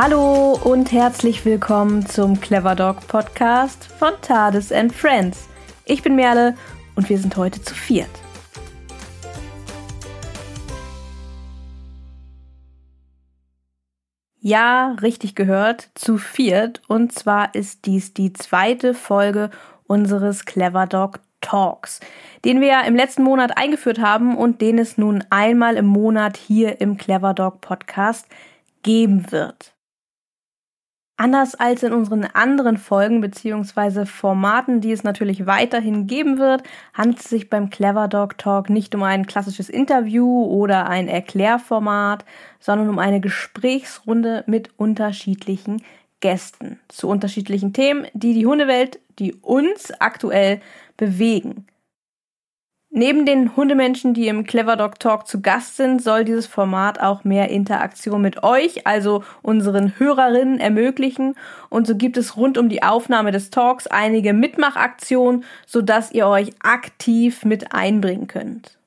Hallo und herzlich willkommen zum Clever Dog Podcast von Tades and Friends. Ich bin Merle und wir sind heute zu viert. Ja, richtig gehört, zu viert. Und zwar ist dies die zweite Folge unseres Clever Dog Talks, den wir im letzten Monat eingeführt haben und den es nun einmal im Monat hier im Clever Dog Podcast geben wird. Anders als in unseren anderen Folgen bzw. Formaten, die es natürlich weiterhin geben wird, handelt es sich beim Clever Dog Talk nicht um ein klassisches Interview oder ein Erklärformat, sondern um eine Gesprächsrunde mit unterschiedlichen Gästen zu unterschiedlichen Themen, die die Hundewelt, die uns aktuell bewegen. Neben den Hundemenschen, die im Clever Dog Talk zu Gast sind, soll dieses Format auch mehr Interaktion mit euch, also unseren Hörerinnen, ermöglichen. Und so gibt es rund um die Aufnahme des Talks einige Mitmachaktionen, sodass ihr euch aktiv mit einbringen könnt.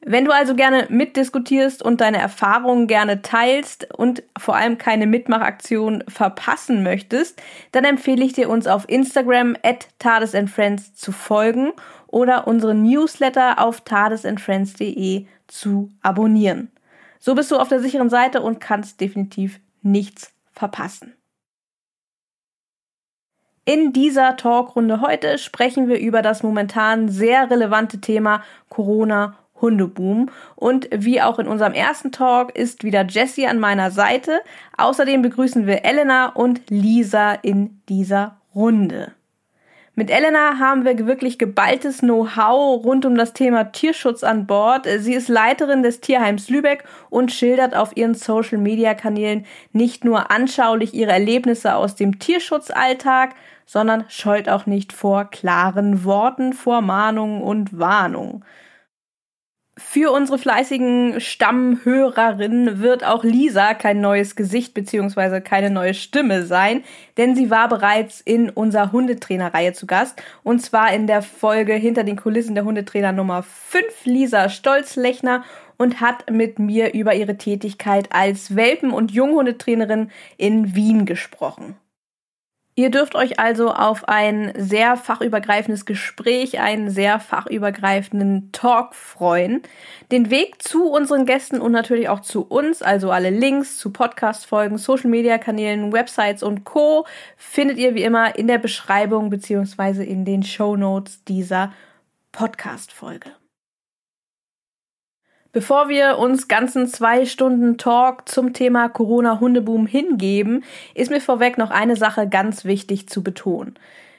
Wenn du also gerne mitdiskutierst und deine Erfahrungen gerne teilst und vor allem keine Mitmachaktion verpassen möchtest, dann empfehle ich dir uns auf Instagram at tadesandfriends zu folgen oder unseren Newsletter auf tadesandfriends.de zu abonnieren. So bist du auf der sicheren Seite und kannst definitiv nichts verpassen. In dieser Talkrunde heute sprechen wir über das momentan sehr relevante Thema Corona Hundeboom. Und wie auch in unserem ersten Talk ist wieder Jessie an meiner Seite. Außerdem begrüßen wir Elena und Lisa in dieser Runde. Mit Elena haben wir wirklich geballtes Know-how rund um das Thema Tierschutz an Bord. Sie ist Leiterin des Tierheims Lübeck und schildert auf ihren Social-Media-Kanälen nicht nur anschaulich ihre Erlebnisse aus dem Tierschutzalltag, sondern scheut auch nicht vor klaren Worten, vor Mahnungen und Warnungen. Für unsere fleißigen Stammhörerinnen wird auch Lisa kein neues Gesicht beziehungsweise keine neue Stimme sein, denn sie war bereits in unserer Hundetrainerreihe zu Gast und zwar in der Folge hinter den Kulissen der Hundetrainer Nummer 5 Lisa Stolzlechner und hat mit mir über ihre Tätigkeit als Welpen- und Junghundetrainerin in Wien gesprochen. Ihr dürft euch also auf ein sehr fachübergreifendes Gespräch, einen sehr fachübergreifenden Talk freuen. Den Weg zu unseren Gästen und natürlich auch zu uns, also alle Links zu Podcast-Folgen, Social-Media-Kanälen, Websites und Co. findet ihr wie immer in der Beschreibung beziehungsweise in den Show Notes dieser Podcast-Folge. Bevor wir uns ganzen zwei Stunden Talk zum Thema Corona-Hundeboom hingeben, ist mir vorweg noch eine Sache ganz wichtig zu betonen.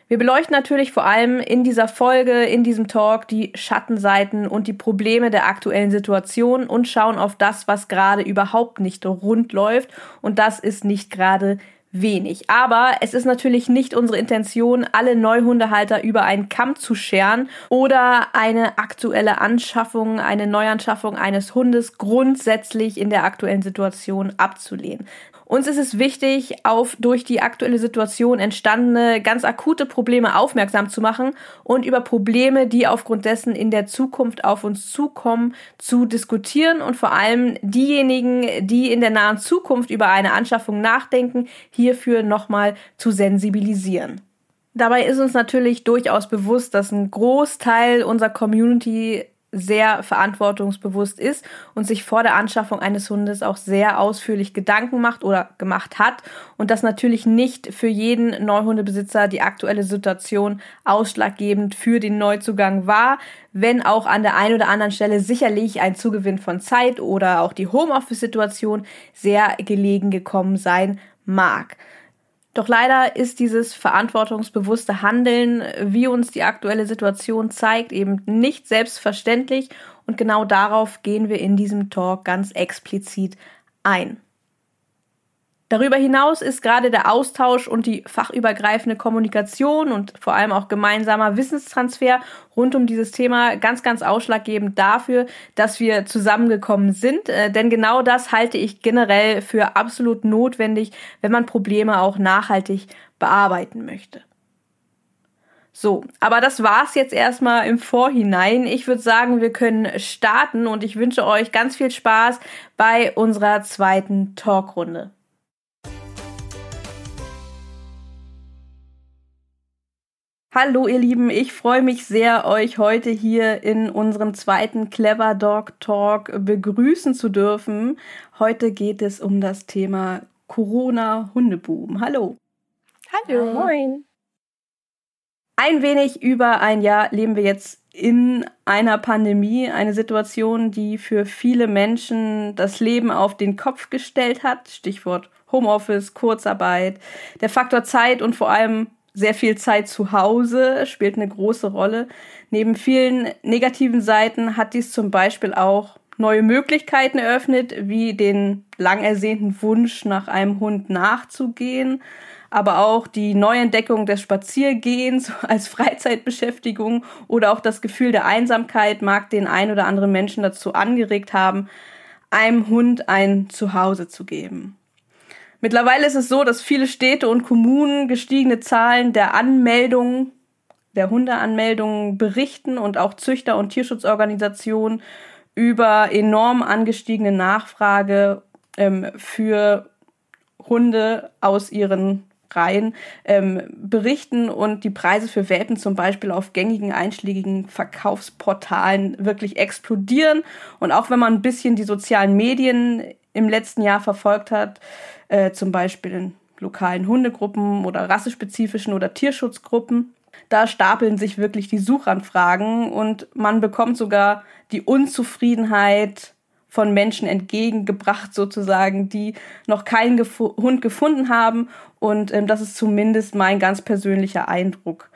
Wir beleuchten natürlich vor allem in dieser Folge, in diesem Talk die Schattenseiten und die Probleme der aktuellen Situation und schauen auf das, was gerade überhaupt nicht rund läuft. Und das ist nicht gerade wenig. Aber es ist natürlich nicht unsere Intention, alle Neuhundehalter über einen Kamm zu scheren oder eine aktuelle Anschaffung, eine Neuanschaffung eines Hundes grundsätzlich in der aktuellen Situation abzulehnen. Uns ist es wichtig, auf durch die aktuelle Situation entstandene ganz akute Probleme aufmerksam zu machen und über Probleme, die aufgrund dessen in der Zukunft auf uns zukommen, zu diskutieren und vor allem diejenigen, die in der nahen Zukunft über eine Anschaffung nachdenken, hierfür nochmal zu sensibilisieren. Dabei ist uns natürlich durchaus bewusst, dass ein Großteil unserer Community sehr verantwortungsbewusst ist und sich vor der Anschaffung eines Hundes auch sehr ausführlich Gedanken macht oder gemacht hat und das natürlich nicht für jeden Neuhundebesitzer die aktuelle Situation ausschlaggebend für den Neuzugang war, wenn auch an der einen oder anderen Stelle sicherlich ein Zugewinn von Zeit oder auch die Homeoffice-Situation sehr gelegen gekommen sein mag. Doch leider ist dieses verantwortungsbewusste Handeln, wie uns die aktuelle Situation zeigt, eben nicht selbstverständlich und genau darauf gehen wir in diesem Talk ganz explizit ein. Darüber hinaus ist gerade der Austausch und die fachübergreifende Kommunikation und vor allem auch gemeinsamer Wissenstransfer rund um dieses Thema ganz, ganz ausschlaggebend dafür, dass wir zusammengekommen sind. Äh, denn genau das halte ich generell für absolut notwendig, wenn man Probleme auch nachhaltig bearbeiten möchte. So, aber das war's jetzt erstmal im Vorhinein. Ich würde sagen, wir können starten und ich wünsche euch ganz viel Spaß bei unserer zweiten Talkrunde. Hallo ihr Lieben, ich freue mich sehr, euch heute hier in unserem zweiten Clever Dog Talk begrüßen zu dürfen. Heute geht es um das Thema Corona Hundeboom. Hallo. Hallo. Moin. Ein wenig über ein Jahr leben wir jetzt in einer Pandemie, eine Situation, die für viele Menschen das Leben auf den Kopf gestellt hat. Stichwort Homeoffice, Kurzarbeit, der Faktor Zeit und vor allem sehr viel Zeit zu Hause spielt eine große Rolle. Neben vielen negativen Seiten hat dies zum Beispiel auch neue Möglichkeiten eröffnet, wie den lang ersehnten Wunsch nach einem Hund nachzugehen, aber auch die Neuentdeckung des Spaziergehens als Freizeitbeschäftigung oder auch das Gefühl der Einsamkeit mag den ein oder anderen Menschen dazu angeregt haben, einem Hund ein Zuhause zu geben. Mittlerweile ist es so, dass viele Städte und Kommunen gestiegene Zahlen der Anmeldungen, der Hundeanmeldungen berichten und auch Züchter und Tierschutzorganisationen über enorm angestiegene Nachfrage ähm, für Hunde aus ihren Reihen ähm, berichten und die Preise für Welpen zum Beispiel auf gängigen einschlägigen Verkaufsportalen wirklich explodieren. Und auch wenn man ein bisschen die sozialen Medien im letzten Jahr verfolgt hat, äh, zum Beispiel in lokalen Hundegruppen oder rassespezifischen oder Tierschutzgruppen. Da stapeln sich wirklich die Suchanfragen und man bekommt sogar die Unzufriedenheit von Menschen entgegengebracht sozusagen, die noch keinen Gef Hund gefunden haben und ähm, das ist zumindest mein ganz persönlicher Eindruck.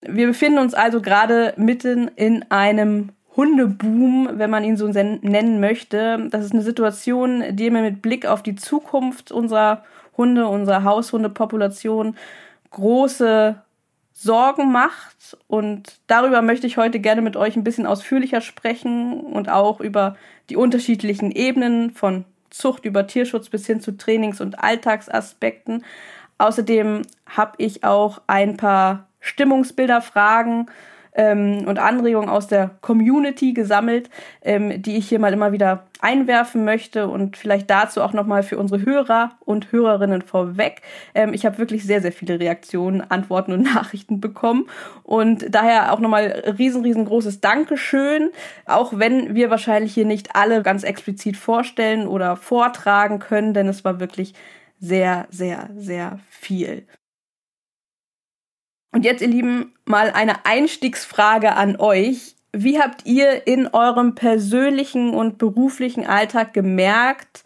Wir befinden uns also gerade mitten in einem Hundeboom, wenn man ihn so nennen möchte. Das ist eine Situation, die mir mit Blick auf die Zukunft unserer Hunde, unserer Haushundepopulation große Sorgen macht. Und darüber möchte ich heute gerne mit euch ein bisschen ausführlicher sprechen und auch über die unterschiedlichen Ebenen von Zucht über Tierschutz bis hin zu Trainings- und Alltagsaspekten. Außerdem habe ich auch ein paar Stimmungsbilderfragen ähm, und Anregungen aus der Community gesammelt, ähm, die ich hier mal immer wieder einwerfen möchte und vielleicht dazu auch nochmal für unsere Hörer und Hörerinnen vorweg. Ähm, ich habe wirklich sehr, sehr viele Reaktionen, Antworten und Nachrichten bekommen und daher auch nochmal riesen, riesengroßes Dankeschön, auch wenn wir wahrscheinlich hier nicht alle ganz explizit vorstellen oder vortragen können, denn es war wirklich sehr, sehr, sehr viel. Und jetzt, ihr Lieben, mal eine Einstiegsfrage an euch. Wie habt ihr in eurem persönlichen und beruflichen Alltag gemerkt,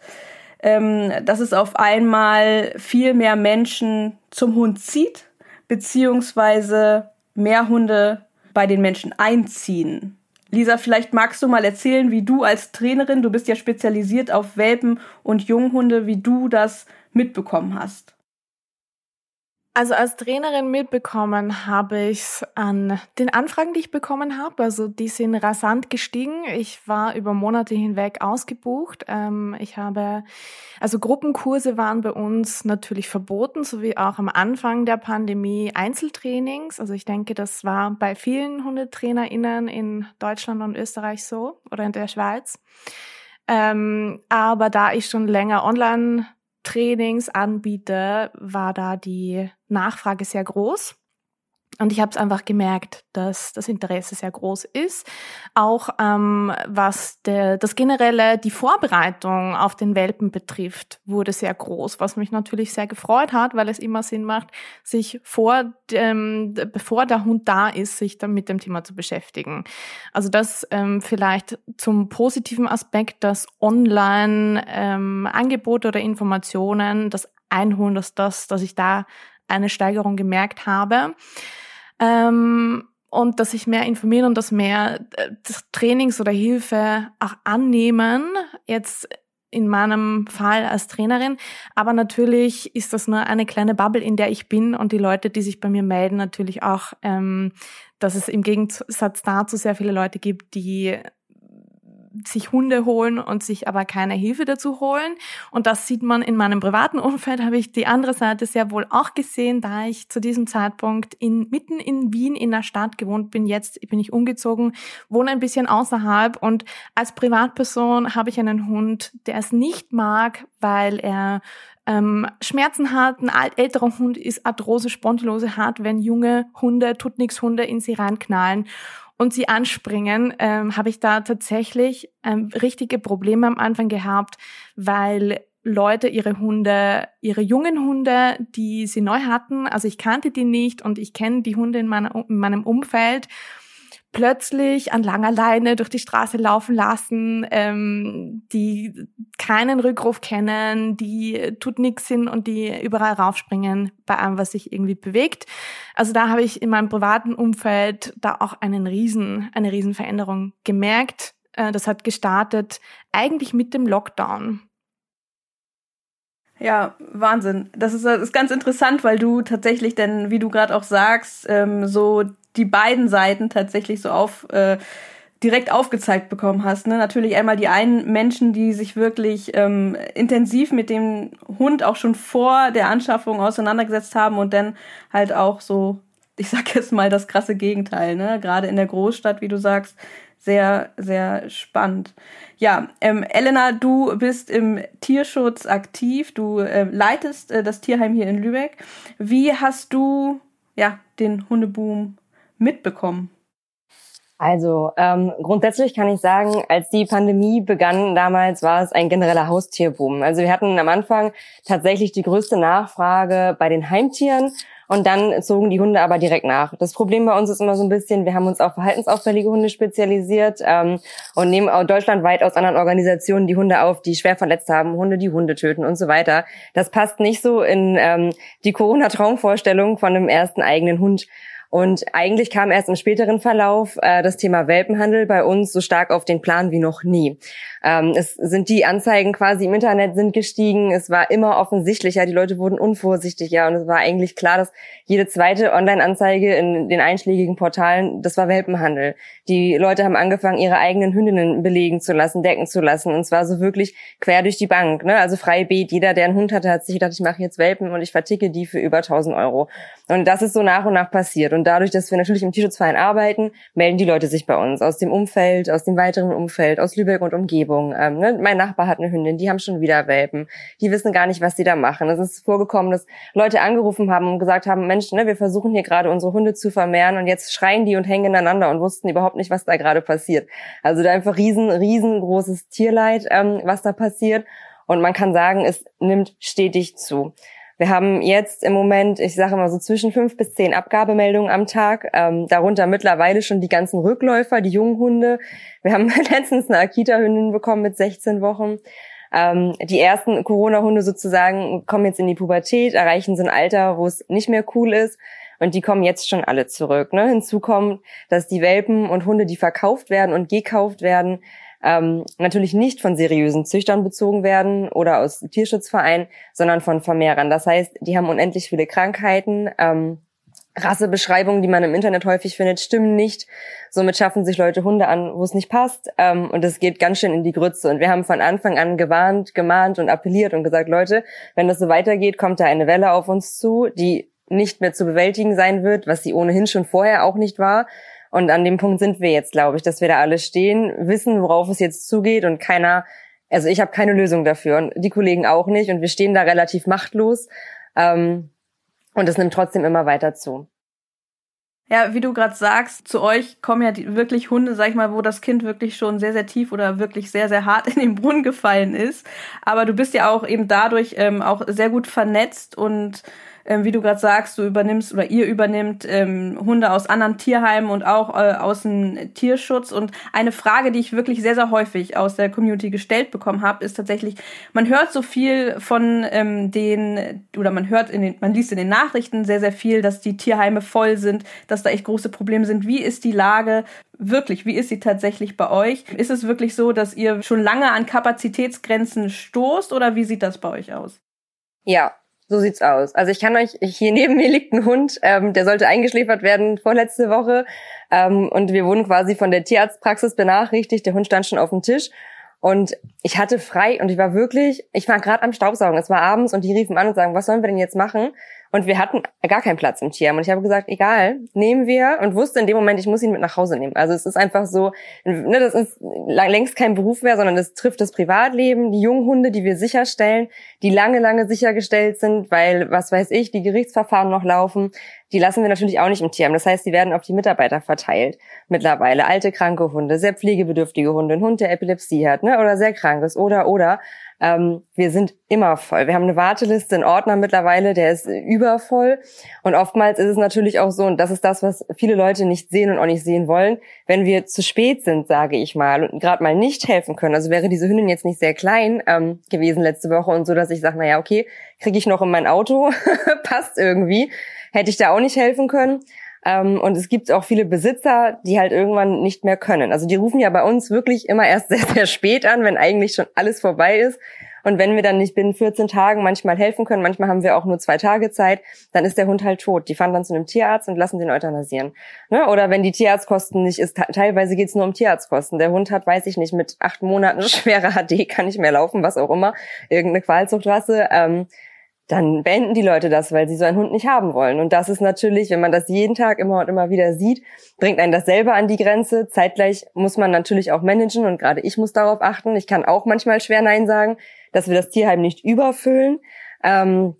ähm, dass es auf einmal viel mehr Menschen zum Hund zieht, beziehungsweise mehr Hunde bei den Menschen einziehen? Lisa, vielleicht magst du mal erzählen, wie du als Trainerin, du bist ja spezialisiert auf Welpen und Junghunde, wie du das mitbekommen hast. Also als Trainerin mitbekommen habe ich es an den Anfragen, die ich bekommen habe. Also die sind rasant gestiegen. Ich war über Monate hinweg ausgebucht. Ähm, ich habe, also Gruppenkurse waren bei uns natürlich verboten, sowie auch am Anfang der Pandemie Einzeltrainings. Also ich denke, das war bei vielen HundetrainerInnen in Deutschland und Österreich so oder in der Schweiz. Ähm, aber da ich schon länger online Trainings anbiete, war da die Nachfrage sehr groß. Und ich habe es einfach gemerkt, dass das Interesse sehr groß ist. Auch ähm, was der, das generelle, die Vorbereitung auf den Welpen betrifft, wurde sehr groß, was mich natürlich sehr gefreut hat, weil es immer Sinn macht, sich vor dem, bevor der Hund da ist, sich dann mit dem Thema zu beschäftigen. Also das ähm, vielleicht zum positiven Aspekt, dass Online-Angebote ähm, oder Informationen, das Einholen, dass das, dass ich da eine Steigerung gemerkt habe. Ähm, und dass sich mehr informieren und dass mehr äh, Trainings oder Hilfe auch annehmen, jetzt in meinem Fall als Trainerin. Aber natürlich ist das nur eine kleine Bubble, in der ich bin und die Leute, die sich bei mir melden, natürlich auch, ähm, dass es im Gegensatz dazu sehr viele Leute gibt, die sich Hunde holen und sich aber keine Hilfe dazu holen. Und das sieht man in meinem privaten Umfeld, habe ich die andere Seite sehr wohl auch gesehen, da ich zu diesem Zeitpunkt in, mitten in Wien in der Stadt gewohnt bin. Jetzt bin ich umgezogen, wohne ein bisschen außerhalb und als Privatperson habe ich einen Hund, der es nicht mag, weil er ähm, Schmerzen hat. Ein alt, älterer Hund ist Arthrose, Spondylose hat, wenn junge Hunde, tut nix Hunde in sie reinknallen und sie anspringen, ähm, habe ich da tatsächlich ähm, richtige Probleme am Anfang gehabt, weil Leute ihre Hunde, ihre jungen Hunde, die sie neu hatten, also ich kannte die nicht und ich kenne die Hunde in, meiner, in meinem Umfeld, plötzlich an langer Leine durch die Straße laufen lassen, ähm, die keinen Rückruf kennen, die tut nix sind und die überall raufspringen bei allem, was sich irgendwie bewegt. Also da habe ich in meinem privaten Umfeld da auch einen riesen, eine riesen Veränderung gemerkt. Äh, das hat gestartet eigentlich mit dem Lockdown. Ja, Wahnsinn. Das ist, das ist ganz interessant, weil du tatsächlich denn, wie du gerade auch sagst, ähm, so die beiden Seiten tatsächlich so auf äh, direkt aufgezeigt bekommen hast. Ne? Natürlich einmal die einen Menschen, die sich wirklich ähm, intensiv mit dem Hund auch schon vor der Anschaffung auseinandergesetzt haben und dann halt auch so, ich sag jetzt mal das krasse Gegenteil, ne? Gerade in der Großstadt, wie du sagst, sehr, sehr spannend. Ja, ähm, Elena, du bist im Tierschutz aktiv, du äh, leitest äh, das Tierheim hier in Lübeck. Wie hast du ja den Hundeboom mitbekommen? Also ähm, grundsätzlich kann ich sagen, als die Pandemie begann damals, war es ein genereller Haustierboom. Also wir hatten am Anfang tatsächlich die größte Nachfrage bei den Heimtieren und dann zogen die Hunde aber direkt nach. Das Problem bei uns ist immer so ein bisschen, wir haben uns auf verhaltensauffällige Hunde spezialisiert ähm, und nehmen auch deutschlandweit aus anderen Organisationen die Hunde auf, die schwer verletzt haben, Hunde, die Hunde töten und so weiter. Das passt nicht so in ähm, die Corona-Traumvorstellung von einem ersten eigenen Hund. Und eigentlich kam erst im späteren Verlauf äh, das Thema Welpenhandel bei uns so stark auf den Plan wie noch nie. Ähm, es sind die Anzeigen quasi im Internet sind gestiegen. Es war immer offensichtlicher. Die Leute wurden unvorsichtiger und es war eigentlich klar, dass jede zweite Online-Anzeige in den einschlägigen Portalen, das war Welpenhandel. Die Leute haben angefangen, ihre eigenen Hündinnen belegen zu lassen, decken zu lassen und zwar so wirklich quer durch die Bank. Ne? Also frei Beet. Jeder, der einen Hund hatte, hat sich gedacht, ich mache jetzt Welpen und ich verticke die für über 1000 Euro. Und das ist so nach und nach passiert. Und dadurch, dass wir natürlich im Tierschutzverein arbeiten, melden die Leute sich bei uns aus dem Umfeld, aus dem weiteren Umfeld, aus Lübeck und Umgebung. Umgebung. Ähm, ne? Mein Nachbar hat eine Hündin, die haben schon wieder Welpen. Die wissen gar nicht, was sie da machen. Es ist vorgekommen, dass Leute angerufen haben und gesagt haben, Mensch, ne, wir versuchen hier gerade unsere Hunde zu vermehren und jetzt schreien die und hängen ineinander und wussten überhaupt nicht, was da gerade passiert. Also da einfach riesen, riesengroßes Tierleid, ähm, was da passiert. Und man kann sagen, es nimmt stetig zu. Wir haben jetzt im Moment, ich sage mal so zwischen fünf bis zehn Abgabemeldungen am Tag, ähm, darunter mittlerweile schon die ganzen Rückläufer, die jungen Hunde. Wir haben letztens eine Akita-Hündin bekommen mit 16 Wochen. Ähm, die ersten Corona-Hunde sozusagen kommen jetzt in die Pubertät, erreichen so ein Alter, wo es nicht mehr cool ist. Und die kommen jetzt schon alle zurück. Ne? Hinzu kommt, dass die Welpen und Hunde, die verkauft werden und gekauft werden, ähm, natürlich nicht von seriösen Züchtern bezogen werden oder aus Tierschutzvereinen, sondern von Vermehrern. Das heißt, die haben unendlich viele Krankheiten. Ähm, Rassebeschreibungen, die man im Internet häufig findet, stimmen nicht. Somit schaffen sich Leute Hunde an, wo es nicht passt. Ähm, und es geht ganz schön in die Grütze. Und wir haben von Anfang an gewarnt, gemahnt und appelliert und gesagt, Leute, wenn das so weitergeht, kommt da eine Welle auf uns zu, die nicht mehr zu bewältigen sein wird, was sie ohnehin schon vorher auch nicht war. Und an dem Punkt sind wir jetzt, glaube ich, dass wir da alle stehen, wissen, worauf es jetzt zugeht und keiner, also ich habe keine Lösung dafür und die Kollegen auch nicht und wir stehen da relativ machtlos ähm, und es nimmt trotzdem immer weiter zu. Ja, wie du gerade sagst, zu euch kommen ja die, wirklich Hunde, sag ich mal, wo das Kind wirklich schon sehr, sehr tief oder wirklich sehr, sehr hart in den Brunnen gefallen ist. Aber du bist ja auch eben dadurch ähm, auch sehr gut vernetzt und ähm, wie du gerade sagst, du übernimmst oder ihr übernimmt ähm, Hunde aus anderen Tierheimen und auch äh, aus dem Tierschutz. Und eine Frage, die ich wirklich sehr, sehr häufig aus der Community gestellt bekommen habe, ist tatsächlich, man hört so viel von ähm, den, oder man hört in den, man liest in den Nachrichten sehr, sehr viel, dass die Tierheime voll sind, dass da echt große Probleme sind. Wie ist die Lage wirklich? Wie ist sie tatsächlich bei euch? Ist es wirklich so, dass ihr schon lange an Kapazitätsgrenzen stoßt oder wie sieht das bei euch aus? Ja, so sieht's aus. Also ich kann euch, hier neben mir liegt ein Hund, ähm, der sollte eingeschläfert werden vorletzte Woche. Ähm, und wir wurden quasi von der Tierarztpraxis benachrichtigt. Der Hund stand schon auf dem Tisch. Und ich hatte frei und ich war wirklich, ich war gerade am Staubsaugen. Es war abends und die riefen an und sagen, was sollen wir denn jetzt machen? Und wir hatten gar keinen Platz im Tierheim. Und ich habe gesagt, egal, nehmen wir und wusste in dem Moment, ich muss ihn mit nach Hause nehmen. Also es ist einfach so, ne, das ist längst kein Beruf mehr, sondern es trifft das Privatleben, die jungen Hunde, die wir sicherstellen, die lange, lange sichergestellt sind, weil, was weiß ich, die Gerichtsverfahren noch laufen. Die lassen wir natürlich auch nicht im Tierheim. Das heißt, die werden auf die Mitarbeiter verteilt. Mittlerweile alte, kranke Hunde, sehr pflegebedürftige Hunde, ein Hund, der Epilepsie hat, ne, oder sehr krankes, oder, oder. Ähm, wir sind immer voll. Wir haben eine Warteliste, einen Ordner mittlerweile, der ist übervoll. Und oftmals ist es natürlich auch so, und das ist das, was viele Leute nicht sehen und auch nicht sehen wollen, wenn wir zu spät sind, sage ich mal, und gerade mal nicht helfen können. Also wäre diese Hündin jetzt nicht sehr klein ähm, gewesen letzte Woche und so, dass ich sage, naja, okay, kriege ich noch in mein Auto, passt irgendwie, hätte ich da auch nicht helfen können. Ähm, und es gibt auch viele Besitzer, die halt irgendwann nicht mehr können. Also die rufen ja bei uns wirklich immer erst sehr, sehr spät an, wenn eigentlich schon alles vorbei ist. Und wenn wir dann nicht binnen 14 Tagen manchmal helfen können, manchmal haben wir auch nur zwei Tage Zeit, dann ist der Hund halt tot. Die fahren dann zu einem Tierarzt und lassen den euthanasieren. Ne? Oder wenn die Tierarztkosten nicht ist, teilweise geht's nur um Tierarztkosten. Der Hund hat, weiß ich nicht, mit acht Monaten schwere HD, kann nicht mehr laufen, was auch immer, irgendeine Qualzuchtrasse. Ähm, dann beenden die Leute das, weil sie so einen Hund nicht haben wollen. Und das ist natürlich, wenn man das jeden Tag immer und immer wieder sieht, bringt einen das selber an die Grenze. Zeitgleich muss man natürlich auch managen und gerade ich muss darauf achten. Ich kann auch manchmal schwer Nein sagen, dass wir das Tierheim nicht überfüllen. Ähm,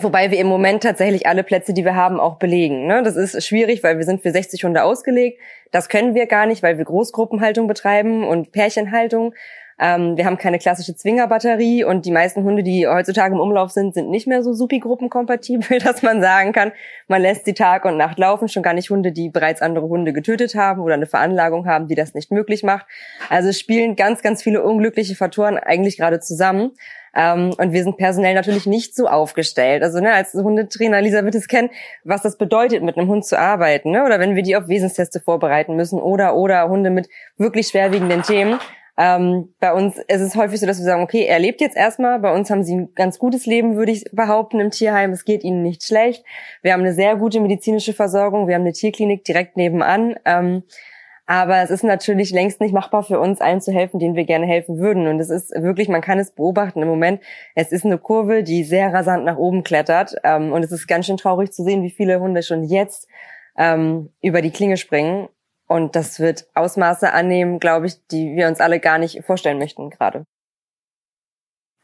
Wobei wir im Moment tatsächlich alle Plätze, die wir haben, auch belegen. Ne? Das ist schwierig, weil wir sind für 60 Hunde ausgelegt. Das können wir gar nicht, weil wir Großgruppenhaltung betreiben und Pärchenhaltung. Ähm, wir haben keine klassische Zwingerbatterie und die meisten Hunde, die heutzutage im Umlauf sind, sind nicht mehr so supi-gruppenkompatibel, dass man sagen kann, man lässt sie Tag und Nacht laufen. Schon gar nicht Hunde, die bereits andere Hunde getötet haben oder eine Veranlagung haben, die das nicht möglich macht. Also spielen ganz, ganz viele unglückliche Faktoren eigentlich gerade zusammen. Ähm, und wir sind personell natürlich nicht so aufgestellt. Also ne, als Hundetrainer, Lisa wird es kennen, was das bedeutet, mit einem Hund zu arbeiten. Ne? Oder wenn wir die auf Wesensteste vorbereiten müssen oder oder Hunde mit wirklich schwerwiegenden Themen. Ähm, bei uns ist es häufig so, dass wir sagen, okay, er lebt jetzt erstmal. Bei uns haben sie ein ganz gutes Leben, würde ich behaupten, im Tierheim. Es geht ihnen nicht schlecht. Wir haben eine sehr gute medizinische Versorgung. Wir haben eine Tierklinik direkt nebenan. Ähm, aber es ist natürlich längst nicht machbar für uns, allen zu helfen, denen wir gerne helfen würden. Und es ist wirklich, man kann es beobachten im Moment. Es ist eine Kurve, die sehr rasant nach oben klettert. Ähm, und es ist ganz schön traurig zu sehen, wie viele Hunde schon jetzt ähm, über die Klinge springen. Und das wird Ausmaße annehmen, glaube ich, die wir uns alle gar nicht vorstellen möchten gerade.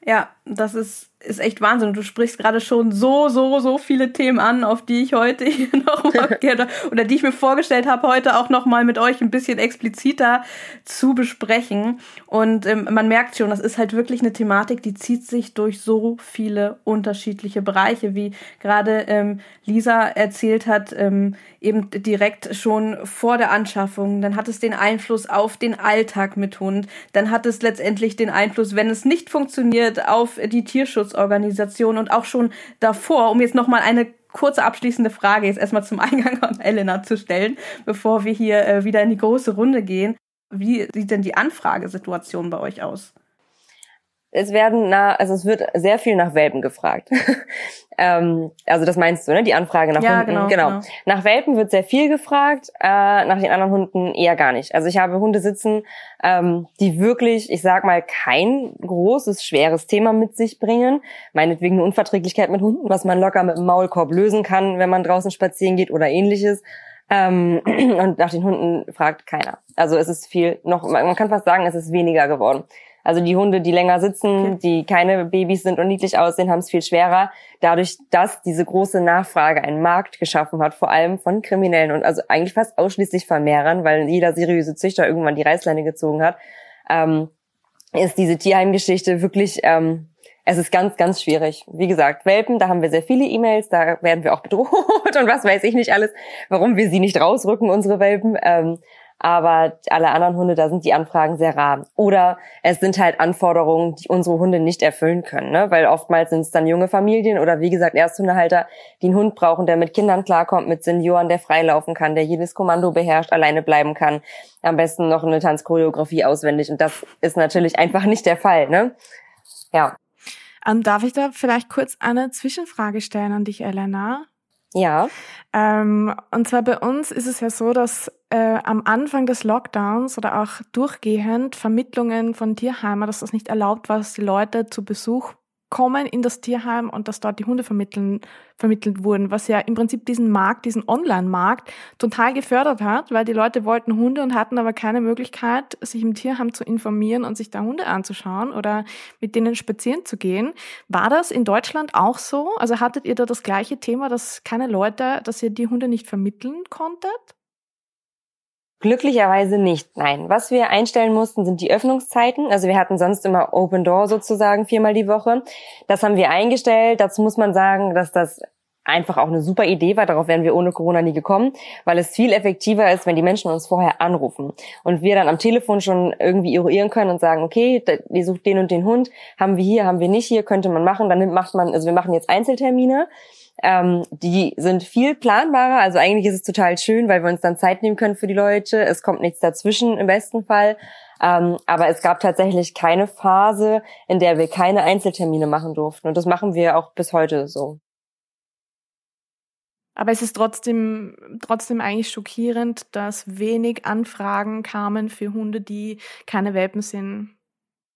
Ja, das ist ist echt Wahnsinn. Du sprichst gerade schon so, so, so viele Themen an, auf die ich heute hier noch mal gerne oder die ich mir vorgestellt habe, heute auch noch mal mit euch ein bisschen expliziter zu besprechen. Und ähm, man merkt schon, das ist halt wirklich eine Thematik, die zieht sich durch so viele unterschiedliche Bereiche, wie gerade ähm, Lisa erzählt hat, ähm, eben direkt schon vor der Anschaffung. Dann hat es den Einfluss auf den Alltag mit Hund. Dann hat es letztendlich den Einfluss, wenn es nicht funktioniert, auf die Tierschutz Selbstorganisation und auch schon davor, um jetzt nochmal eine kurze abschließende Frage jetzt erstmal zum Eingang an Elena zu stellen, bevor wir hier äh, wieder in die große Runde gehen. Wie sieht denn die Anfragesituation bei euch aus? Es werden na, also es wird sehr viel nach Welpen gefragt. ähm, also das meinst du, ne? Die Anfrage nach ja, Hunden. Genau, genau. genau. Nach Welpen wird sehr viel gefragt, äh, nach den anderen Hunden eher gar nicht. Also ich habe Hunde sitzen, ähm, die wirklich, ich sag mal, kein großes, schweres Thema mit sich bringen. Meinetwegen eine Unverträglichkeit mit Hunden, was man locker mit dem Maulkorb lösen kann, wenn man draußen spazieren geht oder ähnliches. Ähm, und nach den Hunden fragt keiner. Also es ist viel noch, man kann fast sagen, es ist weniger geworden. Also die Hunde, die länger sitzen, okay. die keine Babys sind und niedlich aussehen, haben es viel schwerer. Dadurch, dass diese große Nachfrage einen Markt geschaffen hat, vor allem von Kriminellen und also eigentlich fast ausschließlich Vermehrern, weil jeder seriöse Züchter irgendwann die Reißleine gezogen hat, ähm, ist diese Tierheimgeschichte wirklich, ähm, es ist ganz, ganz schwierig. Wie gesagt, Welpen, da haben wir sehr viele E-Mails, da werden wir auch bedroht und was weiß ich nicht alles, warum wir sie nicht rausrücken, unsere Welpen. Ähm, aber alle anderen Hunde, da sind die Anfragen sehr rar. Oder es sind halt Anforderungen, die unsere Hunde nicht erfüllen können, ne? weil oftmals sind es dann junge Familien oder wie gesagt Ersthundehalter, die einen Hund brauchen, der mit Kindern klarkommt, mit Senioren, der freilaufen kann, der jedes Kommando beherrscht, alleine bleiben kann, am besten noch eine Tanzchoreografie auswendig und das ist natürlich einfach nicht der Fall. Ne? Ja. Ähm, darf ich da vielleicht kurz eine Zwischenfrage stellen an dich, Elena? Ja. Ähm, und zwar bei uns ist es ja so, dass äh, am Anfang des Lockdowns oder auch durchgehend Vermittlungen von Tierheimen, dass das nicht erlaubt war, dass die Leute zu Besuch kommen in das Tierheim und dass dort die Hunde vermitteln, vermittelt wurden, was ja im Prinzip diesen Markt, diesen Online-Markt total gefördert hat, weil die Leute wollten Hunde und hatten aber keine Möglichkeit, sich im Tierheim zu informieren und sich da Hunde anzuschauen oder mit denen spazieren zu gehen. War das in Deutschland auch so? Also hattet ihr da das gleiche Thema, dass keine Leute, dass ihr die Hunde nicht vermitteln konntet? Glücklicherweise nicht, nein. Was wir einstellen mussten, sind die Öffnungszeiten. Also wir hatten sonst immer Open Door sozusagen viermal die Woche. Das haben wir eingestellt. Dazu muss man sagen, dass das einfach auch eine super Idee war. Darauf wären wir ohne Corona nie gekommen, weil es viel effektiver ist, wenn die Menschen uns vorher anrufen und wir dann am Telefon schon irgendwie eruieren können und sagen, okay, ihr sucht den und den Hund, haben wir hier, haben wir nicht hier, könnte man machen. Dann macht man, also wir machen jetzt Einzeltermine ähm, die sind viel planbarer. Also eigentlich ist es total schön, weil wir uns dann Zeit nehmen können für die Leute. Es kommt nichts dazwischen im besten Fall. Ähm, aber es gab tatsächlich keine Phase, in der wir keine Einzeltermine machen durften. Und das machen wir auch bis heute so. Aber es ist trotzdem, trotzdem eigentlich schockierend, dass wenig Anfragen kamen für Hunde, die keine Welpen sind.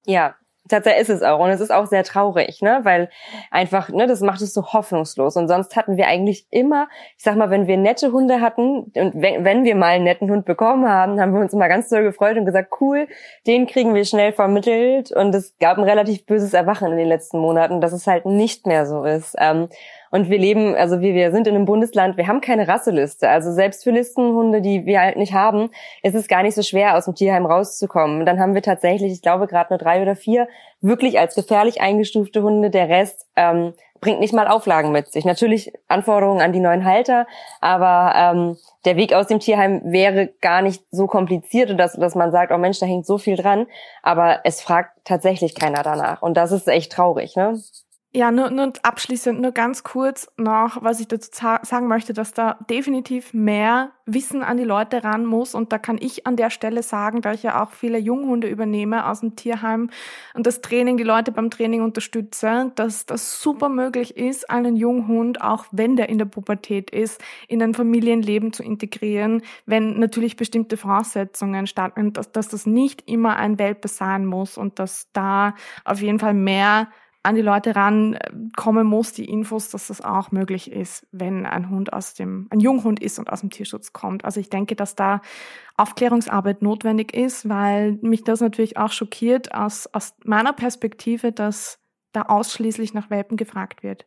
Ja, Tatsächlich ist es auch. Und es ist auch sehr traurig, ne? Weil einfach, ne, das macht es so hoffnungslos. Und sonst hatten wir eigentlich immer, ich sag mal, wenn wir nette Hunde hatten und wenn, wenn wir mal einen netten Hund bekommen haben, haben wir uns immer ganz doll gefreut und gesagt, cool, den kriegen wir schnell vermittelt. Und es gab ein relativ böses Erwachen in den letzten Monaten, dass es halt nicht mehr so ist. Ähm, und wir leben, also wir, wir sind in einem Bundesland, wir haben keine Rasseliste. Also selbst für Listenhunde, die wir halt nicht haben, ist es gar nicht so schwer, aus dem Tierheim rauszukommen. Und dann haben wir tatsächlich, ich glaube, gerade nur drei oder vier wirklich als gefährlich eingestufte Hunde. Der Rest ähm, bringt nicht mal Auflagen mit sich. Natürlich Anforderungen an die neuen Halter, aber ähm, der Weg aus dem Tierheim wäre gar nicht so kompliziert, dass, dass man sagt, oh Mensch, da hängt so viel dran. Aber es fragt tatsächlich keiner danach. Und das ist echt traurig, ne? Ja, nur, nur abschließend, nur ganz kurz noch, was ich dazu sagen möchte, dass da definitiv mehr Wissen an die Leute ran muss. Und da kann ich an der Stelle sagen, da ich ja auch viele Junghunde übernehme aus dem Tierheim und das Training, die Leute beim Training unterstütze, dass das super möglich ist, einen Junghund, auch wenn der in der Pubertät ist, in ein Familienleben zu integrieren, wenn natürlich bestimmte Voraussetzungen starten, dass, dass das nicht immer ein Welpe sein muss und dass da auf jeden Fall mehr an die Leute rankommen muss, die Infos, dass das auch möglich ist, wenn ein Hund aus dem, ein Junghund ist und aus dem Tierschutz kommt. Also ich denke, dass da Aufklärungsarbeit notwendig ist, weil mich das natürlich auch schockiert aus, aus meiner Perspektive, dass da ausschließlich nach Welpen gefragt wird.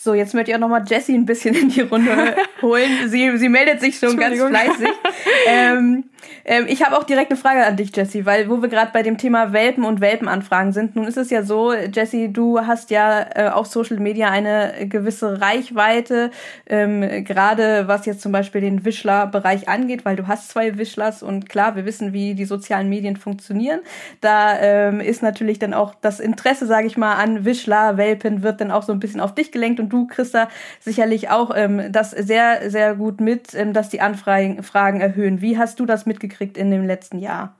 So, jetzt möchte ich auch nochmal Jessie ein bisschen in die Runde holen. Sie, sie meldet sich schon ganz fleißig. ähm, ähm, ich habe auch direkt eine Frage an dich, Jessie, weil wo wir gerade bei dem Thema Welpen und Welpenanfragen sind. Nun ist es ja so, Jessie, du hast ja äh, auf Social Media eine gewisse Reichweite, ähm, gerade was jetzt zum Beispiel den Wischler-Bereich angeht, weil du hast zwei Wischlers und klar, wir wissen, wie die sozialen Medien funktionieren. Da ähm, ist natürlich dann auch das Interesse, sage ich mal, an Wischler, Welpen wird dann auch so ein bisschen auf dich gelenkt und du, Christa, sicherlich auch ähm, das sehr, sehr gut mit, ähm, dass die Anfragen erhöhen. Wie hast du das mitgekriegt in dem letzten Jahr?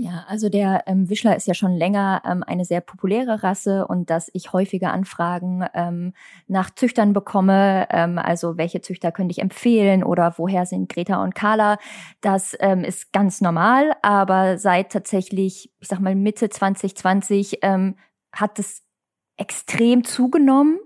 Ja, also der ähm, Wischler ist ja schon länger ähm, eine sehr populäre Rasse und dass ich häufige Anfragen ähm, nach Züchtern bekomme, ähm, also welche Züchter könnte ich empfehlen oder woher sind Greta und Carla, das ähm, ist ganz normal, aber seit tatsächlich, ich sag mal Mitte 2020 ähm, hat es extrem zugenommen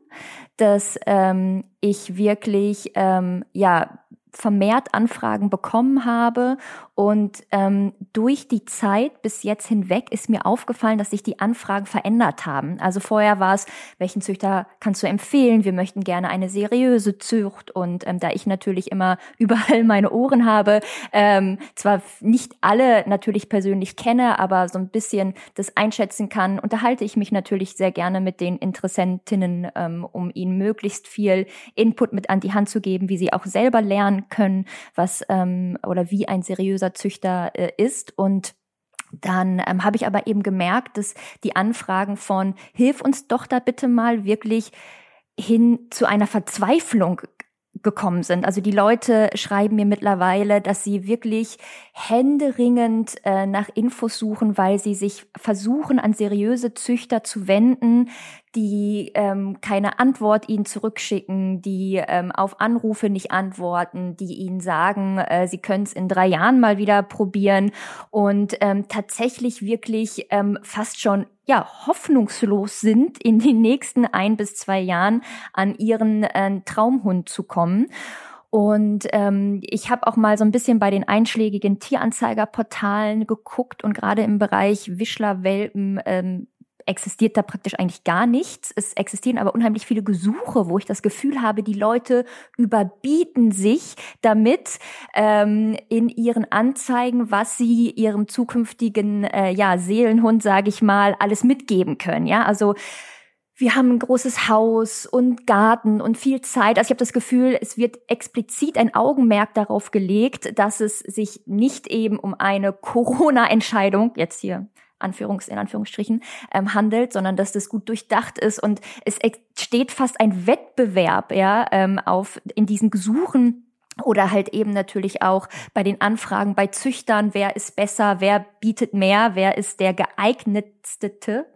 dass ähm, ich wirklich ähm, ja vermehrt Anfragen bekommen habe und ähm, durch die Zeit bis jetzt hinweg ist mir aufgefallen, dass sich die Anfragen verändert haben. Also vorher war es, welchen Züchter kannst du empfehlen? Wir möchten gerne eine seriöse Zucht. Und ähm, da ich natürlich immer überall meine Ohren habe, ähm, zwar nicht alle natürlich persönlich kenne, aber so ein bisschen das einschätzen kann, unterhalte ich mich natürlich sehr gerne mit den Interessentinnen, ähm, um ihnen möglichst viel Input mit an die Hand zu geben, wie sie auch selber lernen können, was ähm, oder wie ein seriöser Züchter äh, ist und dann ähm, habe ich aber eben gemerkt, dass die Anfragen von Hilf uns doch da bitte mal wirklich hin zu einer Verzweiflung gekommen sind. Also die Leute schreiben mir mittlerweile, dass sie wirklich händeringend äh, nach Infos suchen, weil sie sich versuchen, an seriöse Züchter zu wenden, die ähm, keine Antwort ihnen zurückschicken, die ähm, auf Anrufe nicht antworten, die ihnen sagen, äh, sie können es in drei Jahren mal wieder probieren und ähm, tatsächlich wirklich ähm, fast schon ja hoffnungslos sind, in den nächsten ein bis zwei Jahren an ihren äh, Traumhund zu kommen. Und ähm, ich habe auch mal so ein bisschen bei den einschlägigen Tieranzeigerportalen geguckt und gerade im Bereich Wischler-Welpen ähm, existiert da praktisch eigentlich gar nichts. Es existieren aber unheimlich viele Gesuche, wo ich das Gefühl habe, die Leute überbieten sich damit ähm, in ihren Anzeigen, was sie ihrem zukünftigen äh, ja, Seelenhund, sage ich mal, alles mitgeben können. Ja, also wir haben ein großes Haus und Garten und viel Zeit. Also ich habe das Gefühl, es wird explizit ein Augenmerk darauf gelegt, dass es sich nicht eben um eine Corona-Entscheidung, jetzt hier Anführungs, in Anführungsstrichen, ähm, handelt, sondern dass das gut durchdacht ist und es steht fast ein Wettbewerb, ja, ähm, auf, in diesen Gesuchen oder halt eben natürlich auch bei den Anfragen bei Züchtern, wer ist besser, wer bietet mehr, wer ist der geeignetste,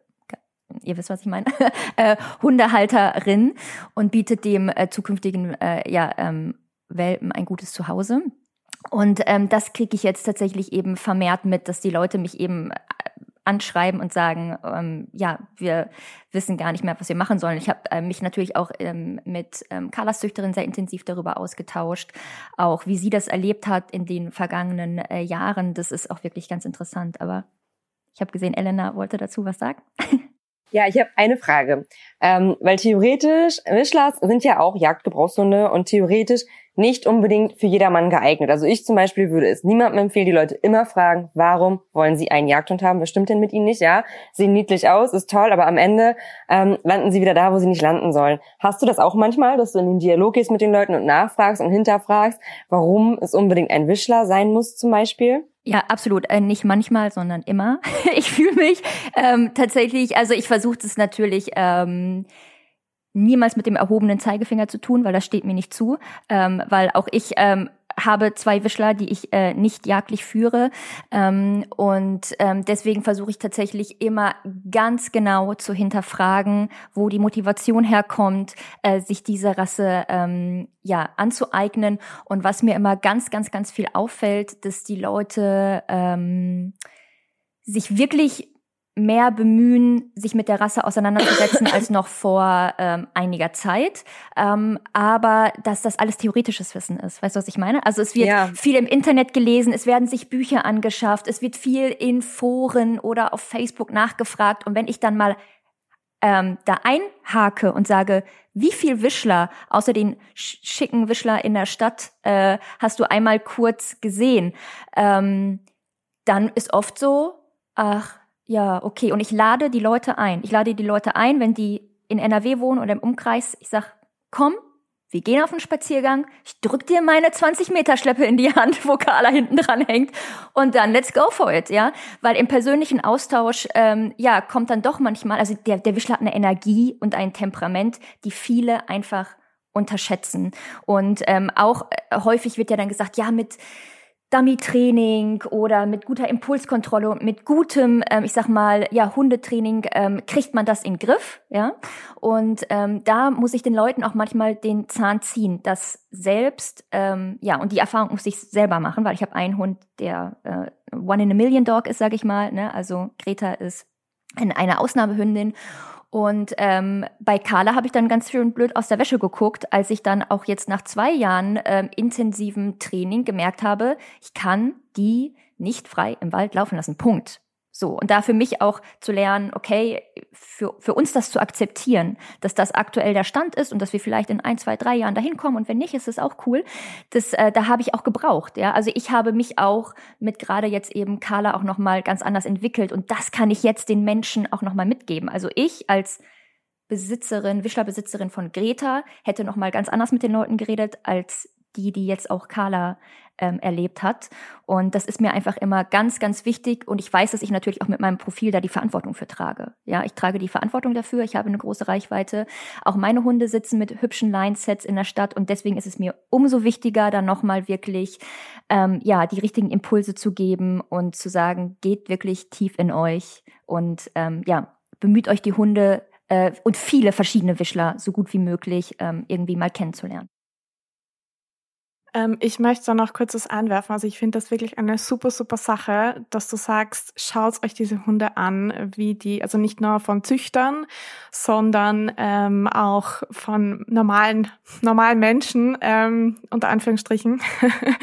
ihr wisst, was ich meine, äh, Hundehalterin und bietet dem äh, zukünftigen äh, ja, ähm, Welpen ein gutes Zuhause. Und ähm, das kriege ich jetzt tatsächlich eben vermehrt mit, dass die Leute mich eben anschreiben und sagen, ähm, ja, wir wissen gar nicht mehr, was wir machen sollen. Ich habe äh, mich natürlich auch ähm, mit ähm, Carlas Züchterin sehr intensiv darüber ausgetauscht, auch wie sie das erlebt hat in den vergangenen äh, Jahren. Das ist auch wirklich ganz interessant. Aber ich habe gesehen, Elena wollte dazu was sagen. Ja, ich habe eine Frage. Ähm, weil theoretisch, Mischlers sind ja auch Jagdgebrauchshunde und theoretisch nicht unbedingt für jedermann geeignet. Also ich zum Beispiel würde es niemandem empfehlen, die Leute immer fragen, warum wollen sie einen Jagdhund haben? Was stimmt denn mit ihnen nicht? Ja, sehen niedlich aus, ist toll, aber am Ende ähm, landen sie wieder da, wo sie nicht landen sollen. Hast du das auch manchmal, dass du in den Dialog gehst mit den Leuten und nachfragst und hinterfragst, warum es unbedingt ein Wischler sein muss zum Beispiel? Ja, absolut. Äh, nicht manchmal, sondern immer. ich fühle mich ähm, tatsächlich, also ich versuche es natürlich ähm, niemals mit dem erhobenen Zeigefinger zu tun, weil das steht mir nicht zu, ähm, weil auch ich ähm, habe zwei Wischler, die ich äh, nicht jagdlich führe. Ähm, und ähm, deswegen versuche ich tatsächlich immer ganz genau zu hinterfragen, wo die Motivation herkommt, äh, sich diese Rasse ähm, ja anzueignen. Und was mir immer ganz, ganz, ganz viel auffällt, dass die Leute ähm, sich wirklich mehr bemühen, sich mit der Rasse auseinanderzusetzen als noch vor ähm, einiger Zeit. Ähm, aber dass das alles theoretisches Wissen ist. Weißt du, was ich meine? Also es wird ja. viel im Internet gelesen, es werden sich Bücher angeschafft, es wird viel in Foren oder auf Facebook nachgefragt. Und wenn ich dann mal ähm, da einhake und sage, wie viel Wischler außer den schicken Wischler in der Stadt äh, hast du einmal kurz gesehen, ähm, dann ist oft so, ach, ja, okay. Und ich lade die Leute ein. Ich lade die Leute ein, wenn die in NRW wohnen oder im Umkreis. Ich sag, komm, wir gehen auf einen Spaziergang. Ich drück dir meine 20 Meter Schleppe in die Hand, wo Carla hinten dran hängt. Und dann let's go for it, ja. Weil im persönlichen Austausch, ähm, ja, kommt dann doch manchmal, also der, der Wischler hat eine Energie und ein Temperament, die viele einfach unterschätzen. Und ähm, auch äh, häufig wird ja dann gesagt, ja, mit Dummy-Training oder mit guter Impulskontrolle und mit gutem, ähm, ich sag mal, ja, Hundetraining ähm, kriegt man das in den Griff, ja. Und ähm, da muss ich den Leuten auch manchmal den Zahn ziehen, dass selbst, ähm, ja, und die Erfahrung muss ich selber machen, weil ich habe einen Hund, der äh, One in a Million Dog ist, sag ich mal, ne? Also Greta ist eine Ausnahmehündin und ähm, bei Carla habe ich dann ganz schön blöd aus der Wäsche geguckt, als ich dann auch jetzt nach zwei Jahren ähm, intensivem Training gemerkt habe, ich kann die nicht frei im Wald laufen lassen. Punkt. So, und da für mich auch zu lernen, okay, für, für uns das zu akzeptieren, dass das aktuell der Stand ist und dass wir vielleicht in ein, zwei, drei Jahren dahin kommen und wenn nicht, ist es auch cool. Das, äh, da habe ich auch gebraucht, ja. Also ich habe mich auch mit gerade jetzt eben Carla auch nochmal ganz anders entwickelt und das kann ich jetzt den Menschen auch nochmal mitgeben. Also ich als Besitzerin, Wischlerbesitzerin von Greta hätte nochmal ganz anders mit den Leuten geredet als die, die jetzt auch Carla ähm, erlebt hat. Und das ist mir einfach immer ganz, ganz wichtig. Und ich weiß, dass ich natürlich auch mit meinem Profil da die Verantwortung für trage. Ja, ich trage die Verantwortung dafür. Ich habe eine große Reichweite. Auch meine Hunde sitzen mit hübschen Line-Sets in der Stadt. Und deswegen ist es mir umso wichtiger, dann nochmal wirklich, ähm, ja, die richtigen Impulse zu geben und zu sagen, geht wirklich tief in euch und, ähm, ja, bemüht euch die Hunde äh, und viele verschiedene Wischler so gut wie möglich ähm, irgendwie mal kennenzulernen. Ähm, ich möchte da noch kurz was einwerfen. Also ich finde das wirklich eine super, super Sache, dass du sagst, schaut euch diese Hunde an, wie die, also nicht nur von Züchtern, sondern ähm, auch von normalen, normalen Menschen, ähm, unter Anführungsstrichen.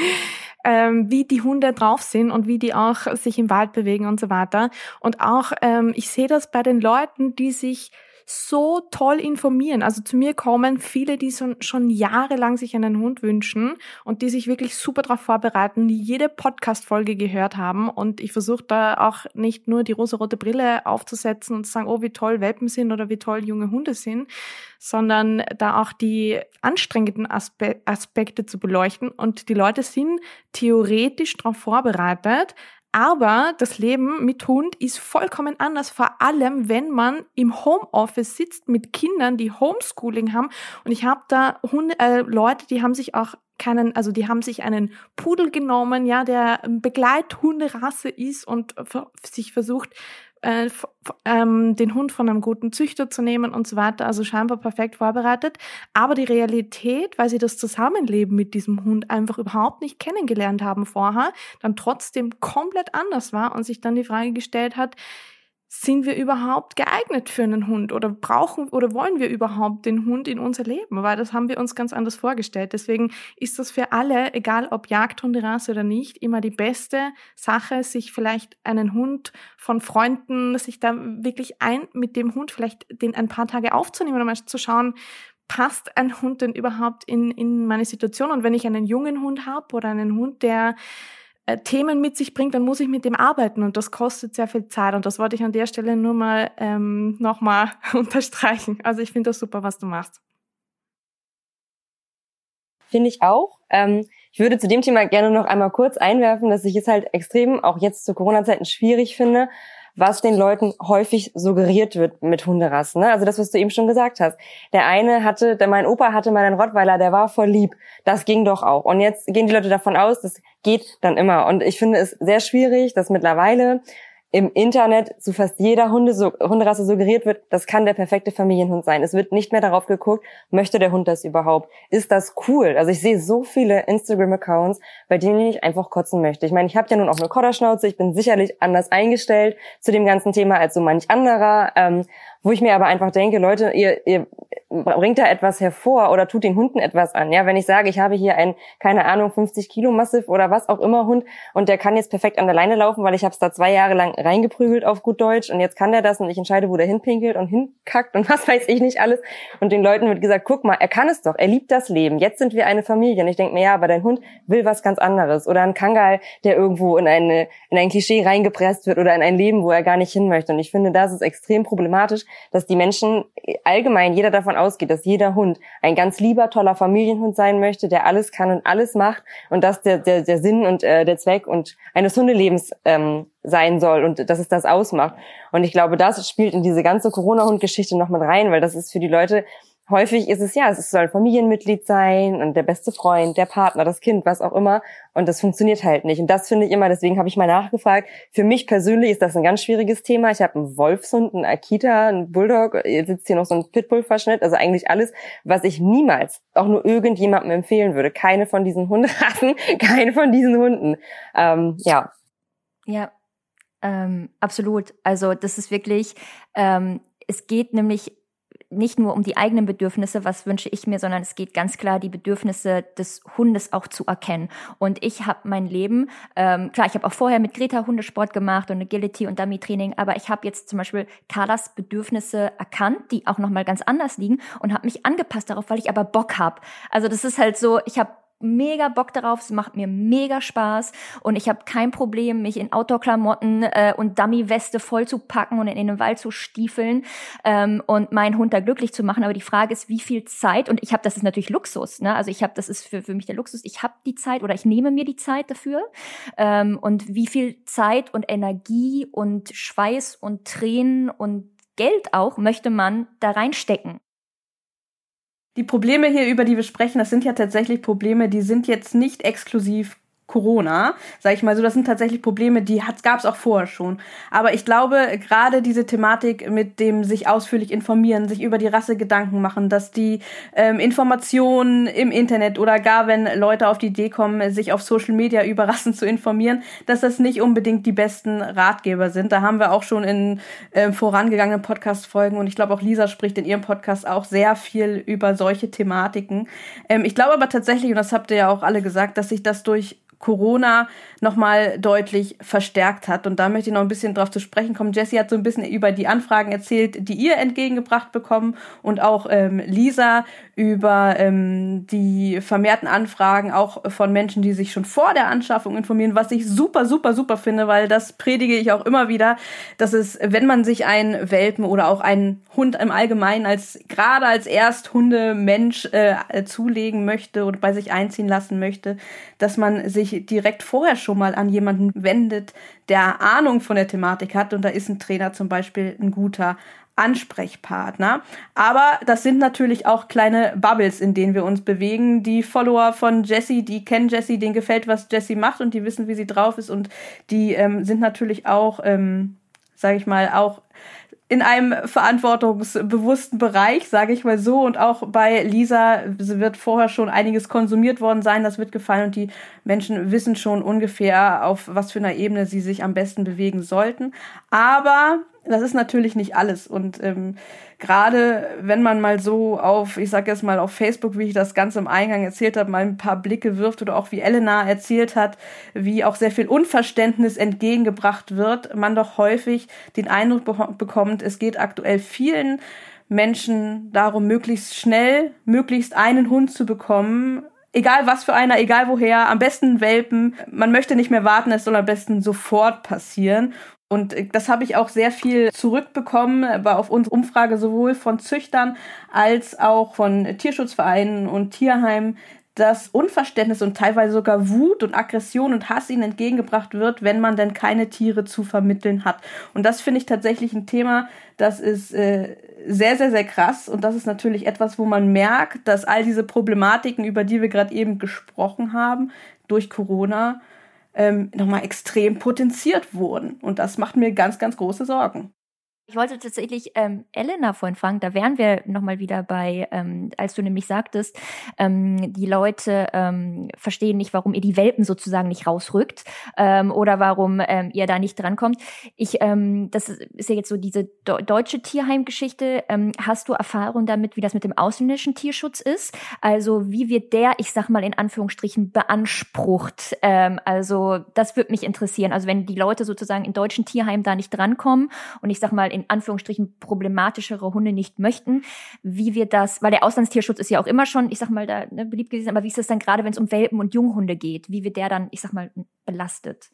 ähm, wie die Hunde drauf sind und wie die auch sich im Wald bewegen und so weiter. Und auch, ähm, ich sehe das bei den Leuten, die sich so toll informieren. Also zu mir kommen viele, die schon, schon jahrelang sich einen Hund wünschen und die sich wirklich super darauf vorbereiten, die jede Podcast-Folge gehört haben. Und ich versuche da auch nicht nur die rosa-rote Brille aufzusetzen und zu sagen, oh, wie toll Welpen sind oder wie toll junge Hunde sind, sondern da auch die anstrengenden Aspe Aspekte zu beleuchten. Und die Leute sind theoretisch darauf vorbereitet, aber das Leben mit Hund ist vollkommen anders, vor allem wenn man im Homeoffice sitzt mit Kindern, die Homeschooling haben. Und ich habe da Hunde, äh, Leute, die haben sich auch keinen, also die haben sich einen Pudel genommen, ja, der Begleithunderasse ist und sich versucht, äh, ähm, den Hund von einem guten Züchter zu nehmen und so weiter, also scheinbar perfekt vorbereitet. Aber die Realität, weil sie das Zusammenleben mit diesem Hund einfach überhaupt nicht kennengelernt haben vorher, dann trotzdem komplett anders war und sich dann die Frage gestellt hat, sind wir überhaupt geeignet für einen Hund oder brauchen oder wollen wir überhaupt den Hund in unser Leben? Weil das haben wir uns ganz anders vorgestellt. Deswegen ist das für alle, egal ob Jagdhunderasse oder nicht, immer die beste Sache, sich vielleicht einen Hund von Freunden, sich da wirklich ein mit dem Hund vielleicht den ein paar Tage aufzunehmen und mal zu schauen, passt ein Hund denn überhaupt in, in meine Situation? Und wenn ich einen jungen Hund habe oder einen Hund, der äh, Themen mit sich bringt, dann muss ich mit dem arbeiten und das kostet sehr viel Zeit und das wollte ich an der Stelle nur mal ähm, nochmal unterstreichen. Also ich finde das super, was du machst. Finde ich auch. Ähm, ich würde zu dem Thema gerne noch einmal kurz einwerfen, dass ich es halt extrem, auch jetzt zu Corona-Zeiten, schwierig finde, was den Leuten häufig suggeriert wird mit Hunderassen. Ne? Also das, was du eben schon gesagt hast. Der eine hatte, der mein Opa hatte mal einen Rottweiler, der war voll lieb. Das ging doch auch. Und jetzt gehen die Leute davon aus, das geht dann immer. Und ich finde es sehr schwierig, dass mittlerweile im Internet zu fast jeder Hunde, Hunderasse suggeriert wird, das kann der perfekte Familienhund sein. Es wird nicht mehr darauf geguckt, möchte der Hund das überhaupt? Ist das cool? Also ich sehe so viele Instagram-Accounts, bei denen ich einfach kotzen möchte. Ich meine, ich habe ja nun auch eine Kodderschnauze, ich bin sicherlich anders eingestellt zu dem ganzen Thema als so manch anderer. Ähm, wo ich mir aber einfach denke, Leute, ihr, ihr bringt da etwas hervor oder tut den Hunden etwas an. Ja, wenn ich sage, ich habe hier einen, keine Ahnung, 50 Kilo Massiv oder was auch immer Hund und der kann jetzt perfekt an der Leine laufen, weil ich habe es da zwei Jahre lang reingeprügelt auf gut Deutsch und jetzt kann der das und ich entscheide, wo der hinpinkelt und hinkackt und was weiß ich nicht alles. Und den Leuten wird gesagt, guck mal, er kann es doch, er liebt das Leben. Jetzt sind wir eine Familie. Und ich denke mir, ja, aber dein Hund will was ganz anderes. Oder ein Kangal, der irgendwo in, eine, in ein Klischee reingepresst wird oder in ein Leben, wo er gar nicht hin möchte. Und ich finde, das ist extrem problematisch, dass die Menschen allgemein jeder davon ausgeht, dass jeder Hund ein ganz lieber, toller Familienhund sein möchte, der alles kann und alles macht und dass der, der, der Sinn und äh, der Zweck und eines Hundelebens ähm, sein soll und dass es das ausmacht. Und ich glaube, das spielt in diese ganze Corona-Hund-Geschichte noch mit rein, weil das ist für die Leute häufig ist es ja, es soll Familienmitglied sein und der beste Freund, der Partner, das Kind, was auch immer. Und das funktioniert halt nicht. Und das finde ich immer, deswegen habe ich mal nachgefragt. Für mich persönlich ist das ein ganz schwieriges Thema. Ich habe einen Wolfshund, einen Akita, einen Bulldog, jetzt sitzt hier noch so ein Pitbull-Verschnitt. Also eigentlich alles, was ich niemals auch nur irgendjemandem empfehlen würde. Keine von diesen Hunderassen, keine von diesen Hunden. Ähm, ja. Ja, ähm, absolut. Also das ist wirklich, ähm, es geht nämlich nicht nur um die eigenen Bedürfnisse, was wünsche ich mir, sondern es geht ganz klar, die Bedürfnisse des Hundes auch zu erkennen. Und ich habe mein Leben, ähm, klar, ich habe auch vorher mit Greta Hundesport gemacht und Agility und Dummy-Training, aber ich habe jetzt zum Beispiel Carlas Bedürfnisse erkannt, die auch nochmal ganz anders liegen und habe mich angepasst darauf, weil ich aber Bock habe. Also das ist halt so, ich habe mega Bock darauf, es macht mir mega Spaß und ich habe kein Problem, mich in Outdoor-Klamotten äh, und Dummy-Weste voll zu packen und in, in den Wald zu stiefeln ähm, und meinen Hund da glücklich zu machen. Aber die Frage ist, wie viel Zeit, und ich habe, das ist natürlich Luxus, ne? also ich habe, das ist für, für mich der Luxus, ich habe die Zeit oder ich nehme mir die Zeit dafür ähm, und wie viel Zeit und Energie und Schweiß und Tränen und Geld auch möchte man da reinstecken. Die Probleme hier, über die wir sprechen, das sind ja tatsächlich Probleme, die sind jetzt nicht exklusiv Corona, sage ich mal so. Das sind tatsächlich Probleme, die gab es auch vorher schon. Aber ich glaube, gerade diese Thematik mit dem sich ausführlich informieren, sich über die Rasse Gedanken machen, dass die ähm, Informationen im Internet oder gar wenn Leute auf die Idee kommen, sich auf Social Media über Rassen zu informieren, dass das nicht unbedingt die besten Ratgeber sind. Da haben wir auch schon in äh, vorangegangenen Podcast-Folgen und ich glaube auch Lisa spricht in ihrem Podcast auch sehr viel über solche Thematiken. Ähm, ich glaube aber tatsächlich, und das habt ihr ja auch alle gesagt, dass sich das durch Corona nochmal deutlich verstärkt hat. Und da möchte ich noch ein bisschen drauf zu sprechen kommen. Jessie hat so ein bisschen über die Anfragen erzählt, die ihr entgegengebracht bekommen und auch ähm, Lisa über ähm, die vermehrten Anfragen auch von Menschen, die sich schon vor der Anschaffung informieren, was ich super, super, super finde, weil das predige ich auch immer wieder, dass es, wenn man sich einen Welpen oder auch einen Hund im Allgemeinen als gerade als Ersthunde-Mensch äh, zulegen möchte oder bei sich einziehen lassen möchte, dass man sich direkt vorher schon mal an jemanden wendet, der Ahnung von der Thematik hat. Und da ist ein Trainer zum Beispiel ein guter Ansprechpartner. Aber das sind natürlich auch kleine Bubbles, in denen wir uns bewegen. Die Follower von Jessie, die kennen Jessie, denen gefällt, was Jessie macht und die wissen, wie sie drauf ist. Und die ähm, sind natürlich auch, ähm, sage ich mal, auch in einem verantwortungsbewussten Bereich, sage ich mal so. Und auch bei Lisa wird vorher schon einiges konsumiert worden sein. Das wird gefallen und die Menschen wissen schon ungefähr, auf was für einer Ebene sie sich am besten bewegen sollten. Aber das ist natürlich nicht alles. Und ähm, gerade wenn man mal so auf, ich sag jetzt mal auf Facebook, wie ich das ganz im Eingang erzählt habe, mal ein paar Blicke wirft oder auch wie Elena erzählt hat, wie auch sehr viel Unverständnis entgegengebracht wird, man doch häufig den Eindruck be bekommt, es geht aktuell vielen Menschen darum, möglichst schnell, möglichst einen Hund zu bekommen, egal was für einer, egal woher, am besten Welpen. Man möchte nicht mehr warten, es soll am besten sofort passieren. Und äh, das habe ich auch sehr viel zurückbekommen, aber auf unsere Umfrage sowohl von Züchtern als auch von Tierschutzvereinen und Tierheimen, dass Unverständnis und teilweise sogar Wut und Aggression und Hass ihnen entgegengebracht wird, wenn man denn keine Tiere zu vermitteln hat. Und das finde ich tatsächlich ein Thema, das ist äh, sehr, sehr, sehr krass. Und das ist natürlich etwas, wo man merkt, dass all diese Problematiken, über die wir gerade eben gesprochen haben, durch Corona ähm, nochmal extrem potenziert wurden. Und das macht mir ganz, ganz große Sorgen. Ich wollte tatsächlich ähm, Elena vorhin fragen, da wären wir nochmal wieder bei, ähm, als du nämlich sagtest, ähm, die Leute ähm, verstehen nicht, warum ihr die Welpen sozusagen nicht rausrückt ähm, oder warum ähm, ihr da nicht drankommt. Ich, ähm, das ist ja jetzt so diese do deutsche Tierheimgeschichte. Ähm, hast du Erfahrung damit, wie das mit dem ausländischen Tierschutz ist? Also wie wird der, ich sag mal in Anführungsstrichen, beansprucht? Ähm, also das würde mich interessieren. Also wenn die Leute sozusagen in deutschen Tierheimen da nicht drankommen und ich sag mal in Anführungsstrichen problematischere Hunde nicht möchten, wie wir das, weil der Auslandstierschutz ist ja auch immer schon, ich sag mal, da ne, beliebt gewesen, aber wie ist das dann gerade, wenn es um Welpen und Junghunde geht, wie wird der dann, ich sag mal, belastet?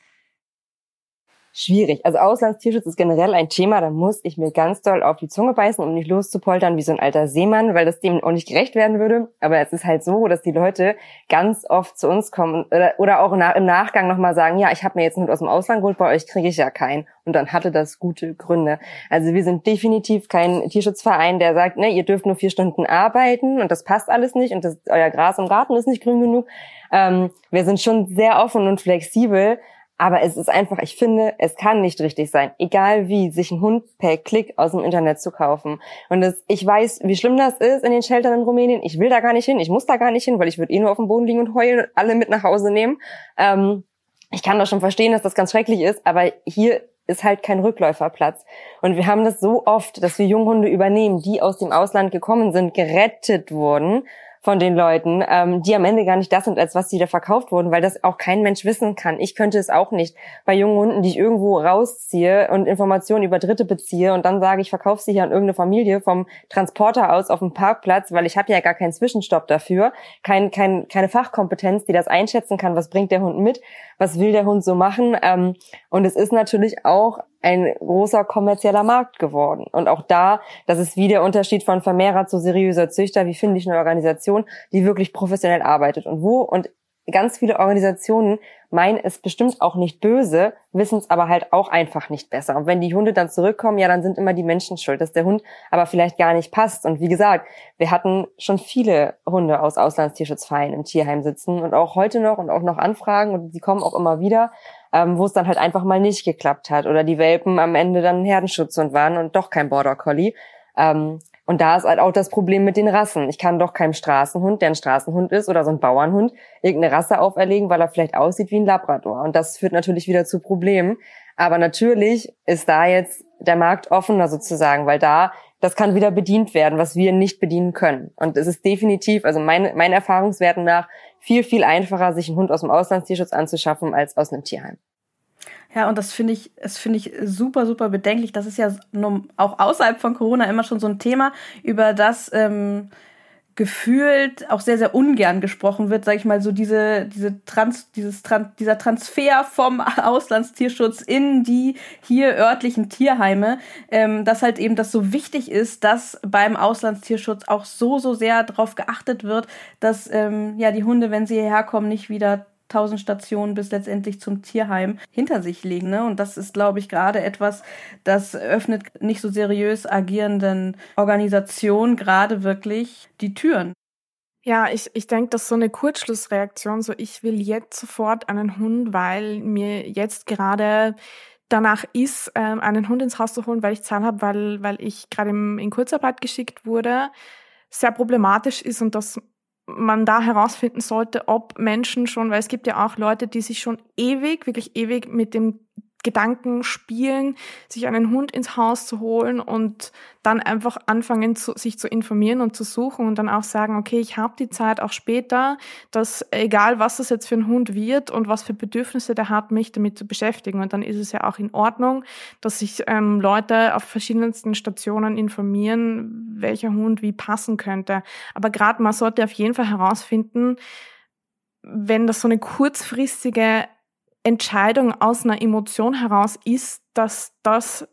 Schwierig. Also Auslandstierschutz ist generell ein Thema, da muss ich mir ganz doll auf die Zunge beißen, um nicht loszupoltern wie so ein alter Seemann, weil das dem auch nicht gerecht werden würde. Aber es ist halt so, dass die Leute ganz oft zu uns kommen oder, oder auch im Nachgang nochmal sagen, ja, ich habe mir jetzt einen Hund aus dem Ausland geholt, bei euch kriege ich ja keinen. Und dann hatte das gute Gründe. Also wir sind definitiv kein Tierschutzverein, der sagt, ne, ihr dürft nur vier Stunden arbeiten und das passt alles nicht und das, euer Gras im Garten ist nicht grün genug. Ähm, wir sind schon sehr offen und flexibel aber es ist einfach, ich finde, es kann nicht richtig sein, egal wie, sich einen Hund per Klick aus dem Internet zu kaufen. Und das, ich weiß, wie schlimm das ist in den Sheltern in Rumänien. Ich will da gar nicht hin, ich muss da gar nicht hin, weil ich würde eh nur auf dem Boden liegen und heulen und alle mit nach Hause nehmen. Ähm, ich kann doch schon verstehen, dass das ganz schrecklich ist, aber hier ist halt kein Rückläuferplatz. Und wir haben das so oft, dass wir Junghunde übernehmen, die aus dem Ausland gekommen sind, gerettet wurden von den Leuten, ähm, die am Ende gar nicht das sind, als was sie da verkauft wurden, weil das auch kein Mensch wissen kann. Ich könnte es auch nicht. Bei jungen Hunden, die ich irgendwo rausziehe und Informationen über Dritte beziehe und dann sage, ich verkaufe sie hier an irgendeine Familie vom Transporter aus auf dem Parkplatz, weil ich habe ja gar keinen Zwischenstopp dafür, kein, kein, keine Fachkompetenz, die das einschätzen kann, was bringt der Hund mit, was will der Hund so machen. Ähm, und es ist natürlich auch ein großer kommerzieller Markt geworden. Und auch da, das ist wie der Unterschied von Vermehrer zu seriöser Züchter, wie finde ich eine Organisation, die wirklich professionell arbeitet und wo und ganz viele Organisationen meinen es bestimmt auch nicht böse, wissen es aber halt auch einfach nicht besser. Und wenn die Hunde dann zurückkommen, ja, dann sind immer die Menschen schuld, dass der Hund aber vielleicht gar nicht passt. Und wie gesagt, wir hatten schon viele Hunde aus Auslandstierschutzvereinen im Tierheim sitzen und auch heute noch und auch noch Anfragen und die kommen auch immer wieder, ähm, wo es dann halt einfach mal nicht geklappt hat oder die Welpen am Ende dann Herdenschutzhund waren und doch kein Border Collie. Ähm, und da ist halt auch das Problem mit den Rassen. Ich kann doch keinem Straßenhund, der ein Straßenhund ist oder so ein Bauernhund, irgendeine Rasse auferlegen, weil er vielleicht aussieht wie ein Labrador. Und das führt natürlich wieder zu Problemen. Aber natürlich ist da jetzt der Markt offener sozusagen, weil da das kann wieder bedient werden, was wir nicht bedienen können. Und es ist definitiv, also meine, meinen Erfahrungswerten nach, viel, viel einfacher, sich einen Hund aus dem Auslandstierschutz anzuschaffen, als aus einem Tierheim. Ja, und das finde ich, das finde ich super, super bedenklich. Das ist ja auch außerhalb von Corona immer schon so ein Thema, über das ähm, gefühlt auch sehr, sehr ungern gesprochen wird, sage ich mal, so diese, diese Trans, dieses Trans, dieser Transfer vom Auslandstierschutz in die hier örtlichen Tierheime, ähm, dass halt eben das so wichtig ist, dass beim Auslandstierschutz auch so, so sehr darauf geachtet wird, dass ähm, ja die Hunde, wenn sie hierher kommen, nicht wieder tausend Stationen bis letztendlich zum Tierheim hinter sich legen. Ne? Und das ist, glaube ich, gerade etwas, das öffnet nicht so seriös agierenden Organisationen gerade wirklich die Türen. Ja, ich, ich denke, dass so eine Kurzschlussreaktion, so ich will jetzt sofort einen Hund, weil mir jetzt gerade danach ist, ähm, einen Hund ins Haus zu holen, weil ich Zahn habe, weil, weil ich gerade in Kurzarbeit geschickt wurde, sehr problematisch ist und das man da herausfinden sollte, ob Menschen schon, weil es gibt ja auch Leute, die sich schon ewig, wirklich ewig mit dem Gedanken spielen, sich einen Hund ins Haus zu holen und dann einfach anfangen, zu, sich zu informieren und zu suchen und dann auch sagen, okay, ich habe die Zeit auch später, dass egal was das jetzt für ein Hund wird und was für Bedürfnisse der hat, mich damit zu beschäftigen. Und dann ist es ja auch in Ordnung, dass sich ähm, Leute auf verschiedensten Stationen informieren, welcher Hund wie passen könnte. Aber gerade man sollte auf jeden Fall herausfinden, wenn das so eine kurzfristige Entscheidung aus einer Emotion heraus ist, dass das,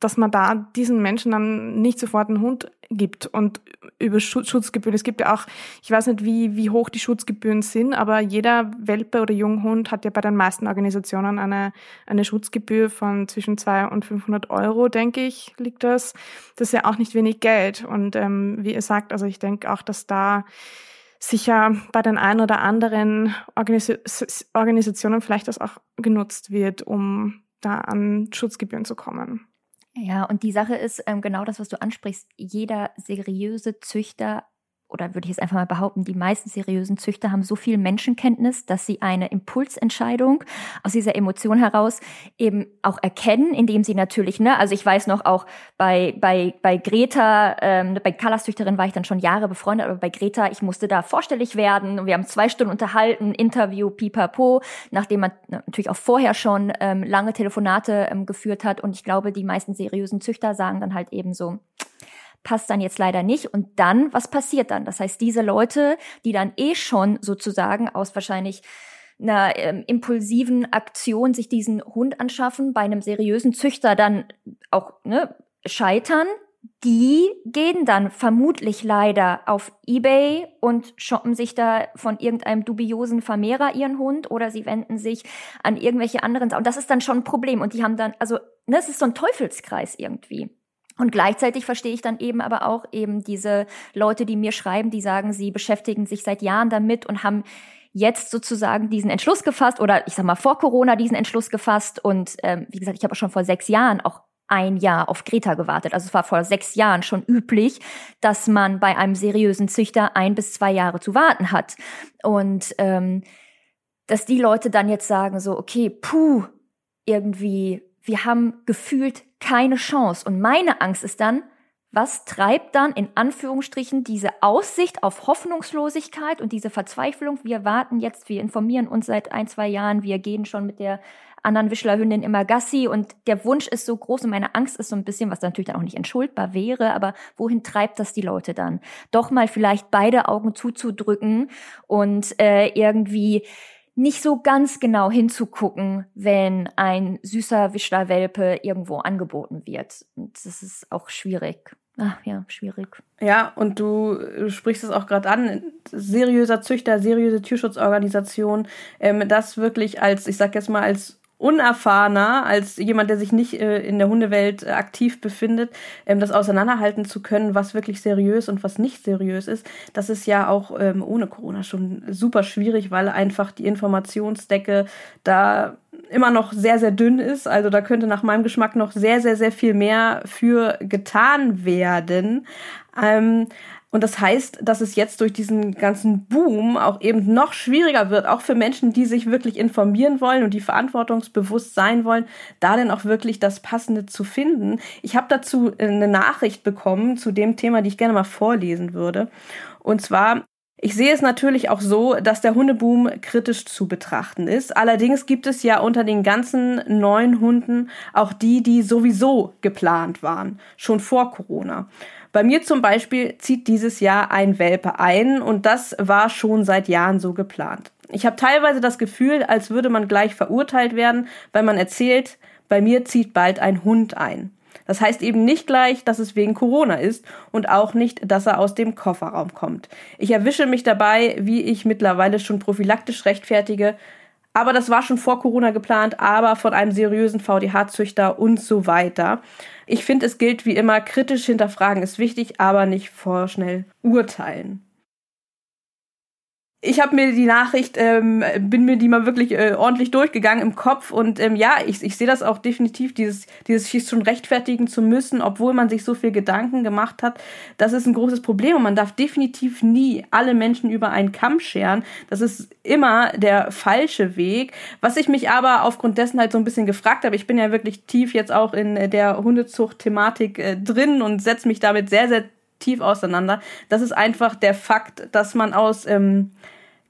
dass man da diesen Menschen dann nicht sofort einen Hund gibt und über Schutzgebühren. Es gibt ja auch, ich weiß nicht, wie, wie hoch die Schutzgebühren sind, aber jeder Welpe oder Junghund hat ja bei den meisten Organisationen eine, eine Schutzgebühr von zwischen 200 und 500 Euro, denke ich, liegt das. Das ist ja auch nicht wenig Geld. Und ähm, wie ihr sagt, also ich denke auch, dass da sicher bei den ein oder anderen Organis Organisationen vielleicht das auch genutzt wird, um da an Schutzgebühren zu kommen. Ja, und die Sache ist ähm, genau das, was du ansprichst. Jeder seriöse Züchter oder würde ich jetzt einfach mal behaupten, die meisten seriösen Züchter haben so viel Menschenkenntnis, dass sie eine Impulsentscheidung aus dieser Emotion heraus eben auch erkennen, indem sie natürlich, ne, also ich weiß noch auch bei bei bei Greta, ähm, bei Callas Züchterin war ich dann schon Jahre befreundet, aber bei Greta, ich musste da vorstellig werden und wir haben zwei Stunden unterhalten, Interview, pipapo, nachdem man natürlich auch vorher schon ähm, lange Telefonate ähm, geführt hat. Und ich glaube, die meisten seriösen Züchter sagen dann halt eben so, passt dann jetzt leider nicht. Und dann, was passiert dann? Das heißt, diese Leute, die dann eh schon sozusagen aus wahrscheinlich einer ähm, impulsiven Aktion sich diesen Hund anschaffen, bei einem seriösen Züchter dann auch ne, scheitern, die gehen dann vermutlich leider auf eBay und shoppen sich da von irgendeinem dubiosen Vermehrer ihren Hund oder sie wenden sich an irgendwelche anderen. Und das ist dann schon ein Problem. Und die haben dann, also, ne, es ist so ein Teufelskreis irgendwie. Und gleichzeitig verstehe ich dann eben aber auch eben diese Leute, die mir schreiben, die sagen, sie beschäftigen sich seit Jahren damit und haben jetzt sozusagen diesen Entschluss gefasst oder ich sag mal vor Corona diesen Entschluss gefasst und ähm, wie gesagt, ich habe auch schon vor sechs Jahren auch ein Jahr auf Greta gewartet. Also es war vor sechs Jahren schon üblich, dass man bei einem seriösen Züchter ein bis zwei Jahre zu warten hat. Und ähm, dass die Leute dann jetzt sagen so, okay, puh, irgendwie wir haben gefühlt keine Chance. Und meine Angst ist dann, was treibt dann in Anführungsstrichen diese Aussicht auf Hoffnungslosigkeit und diese Verzweiflung? Wir warten jetzt, wir informieren uns seit ein, zwei Jahren, wir gehen schon mit der anderen Wischlerhündin immer Gassi und der Wunsch ist so groß und meine Angst ist so ein bisschen, was natürlich dann auch nicht entschuldbar wäre, aber wohin treibt das die Leute dann? Doch mal vielleicht beide Augen zuzudrücken und äh, irgendwie nicht so ganz genau hinzugucken, wenn ein süßer Wischlerwelpe irgendwo angeboten wird. Und das ist auch schwierig. Ach ja, schwierig. Ja, und du, du sprichst es auch gerade an, seriöser Züchter, seriöse Tierschutzorganisation, ähm, das wirklich als, ich sag jetzt mal, als unerfahrener, als jemand, der sich nicht äh, in der Hundewelt äh, aktiv befindet, ähm, das auseinanderhalten zu können, was wirklich seriös und was nicht seriös ist, das ist ja auch ähm, ohne Corona schon super schwierig, weil einfach die Informationsdecke da immer noch sehr, sehr dünn ist. Also da könnte nach meinem Geschmack noch sehr, sehr, sehr viel mehr für getan werden. Ähm, und das heißt, dass es jetzt durch diesen ganzen Boom auch eben noch schwieriger wird, auch für Menschen, die sich wirklich informieren wollen und die verantwortungsbewusst sein wollen, da denn auch wirklich das Passende zu finden. Ich habe dazu eine Nachricht bekommen zu dem Thema, die ich gerne mal vorlesen würde. Und zwar ich sehe es natürlich auch so, dass der Hundeboom kritisch zu betrachten ist. Allerdings gibt es ja unter den ganzen neuen Hunden auch die, die sowieso geplant waren, schon vor Corona. Bei mir zum Beispiel zieht dieses Jahr ein Welpe ein und das war schon seit Jahren so geplant. Ich habe teilweise das Gefühl, als würde man gleich verurteilt werden, weil man erzählt, bei mir zieht bald ein Hund ein. Das heißt eben nicht gleich, dass es wegen Corona ist und auch nicht, dass er aus dem Kofferraum kommt. Ich erwische mich dabei, wie ich mittlerweile schon prophylaktisch rechtfertige, aber das war schon vor Corona geplant, aber von einem seriösen VDH-Züchter und so weiter. Ich finde, es gilt wie immer, kritisch hinterfragen ist wichtig, aber nicht vorschnell urteilen ich habe mir die Nachricht, ähm, bin mir die mal wirklich äh, ordentlich durchgegangen im Kopf und ähm, ja, ich, ich sehe das auch definitiv, dieses, dieses sich schon rechtfertigen zu müssen, obwohl man sich so viel Gedanken gemacht hat, das ist ein großes Problem und man darf definitiv nie alle Menschen über einen Kamm scheren. Das ist immer der falsche Weg. Was ich mich aber aufgrund dessen halt so ein bisschen gefragt habe, ich bin ja wirklich tief jetzt auch in der Hundezucht-Thematik äh, drin und setze mich damit sehr, sehr tief auseinander. Das ist einfach der Fakt, dass man aus ähm,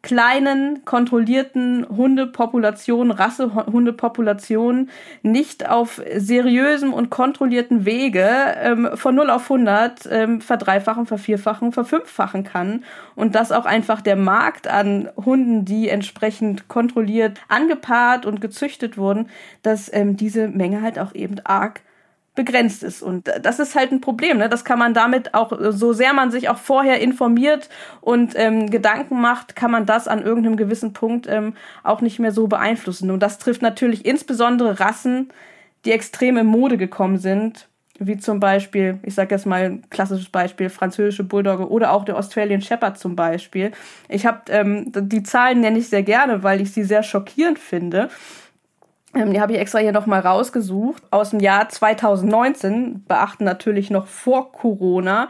kleinen, kontrollierten Hundepopulationen, Rassehundepopulationen nicht auf seriösem und kontrollierten Wege ähm, von 0 auf 100 ähm, verdreifachen, vervierfachen, verfünffachen kann. Und dass auch einfach der Markt an Hunden, die entsprechend kontrolliert angepaart und gezüchtet wurden, dass ähm, diese Menge halt auch eben arg begrenzt ist. Und das ist halt ein Problem. Ne? Das kann man damit auch, so sehr man sich auch vorher informiert und ähm, Gedanken macht, kann man das an irgendeinem gewissen Punkt ähm, auch nicht mehr so beeinflussen. Und das trifft natürlich insbesondere Rassen, die extrem in Mode gekommen sind, wie zum Beispiel, ich sage jetzt mal ein klassisches Beispiel, französische Bulldogge oder auch der Australian Shepherd zum Beispiel. Ich habe ähm, die Zahlen nenne ich sehr gerne, weil ich sie sehr schockierend finde. Ähm, die habe ich extra hier nochmal rausgesucht. Aus dem Jahr 2019, beachten natürlich noch vor Corona,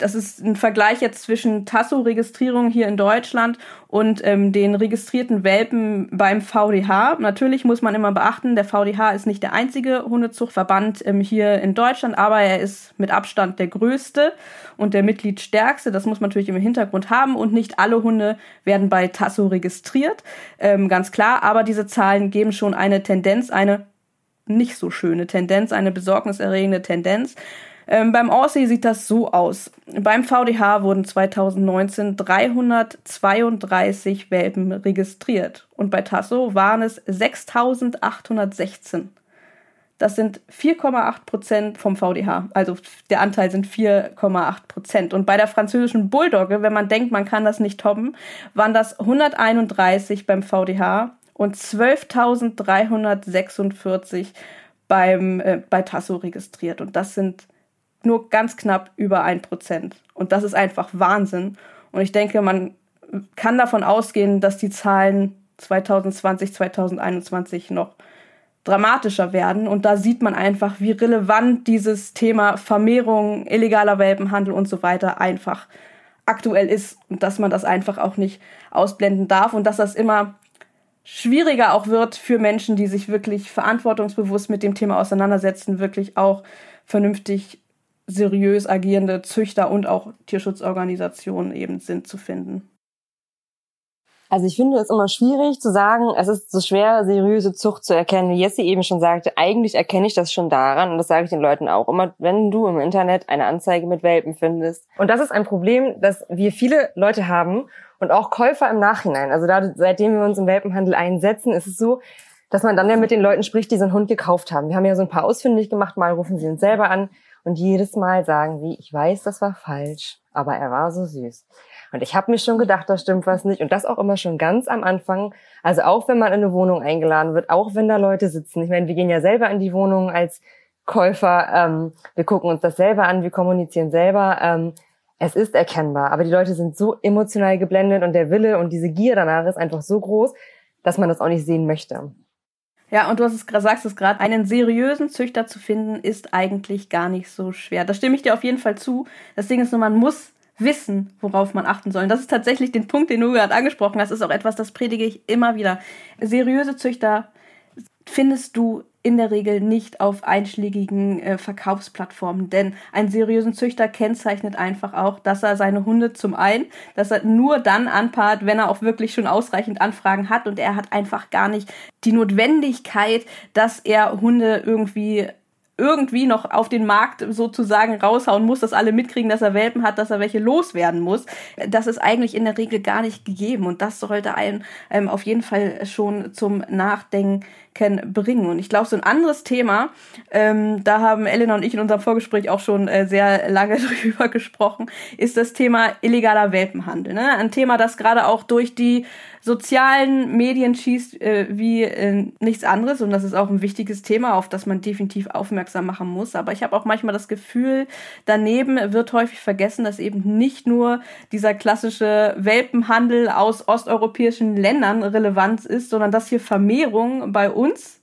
das ist ein Vergleich jetzt zwischen Tasso-Registrierung hier in Deutschland und ähm, den registrierten Welpen beim VDH. Natürlich muss man immer beachten, der VDH ist nicht der einzige Hundezuchtverband ähm, hier in Deutschland, aber er ist mit Abstand der größte und der Mitgliedstärkste. Das muss man natürlich im Hintergrund haben und nicht alle Hunde werden bei Tasso registriert, ähm, ganz klar. Aber diese Zahlen geben schon eine Tendenz, eine nicht so schöne Tendenz, eine besorgniserregende Tendenz. Ähm, beim Aussie sieht das so aus. Beim VDH wurden 2019 332 Welpen registriert und bei Tasso waren es 6816. Das sind 4,8 Prozent vom VDH. Also der Anteil sind 4,8 Prozent. Und bei der französischen Bulldogge, wenn man denkt, man kann das nicht toppen, waren das 131 beim VDH und 12.346 beim äh, bei Tasso registriert. Und das sind nur ganz knapp über ein Prozent. Und das ist einfach Wahnsinn. Und ich denke, man kann davon ausgehen, dass die Zahlen 2020, 2021 noch dramatischer werden. Und da sieht man einfach, wie relevant dieses Thema Vermehrung, illegaler Welpenhandel und so weiter einfach aktuell ist und dass man das einfach auch nicht ausblenden darf und dass das immer schwieriger auch wird für Menschen, die sich wirklich verantwortungsbewusst mit dem Thema auseinandersetzen, wirklich auch vernünftig seriös agierende Züchter und auch Tierschutzorganisationen eben sind zu finden. Also ich finde es immer schwierig zu sagen, es ist so schwer, seriöse Zucht zu erkennen. Wie Jessie eben schon sagte, eigentlich erkenne ich das schon daran, und das sage ich den Leuten auch immer, wenn du im Internet eine Anzeige mit Welpen findest. Und das ist ein Problem, das wir viele Leute haben und auch Käufer im Nachhinein. Also da, seitdem wir uns im Welpenhandel einsetzen, ist es so, dass man dann ja mit den Leuten spricht, die so einen Hund gekauft haben. Wir haben ja so ein paar ausfindig gemacht, mal rufen sie uns selber an Und jedes Mal sagen sie, ich weiß, das war falsch, aber er war so süß. Und ich habe mir schon gedacht, da stimmt was nicht. Und das auch immer schon ganz am Anfang. Also auch wenn man in eine Wohnung eingeladen wird, auch wenn da Leute sitzen. Ich meine, wir gehen ja selber in die Wohnung als Käufer. Ähm, wir gucken uns das selber an, wir kommunizieren selber. Ähm, es ist erkennbar, aber die Leute sind so emotional geblendet und der Wille und diese Gier danach ist einfach so groß, dass man das auch nicht sehen möchte. Ja, und du hast es sagst es gerade, einen seriösen Züchter zu finden, ist eigentlich gar nicht so schwer. Da stimme ich dir auf jeden Fall zu. Das Ding ist nur, man muss wissen, worauf man achten soll. Und das ist tatsächlich den Punkt, den du gerade angesprochen hast, ist auch etwas, das predige ich immer wieder. Seriöse Züchter findest du in der Regel nicht auf einschlägigen äh, Verkaufsplattformen, denn ein seriösen Züchter kennzeichnet einfach auch, dass er seine Hunde zum einen, dass er nur dann anpaart, wenn er auch wirklich schon ausreichend Anfragen hat. Und er hat einfach gar nicht die Notwendigkeit, dass er Hunde irgendwie irgendwie noch auf den Markt sozusagen raushauen muss, dass alle mitkriegen, dass er Welpen hat, dass er welche loswerden muss. Das ist eigentlich in der Regel gar nicht gegeben. Und das sollte einen ähm, auf jeden Fall schon zum Nachdenken bringen. Und ich glaube, so ein anderes Thema, ähm, da haben Elena und ich in unserem Vorgespräch auch schon äh, sehr lange drüber gesprochen, ist das Thema illegaler Welpenhandel. Ne? Ein Thema, das gerade auch durch die sozialen Medien schießt äh, wie äh, nichts anderes und das ist auch ein wichtiges Thema, auf das man definitiv aufmerksam machen muss. Aber ich habe auch manchmal das Gefühl, daneben wird häufig vergessen, dass eben nicht nur dieser klassische Welpenhandel aus osteuropäischen Ländern relevant ist, sondern dass hier Vermehrung bei uns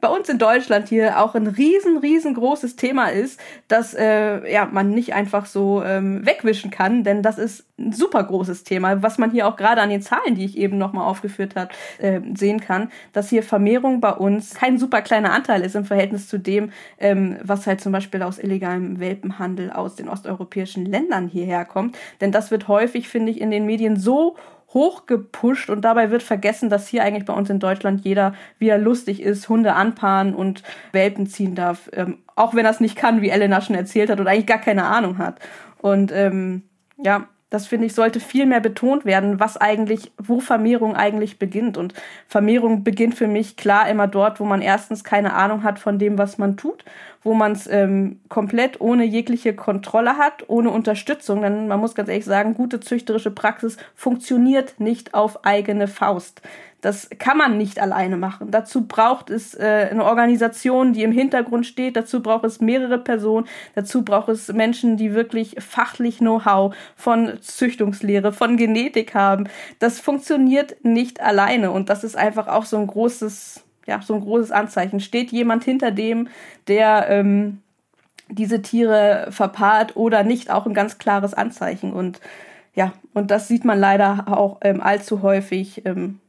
bei uns in Deutschland hier auch ein riesen, riesengroßes Thema ist, dass äh, ja, man nicht einfach so ähm, wegwischen kann, denn das ist ein super großes Thema, was man hier auch gerade an den Zahlen, die ich eben nochmal aufgeführt habe, äh, sehen kann, dass hier Vermehrung bei uns kein super kleiner Anteil ist im Verhältnis zu dem, ähm, was halt zum Beispiel aus illegalem Welpenhandel aus den osteuropäischen Ländern hierher kommt. Denn das wird häufig, finde ich, in den Medien so hochgepusht und dabei wird vergessen, dass hier eigentlich bei uns in Deutschland jeder, wie er lustig ist, Hunde anpaaren und Welpen ziehen darf. Ähm, auch wenn er es nicht kann, wie Elena schon erzählt hat und eigentlich gar keine Ahnung hat. Und ähm, ja, das finde ich, sollte viel mehr betont werden, was eigentlich, wo Vermehrung eigentlich beginnt. Und Vermehrung beginnt für mich klar immer dort, wo man erstens keine Ahnung hat von dem, was man tut, wo man es ähm, komplett ohne jegliche Kontrolle hat, ohne Unterstützung. Denn man muss ganz ehrlich sagen, gute züchterische Praxis funktioniert nicht auf eigene Faust. Das kann man nicht alleine machen. Dazu braucht es äh, eine Organisation, die im Hintergrund steht. Dazu braucht es mehrere Personen. Dazu braucht es Menschen, die wirklich fachlich Know-how von Züchtungslehre, von Genetik haben. Das funktioniert nicht alleine. Und das ist einfach auch so ein großes, ja, so ein großes Anzeichen. Steht jemand hinter dem, der ähm, diese Tiere verpaart oder nicht, auch ein ganz klares Anzeichen. Und ja, und das sieht man leider auch ähm, allzu häufig ähm,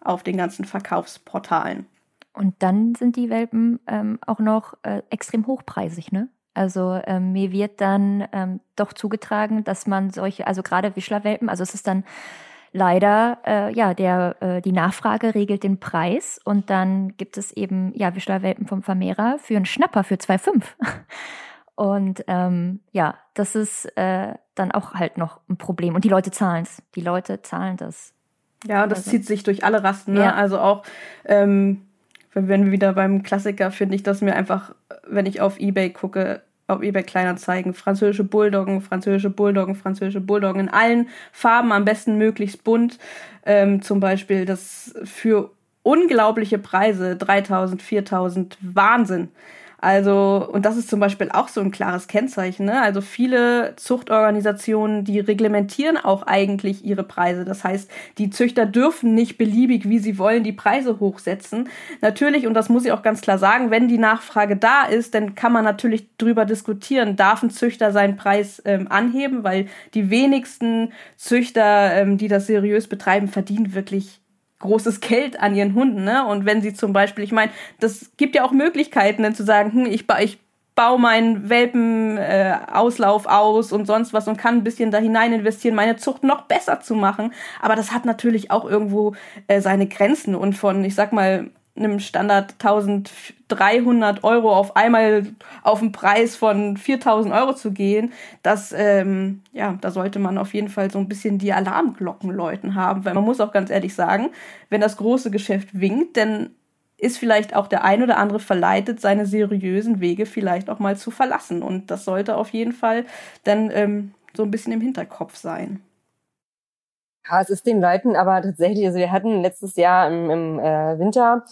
auf den ganzen Verkaufsportalen. Und dann sind die Welpen ähm, auch noch äh, extrem hochpreisig, ne? Also ähm, mir wird dann ähm, doch zugetragen, dass man solche, also gerade Wischlerwelpen, also es ist dann leider, äh, ja, der, äh, die Nachfrage regelt den Preis und dann gibt es eben, ja, Wischlerwelpen vom Vermehrer für einen Schnapper für 2,5. Und ähm, ja, das ist äh, dann auch halt noch ein Problem. Und die Leute zahlen es. Die Leute zahlen das. Ja, das also. zieht sich durch alle Rasten. Ne? Ja. Also auch, ähm, wenn wir wieder beim Klassiker, finde ich, dass mir einfach, wenn ich auf Ebay gucke, auf eBay Kleinanzeigen, französische Bulldoggen, französische Bulldoggen, französische Bulldoggen in allen Farben, am besten möglichst bunt. Ähm, zum Beispiel das für unglaubliche Preise, 3000, 4000, Wahnsinn. Also, und das ist zum Beispiel auch so ein klares Kennzeichen. Ne? Also viele Zuchtorganisationen, die reglementieren auch eigentlich ihre Preise. Das heißt, die Züchter dürfen nicht beliebig, wie sie wollen, die Preise hochsetzen. Natürlich, und das muss ich auch ganz klar sagen, wenn die Nachfrage da ist, dann kann man natürlich drüber diskutieren, darf ein Züchter seinen Preis ähm, anheben, weil die wenigsten Züchter, ähm, die das seriös betreiben, verdienen wirklich großes Geld an ihren Hunden, ne? Und wenn sie zum Beispiel, ich meine, das gibt ja auch Möglichkeiten, dann zu sagen, hm, ich, ich baue meinen Welpenauslauf äh, aus und sonst was und kann ein bisschen da hinein investieren, meine Zucht noch besser zu machen. Aber das hat natürlich auch irgendwo äh, seine Grenzen und von, ich sag mal, einem Standard 1300 Euro auf einmal auf einen Preis von 4000 Euro zu gehen, das, ähm, ja, da sollte man auf jeden Fall so ein bisschen die Alarmglocken läuten haben, weil man muss auch ganz ehrlich sagen, wenn das große Geschäft winkt, dann ist vielleicht auch der ein oder andere verleitet, seine seriösen Wege vielleicht auch mal zu verlassen. Und das sollte auf jeden Fall dann ähm, so ein bisschen im Hinterkopf sein. Ja, es ist den Leuten aber tatsächlich, also wir hatten letztes Jahr im, im äh, Winter,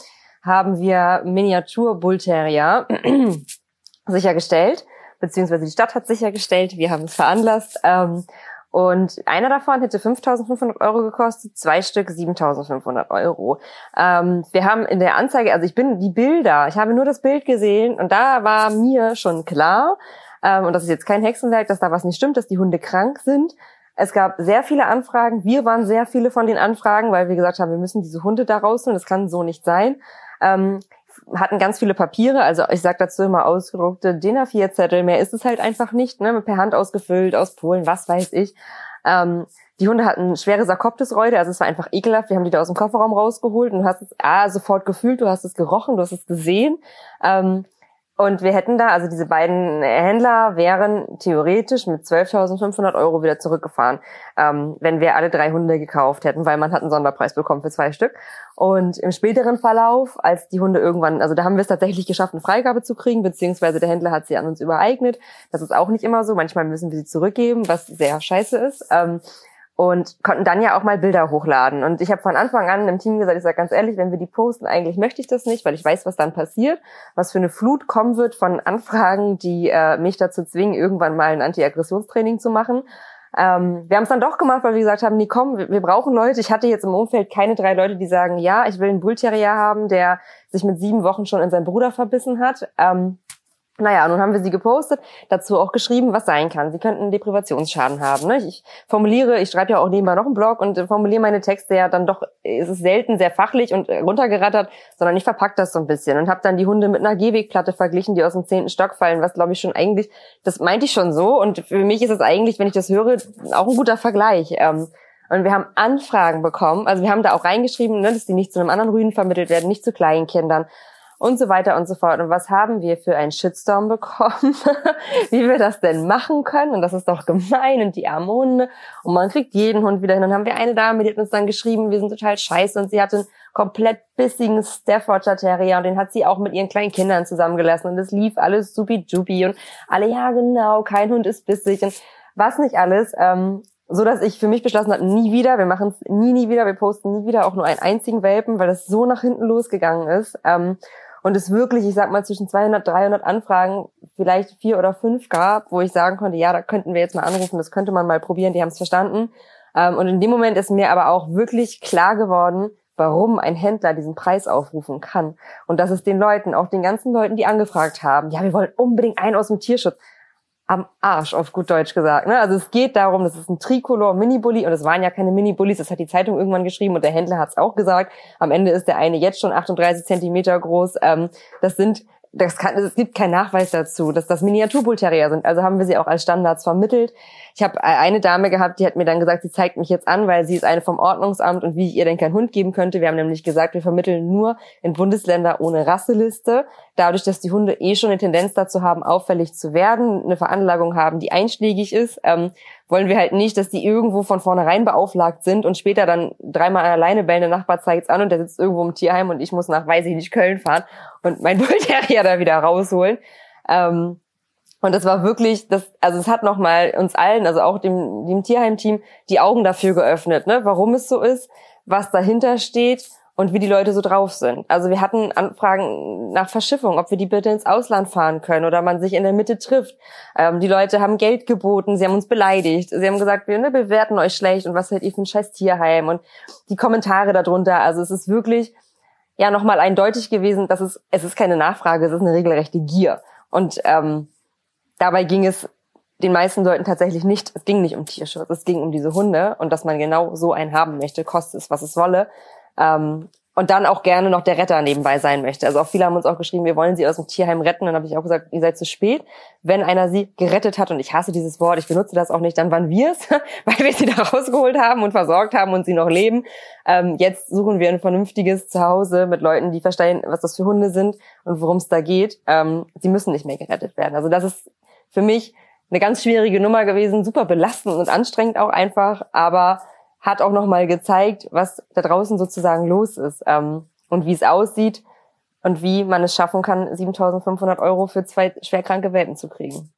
haben wir Miniatur Bull Terrier sichergestellt, beziehungsweise die Stadt hat sichergestellt, wir haben es veranlasst. Ähm, und einer davon hätte 5.500 Euro gekostet, zwei Stück 7.500 Euro. Ähm, wir haben in der Anzeige, also ich bin die Bilder, ich habe nur das Bild gesehen und da war mir schon klar, ähm, und das ist jetzt kein Hexenwerk, dass da was nicht stimmt, dass die Hunde krank sind. Es gab sehr viele Anfragen. Wir waren sehr viele von den Anfragen, weil wir gesagt haben, wir müssen diese Hunde da rausholen. Das kann so nicht sein. Ähm, hatten ganz viele Papiere, also ich sage dazu immer ausgedruckte DIN A4-Zettel, mehr ist es halt einfach nicht, ne? per Hand ausgefüllt, aus Polen, was weiß ich. Ähm, die Hunde hatten schwere Sarkoptisreude, also es war einfach ekelhaft. Wir haben die da aus dem Kofferraum rausgeholt und du hast es ah, sofort gefühlt, du hast es gerochen, du hast es gesehen. Ähm, und wir hätten da, also diese beiden Händler wären theoretisch mit 12.500 Euro wieder zurückgefahren, ähm, wenn wir alle drei Hunde gekauft hätten, weil man hat einen Sonderpreis bekommen für zwei Stück. Und im späteren Verlauf, als die Hunde irgendwann, also da haben wir es tatsächlich geschafft, eine Freigabe zu kriegen, beziehungsweise der Händler hat sie an uns übereignet. Das ist auch nicht immer so. Manchmal müssen wir sie zurückgeben, was sehr scheiße ist. Ähm, und konnten dann ja auch mal Bilder hochladen. Und ich habe von Anfang an im Team gesagt, ich sage ganz ehrlich, wenn wir die posten, eigentlich möchte ich das nicht, weil ich weiß, was dann passiert, was für eine Flut kommen wird von Anfragen, die äh, mich dazu zwingen, irgendwann mal ein Anti-Aggressionstraining zu machen. Ähm, wir haben es dann doch gemacht, weil wir gesagt haben, nee, komm, wir, wir, brauchen Leute. Ich hatte jetzt im Umfeld keine drei Leute, die sagen, ja, ich will einen Bullterrier haben, der sich mit sieben Wochen schon in seinen Bruder verbissen hat. Ähm, naja, nun haben wir sie gepostet, dazu auch geschrieben, was sein kann. Sie könnten Deprivationsschaden haben. Ne? Ich formuliere, ich schreibe ja auch nebenbei noch einen Blog und formuliere meine Texte ja dann doch, ist es selten sehr fachlich und runtergerattert, sondern ich verpacke das so ein bisschen und habe dann die Hunde mit einer Gehwegplatte verglichen, die aus dem zehnten Stock fallen, was glaube ich schon eigentlich, das meinte ich schon so und für mich ist es eigentlich, wenn ich das höre, auch ein guter Vergleich. Ähm, und wir haben Anfragen bekommen, also wir haben da auch reingeschrieben, ne, dass die nicht zu einem anderen Rüden vermittelt werden, nicht zu Kleinkindern und so weiter und so fort. Und was haben wir für einen Shitstorm bekommen, wie wir das denn machen können? Und das ist doch gemein und die armen Hunde. Und man kriegt jeden Hund wieder hin. Und dann haben wir eine Dame, die hat uns dann geschrieben, wir sind total scheiße. Und sie hatte einen komplett bissigen Staffordshire Terrier und den hat sie auch mit ihren kleinen Kindern zusammengelassen. Und es lief alles supi-dupi. Und alle, ja genau, kein Hund ist bissig. Und was nicht alles. Ähm, so dass ich für mich beschlossen habe, nie wieder, wir machen es nie, nie wieder, wir posten nie wieder auch nur einen einzigen Welpen, weil das so nach hinten losgegangen ist. Ähm, und es wirklich, ich sag mal, zwischen 200, 300 Anfragen vielleicht vier oder fünf gab, wo ich sagen konnte, ja, da könnten wir jetzt mal anrufen, das könnte man mal probieren, die haben es verstanden. Ähm, und in dem Moment ist mir aber auch wirklich klar geworden, warum ein Händler diesen Preis aufrufen kann. Und dass es den Leuten, auch den ganzen Leuten, die angefragt haben, ja, wir wollen unbedingt einen aus dem Tierschutz am Arsch, auf gut Deutsch gesagt. Ne? Also es geht darum, das ist ein Tricolor Mini-Bully und es waren ja keine Mini-Bullies, das hat die Zeitung irgendwann geschrieben und der Händler hat es auch gesagt. Am Ende ist der eine jetzt schon 38 Zentimeter groß. Ähm, das sind das kann, es gibt keinen Nachweis dazu, dass das Miniaturbullterrier sind. Also haben wir sie auch als Standards vermittelt. Ich habe eine Dame gehabt, die hat mir dann gesagt, sie zeigt mich jetzt an, weil sie ist eine vom Ordnungsamt und wie ich ihr denn keinen Hund geben könnte. Wir haben nämlich gesagt, wir vermitteln nur in Bundesländer ohne Rasseliste. Dadurch, dass die Hunde eh schon eine Tendenz dazu haben, auffällig zu werden, eine Veranlagung haben, die einschlägig ist, ähm, wollen wir halt nicht, dass die irgendwo von vornherein beauflagt sind und später dann dreimal alleine bellen, der Nachbar zeigt's an und der sitzt irgendwo im Tierheim und ich muss nach, weiß ich nicht, Köln fahren und mein Bullterrier da wieder rausholen. Ähm, und das war wirklich, das, also es hat nochmal uns allen, also auch dem, dem Tierheim-Team, die Augen dafür geöffnet, ne, warum es so ist, was dahinter steht und wie die Leute so drauf sind. Also wir hatten Anfragen nach Verschiffung, ob wir die bitte ins Ausland fahren können oder man sich in der Mitte trifft. Ähm, die Leute haben Geld geboten, sie haben uns beleidigt, sie haben gesagt, wir ne, bewerten euch schlecht und was seid ihr für ein scheiß Tierheim und die Kommentare darunter. Also es ist wirklich ja nochmal eindeutig gewesen, dass es es ist keine Nachfrage, es ist eine regelrechte Gier und ähm, dabei ging es den meisten Leuten tatsächlich nicht, es ging nicht um Tierschutz, es ging um diese Hunde und dass man genau so einen haben möchte, koste es, was es wolle. Ähm, und dann auch gerne noch der Retter nebenbei sein möchte. Also auch viele haben uns auch geschrieben, wir wollen sie aus dem Tierheim retten. dann habe ich auch gesagt, ihr seid zu spät. Wenn einer sie gerettet hat, und ich hasse dieses Wort, ich benutze das auch nicht, dann waren wir es, weil wir sie da rausgeholt haben und versorgt haben und sie noch leben. Ähm, jetzt suchen wir ein vernünftiges Zuhause mit Leuten, die verstehen, was das für Hunde sind und worum es da geht. Ähm, sie müssen nicht mehr gerettet werden. Also das ist für mich eine ganz schwierige Nummer gewesen, super belastend und anstrengend auch einfach, aber hat auch nochmal gezeigt, was da draußen sozusagen los ist ähm, und wie es aussieht. und wie man es schaffen kann, 7.500 Euro für zwei schwerkranke Welpen zu kriegen.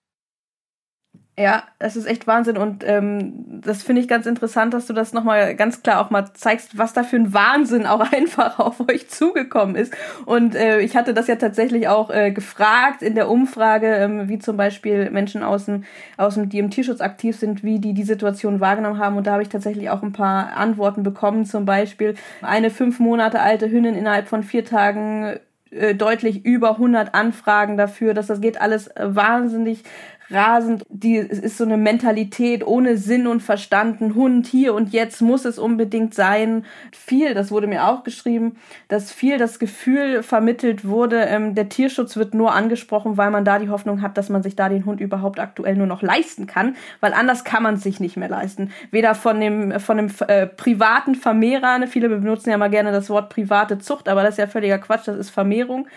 Ja, es ist echt Wahnsinn und ähm, das finde ich ganz interessant, dass du das nochmal ganz klar auch mal zeigst, was da für ein Wahnsinn auch einfach auf euch zugekommen ist. Und äh, ich hatte das ja tatsächlich auch äh, gefragt in der Umfrage, ähm, wie zum Beispiel Menschen aus dem, aus dem, die im Tierschutz aktiv sind, wie die die Situation wahrgenommen haben. Und da habe ich tatsächlich auch ein paar Antworten bekommen. Zum Beispiel eine fünf Monate alte Hündin innerhalb von vier Tagen äh, deutlich über 100 Anfragen dafür, dass das geht alles wahnsinnig rasend, die, es ist so eine Mentalität ohne Sinn und Verstand, ein Hund hier und jetzt muss es unbedingt sein. Viel, das wurde mir auch geschrieben, dass viel das Gefühl vermittelt wurde, ähm, der Tierschutz wird nur angesprochen, weil man da die Hoffnung hat, dass man sich da den Hund überhaupt aktuell nur noch leisten kann, weil anders kann man es sich nicht mehr leisten. Weder von dem, von dem äh, privaten Vermehrer, ne, viele benutzen ja mal gerne das Wort private Zucht, aber das ist ja völliger Quatsch, das ist Vermehrung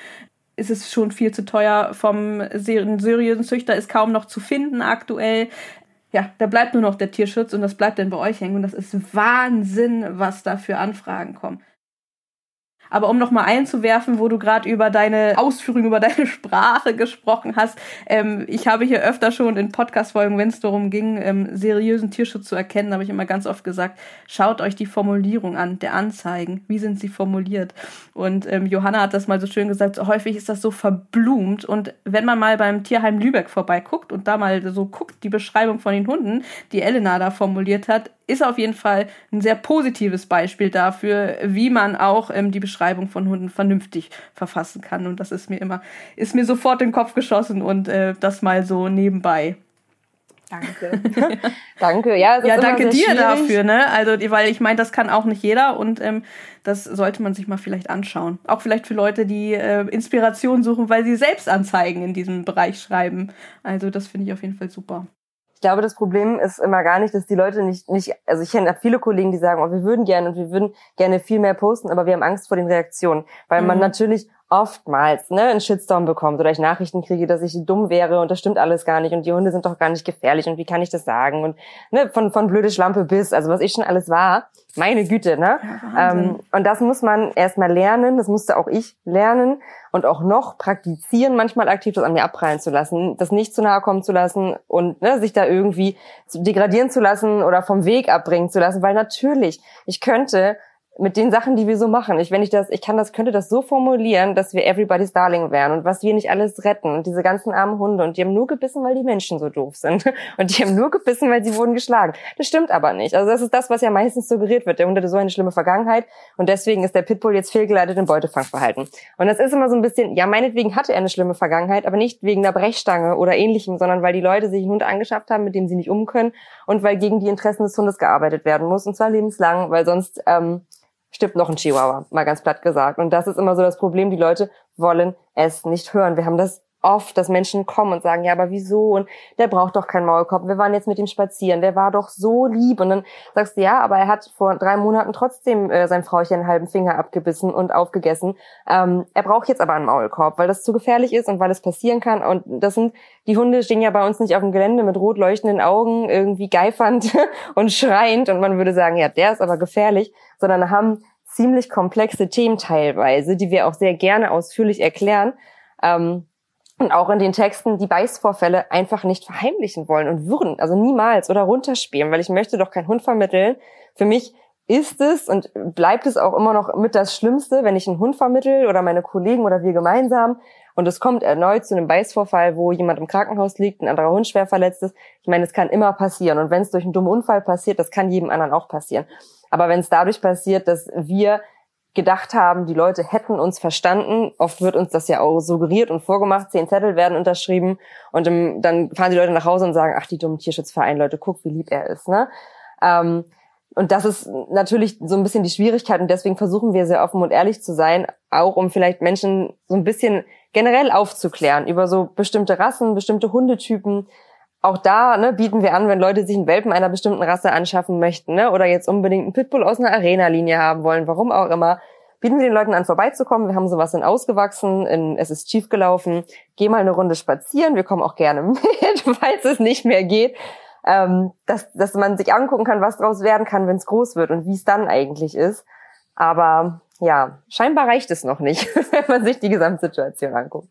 ist es schon viel zu teuer. Vom seriösen Züchter ist kaum noch zu finden aktuell. Ja, da bleibt nur noch der Tierschutz und das bleibt dann bei euch hängen. Und das ist Wahnsinn, was da für Anfragen kommen. Aber um nochmal einzuwerfen, wo du gerade über deine Ausführungen, über deine Sprache gesprochen hast, ähm, ich habe hier öfter schon in Podcast-Folgen, wenn es darum ging, ähm, seriösen Tierschutz zu erkennen, habe ich immer ganz oft gesagt, schaut euch die Formulierung an, der Anzeigen. Wie sind sie formuliert? Und ähm, Johanna hat das mal so schön gesagt, so häufig ist das so verblumt. Und wenn man mal beim Tierheim Lübeck vorbeiguckt und da mal so guckt, die Beschreibung von den Hunden, die Elena da formuliert hat, ist auf jeden Fall ein sehr positives Beispiel dafür, wie man auch ähm, die Beschreibung von Hunden vernünftig verfassen kann. Und das ist mir immer, ist mir sofort in den Kopf geschossen und äh, das mal so nebenbei. Danke. danke, ja. ja, danke dir schwierig. dafür, ne? Also, weil ich meine, das kann auch nicht jeder und ähm, das sollte man sich mal vielleicht anschauen. Auch vielleicht für Leute, die äh, Inspiration suchen, weil sie selbst Anzeigen in diesem Bereich schreiben. Also, das finde ich auf jeden Fall super. Ich glaube, das Problem ist immer gar nicht, dass die Leute nicht, nicht, also ich kenne viele Kollegen, die sagen, oh, wir würden gerne und wir würden gerne viel mehr posten, aber wir haben Angst vor den Reaktionen, weil mhm. man natürlich oftmals ne, einen Shitstorm bekommt oder ich Nachrichten kriege, dass ich dumm wäre und das stimmt alles gar nicht und die Hunde sind doch gar nicht gefährlich und wie kann ich das sagen und ne, von, von blöde Schlampe bis, also was ich schon alles war, meine Güte, ne? Ja, ähm, und das muss man erstmal lernen, das musste auch ich lernen und auch noch praktizieren, manchmal aktiv das an mir abprallen zu lassen, das nicht zu nahe kommen zu lassen und ne, sich da irgendwie degradieren zu lassen oder vom Weg abbringen zu lassen, weil natürlich, ich könnte mit den Sachen, die wir so machen. Ich, wenn ich das, ich kann das, könnte das so formulieren, dass wir everybody's darling wären und was wir nicht alles retten und diese ganzen armen Hunde und die haben nur gebissen, weil die Menschen so doof sind und die haben nur gebissen, weil sie wurden geschlagen. Das stimmt aber nicht. Also das ist das, was ja meistens suggeriert wird. Der Hund hatte so eine schlimme Vergangenheit und deswegen ist der Pitbull jetzt fehlgeleitet im Beutefangverhalten. Und das ist immer so ein bisschen, ja, meinetwegen hatte er eine schlimme Vergangenheit, aber nicht wegen der Brechstange oder ähnlichem, sondern weil die Leute sich einen Hund angeschafft haben, mit dem sie nicht um können und weil gegen die Interessen des Hundes gearbeitet werden muss und zwar lebenslang, weil sonst ähm, stirbt noch ein Chihuahua, mal ganz platt gesagt. Und das ist immer so das Problem, die Leute wollen es nicht hören. Wir haben das oft, dass Menschen kommen und sagen, ja, aber wieso? Und der braucht doch keinen Maulkorb. Wir waren jetzt mit ihm spazieren. Der war doch so lieb. Und dann sagst du, ja, aber er hat vor drei Monaten trotzdem äh, sein Frauchen einen halben Finger abgebissen und aufgegessen. Ähm, er braucht jetzt aber einen Maulkorb, weil das zu gefährlich ist und weil es passieren kann. Und das sind, die Hunde stehen ja bei uns nicht auf dem Gelände mit rot leuchtenden Augen, irgendwie geifernd und schreiend. Und man würde sagen, ja, der ist aber gefährlich, sondern haben ziemlich komplexe Themen teilweise, die wir auch sehr gerne ausführlich erklären. Ähm, und auch in den Texten die Beißvorfälle einfach nicht verheimlichen wollen und würden, also niemals oder runterspielen, weil ich möchte doch keinen Hund vermitteln. Für mich ist es und bleibt es auch immer noch mit das Schlimmste, wenn ich einen Hund vermittel oder meine Kollegen oder wir gemeinsam und es kommt erneut zu einem Beißvorfall, wo jemand im Krankenhaus liegt, ein anderer Hund schwer verletzt ist. Ich meine, es kann immer passieren und wenn es durch einen dummen Unfall passiert, das kann jedem anderen auch passieren. Aber wenn es dadurch passiert, dass wir gedacht haben, die Leute hätten uns verstanden. Oft wird uns das ja auch suggeriert und vorgemacht. Zehn Zettel werden unterschrieben und im, dann fahren die Leute nach Hause und sagen, ach, die dummen Tierschutzverein, Leute, guck, wie lieb er ist. Ne? Ähm, und das ist natürlich so ein bisschen die Schwierigkeit und deswegen versuchen wir sehr offen und ehrlich zu sein, auch um vielleicht Menschen so ein bisschen generell aufzuklären über so bestimmte Rassen, bestimmte Hundetypen, auch da ne, bieten wir an, wenn Leute sich einen Welpen einer bestimmten Rasse anschaffen möchten ne, oder jetzt unbedingt einen Pitbull aus einer Arena-Linie haben wollen, warum auch immer, bieten wir den Leuten an, vorbeizukommen. Wir haben sowas in Ausgewachsen, in Es ist schief gelaufen. Geh mal eine Runde spazieren, wir kommen auch gerne mit, falls es nicht mehr geht. Ähm, dass, dass man sich angucken kann, was draus werden kann, wenn es groß wird und wie es dann eigentlich ist. Aber ja, scheinbar reicht es noch nicht, wenn man sich die Gesamtsituation anguckt.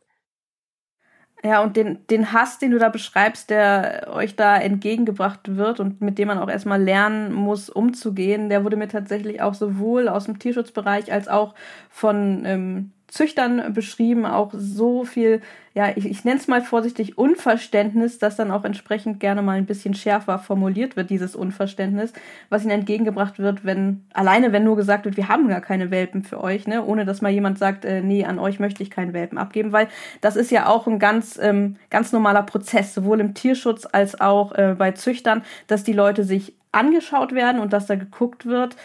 Ja, und den, den Hass, den du da beschreibst, der euch da entgegengebracht wird und mit dem man auch erstmal lernen muss, umzugehen, der wurde mir tatsächlich auch sowohl aus dem Tierschutzbereich als auch von ähm, Züchtern beschrieben, auch so viel, ja, ich, ich nenne es mal vorsichtig Unverständnis, das dann auch entsprechend gerne mal ein bisschen schärfer formuliert wird, dieses Unverständnis, was ihnen entgegengebracht wird, wenn, alleine wenn nur gesagt wird, wir haben gar keine Welpen für euch, ne, ohne dass mal jemand sagt, äh, nee, an euch möchte ich keinen Welpen abgeben, weil das ist ja auch ein ganz, ähm, ganz normaler Prozess, sowohl im Tierschutz als auch äh, bei Züchtern, dass die Leute sich angeschaut werden und dass da geguckt wird,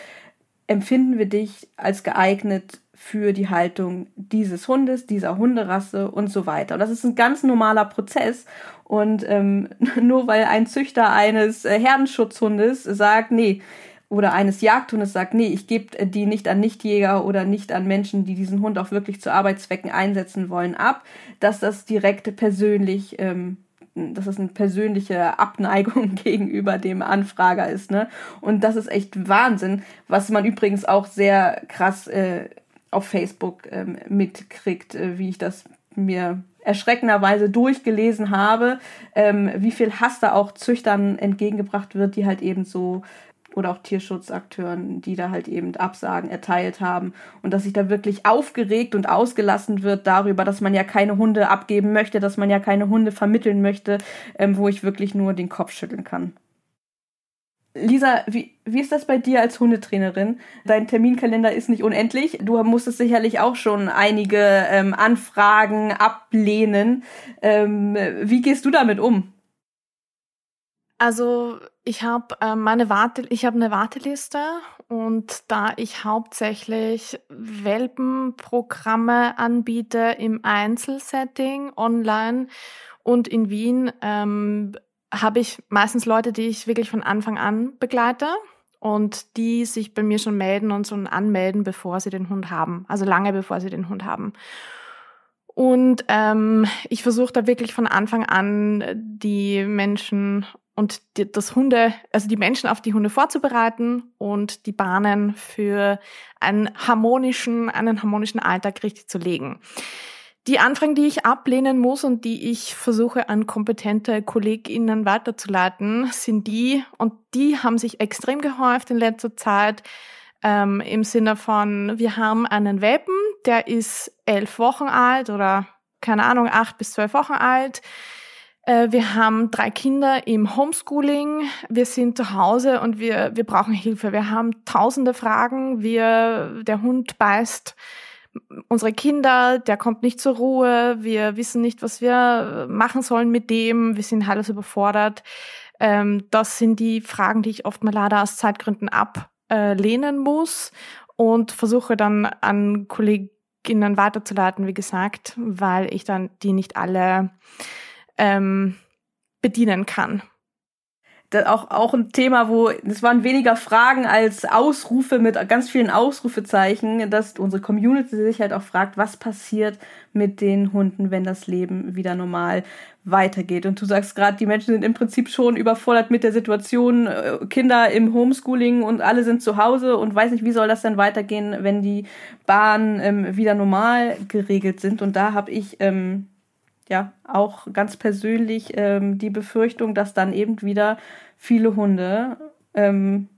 empfinden wir dich als geeignet für die Haltung dieses Hundes, dieser Hunderasse und so weiter. Und das ist ein ganz normaler Prozess. Und ähm, nur weil ein Züchter eines äh, Herdenschutzhundes sagt, nee, oder eines Jagdhundes sagt, nee, ich gebe die nicht an Nichtjäger oder nicht an Menschen, die diesen Hund auch wirklich zu Arbeitszwecken einsetzen wollen, ab, dass das direkte persönlich ähm, dass es eine persönliche Abneigung gegenüber dem Anfrager ist, ne? Und das ist echt Wahnsinn, was man übrigens auch sehr krass äh, auf Facebook ähm, mitkriegt, äh, wie ich das mir erschreckenderweise durchgelesen habe, ähm, wie viel Hass da auch Züchtern entgegengebracht wird, die halt eben so oder auch Tierschutzakteuren, die da halt eben Absagen erteilt haben und dass sich da wirklich aufgeregt und ausgelassen wird darüber, dass man ja keine Hunde abgeben möchte, dass man ja keine Hunde vermitteln möchte, ähm, wo ich wirklich nur den Kopf schütteln kann. Lisa, wie, wie ist das bei dir als Hundetrainerin? Dein Terminkalender ist nicht unendlich. Du musstest sicherlich auch schon einige ähm, Anfragen ablehnen. Ähm, wie gehst du damit um? Also ich habe äh, meine Warte, ich habe eine Warteliste und da ich hauptsächlich Welpenprogramme anbiete im Einzelsetting online und in Wien ähm, habe ich meistens Leute, die ich wirklich von Anfang an begleite und die sich bei mir schon melden und so anmelden, bevor sie den Hund haben, also lange bevor sie den Hund haben. Und ähm, ich versuche da wirklich von Anfang an die Menschen und die, das Hunde, also die Menschen auf die Hunde vorzubereiten und die Bahnen für einen harmonischen, einen harmonischen Alltag richtig zu legen. Die Anfragen, die ich ablehnen muss und die ich versuche an kompetente KollegInnen weiterzuleiten, sind die, und die haben sich extrem gehäuft in letzter Zeit, ähm, im Sinne von, wir haben einen Welpen, der ist elf Wochen alt oder keine Ahnung, acht bis zwölf Wochen alt. Äh, wir haben drei Kinder im Homeschooling. Wir sind zu Hause und wir, wir brauchen Hilfe. Wir haben tausende Fragen. Wir, der Hund beißt unsere Kinder, der kommt nicht zur Ruhe, wir wissen nicht, was wir machen sollen mit dem, wir sind alles überfordert. Ähm, das sind die Fragen, die ich oft mal leider aus Zeitgründen ablehnen muss und versuche dann an Kolleginnen weiterzuleiten, wie gesagt, weil ich dann die nicht alle ähm, bedienen kann auch, auch ein Thema, wo es waren weniger Fragen als Ausrufe mit ganz vielen Ausrufezeichen, dass unsere Community sich halt auch fragt, was passiert mit den Hunden, wenn das Leben wieder normal weitergeht. Und du sagst gerade, die Menschen sind im Prinzip schon überfordert mit der Situation, äh, Kinder im Homeschooling und alle sind zu Hause und weiß nicht, wie soll das denn weitergehen, wenn die Bahnen ähm, wieder normal geregelt sind. Und da habe ich ähm, ja auch ganz persönlich ähm, die Befürchtung, dass dann eben wieder viele Hunde ähm,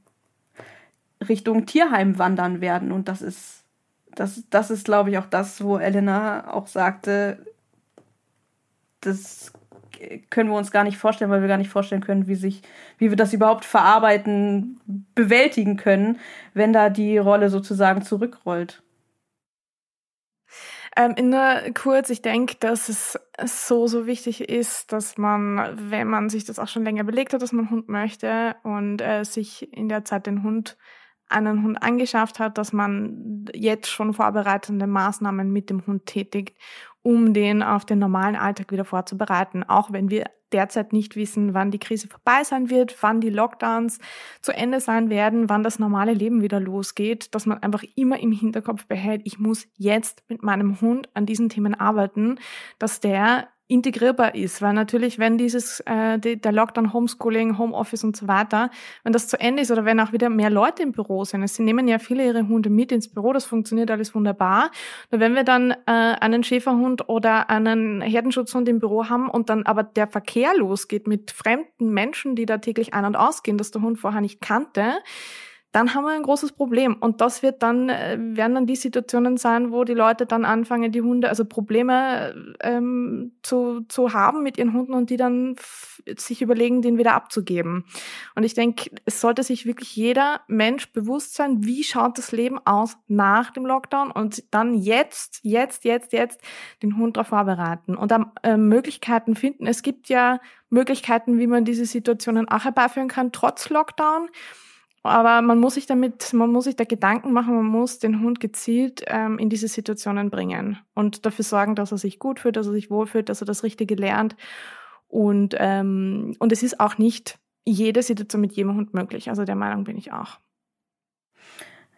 Richtung Tierheim wandern werden. Und das ist, das, das ist, glaube ich, auch das, wo Elena auch sagte, das können wir uns gar nicht vorstellen, weil wir gar nicht vorstellen können, wie sich, wie wir das überhaupt verarbeiten, bewältigen können, wenn da die Rolle sozusagen zurückrollt. Ähm, nur kurz, ich denke, dass es so, so wichtig ist, dass man, wenn man sich das auch schon länger überlegt hat, dass man Hund möchte und äh, sich in der Zeit den Hund einen Hund angeschafft hat, dass man jetzt schon vorbereitende Maßnahmen mit dem Hund tätigt, um den auf den normalen Alltag wieder vorzubereiten, auch wenn wir derzeit nicht wissen, wann die Krise vorbei sein wird, wann die Lockdowns zu Ende sein werden, wann das normale Leben wieder losgeht, dass man einfach immer im Hinterkopf behält, ich muss jetzt mit meinem Hund an diesen Themen arbeiten, dass der integrierbar ist, weil natürlich, wenn dieses äh, die, der Lockdown, Homeschooling, Homeoffice und so weiter, wenn das zu Ende ist oder wenn auch wieder mehr Leute im Büro sind, es nehmen ja viele ihre Hunde mit ins Büro, das funktioniert alles wunderbar. Und wenn wir dann äh, einen Schäferhund oder einen Herdenschutzhund im Büro haben und dann aber der Verkehr losgeht mit fremden Menschen, die da täglich ein- und ausgehen, das der Hund vorher nicht kannte, dann haben wir ein großes Problem. Und das wird dann, äh, werden dann die Situationen sein, wo die Leute dann anfangen, die Hunde, also Probleme ähm, zu, zu haben mit ihren Hunden und die dann sich überlegen, den wieder abzugeben. Und ich denke, es sollte sich wirklich jeder Mensch bewusst sein, wie schaut das Leben aus nach dem Lockdown und dann jetzt, jetzt, jetzt, jetzt den Hund darauf vorbereiten und dann äh, Möglichkeiten finden. Es gibt ja Möglichkeiten, wie man diese Situationen auch herbeiführen kann, trotz Lockdown. Aber man muss sich damit, man muss sich da Gedanken machen, man muss den Hund gezielt ähm, in diese Situationen bringen und dafür sorgen, dass er sich gut fühlt, dass er sich wohlfühlt, dass er das Richtige lernt. Und, ähm, und es ist auch nicht jede Situation mit jedem Hund möglich. Also der Meinung bin ich auch.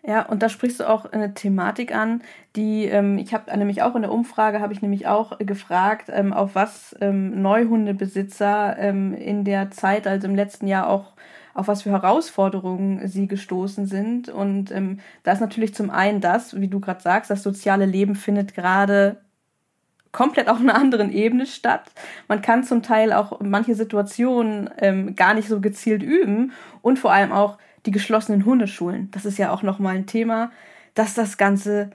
Ja, und da sprichst du auch eine Thematik an, die ähm, ich habe nämlich auch in der Umfrage habe ich nämlich auch gefragt, ähm, auf was ähm, Neuhundebesitzer ähm, in der Zeit, also im letzten Jahr auch auf was für Herausforderungen sie gestoßen sind. Und ähm, da ist natürlich zum einen das, wie du gerade sagst, das soziale Leben findet gerade komplett auf einer anderen Ebene statt. Man kann zum Teil auch manche Situationen ähm, gar nicht so gezielt üben und vor allem auch die geschlossenen Hundeschulen. Das ist ja auch nochmal ein Thema, dass das Ganze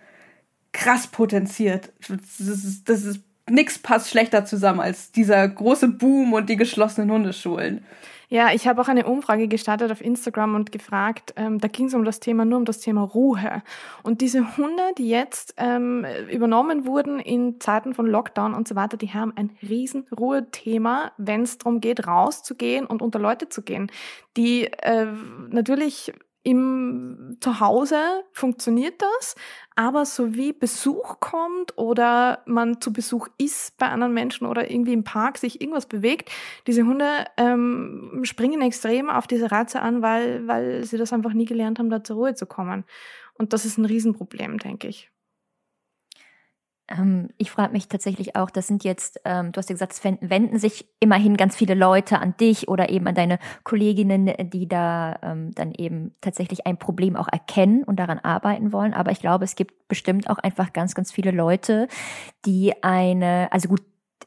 krass potenziert. Das ist, das ist nichts passt schlechter zusammen als dieser große Boom und die geschlossenen Hundeschulen. Ja, ich habe auch eine Umfrage gestartet auf Instagram und gefragt, ähm, da ging es um das Thema, nur um das Thema Ruhe. Und diese Hunde, die jetzt ähm, übernommen wurden in Zeiten von Lockdown und so weiter, die haben ein riesen Ruhethema, wenn es darum geht, rauszugehen und unter Leute zu gehen. Die äh, natürlich im Zuhause funktioniert das, aber so wie Besuch kommt oder man zu Besuch ist bei anderen Menschen oder irgendwie im Park sich irgendwas bewegt, diese Hunde ähm, springen extrem auf diese Reize an, weil, weil sie das einfach nie gelernt haben, da zur Ruhe zu kommen. Und das ist ein Riesenproblem, denke ich. Ähm, ich frage mich tatsächlich auch, das sind jetzt, ähm, du hast ja gesagt, es wenden sich immerhin ganz viele Leute an dich oder eben an deine Kolleginnen, die da ähm, dann eben tatsächlich ein Problem auch erkennen und daran arbeiten wollen. Aber ich glaube, es gibt bestimmt auch einfach ganz, ganz viele Leute, die eine, also gut,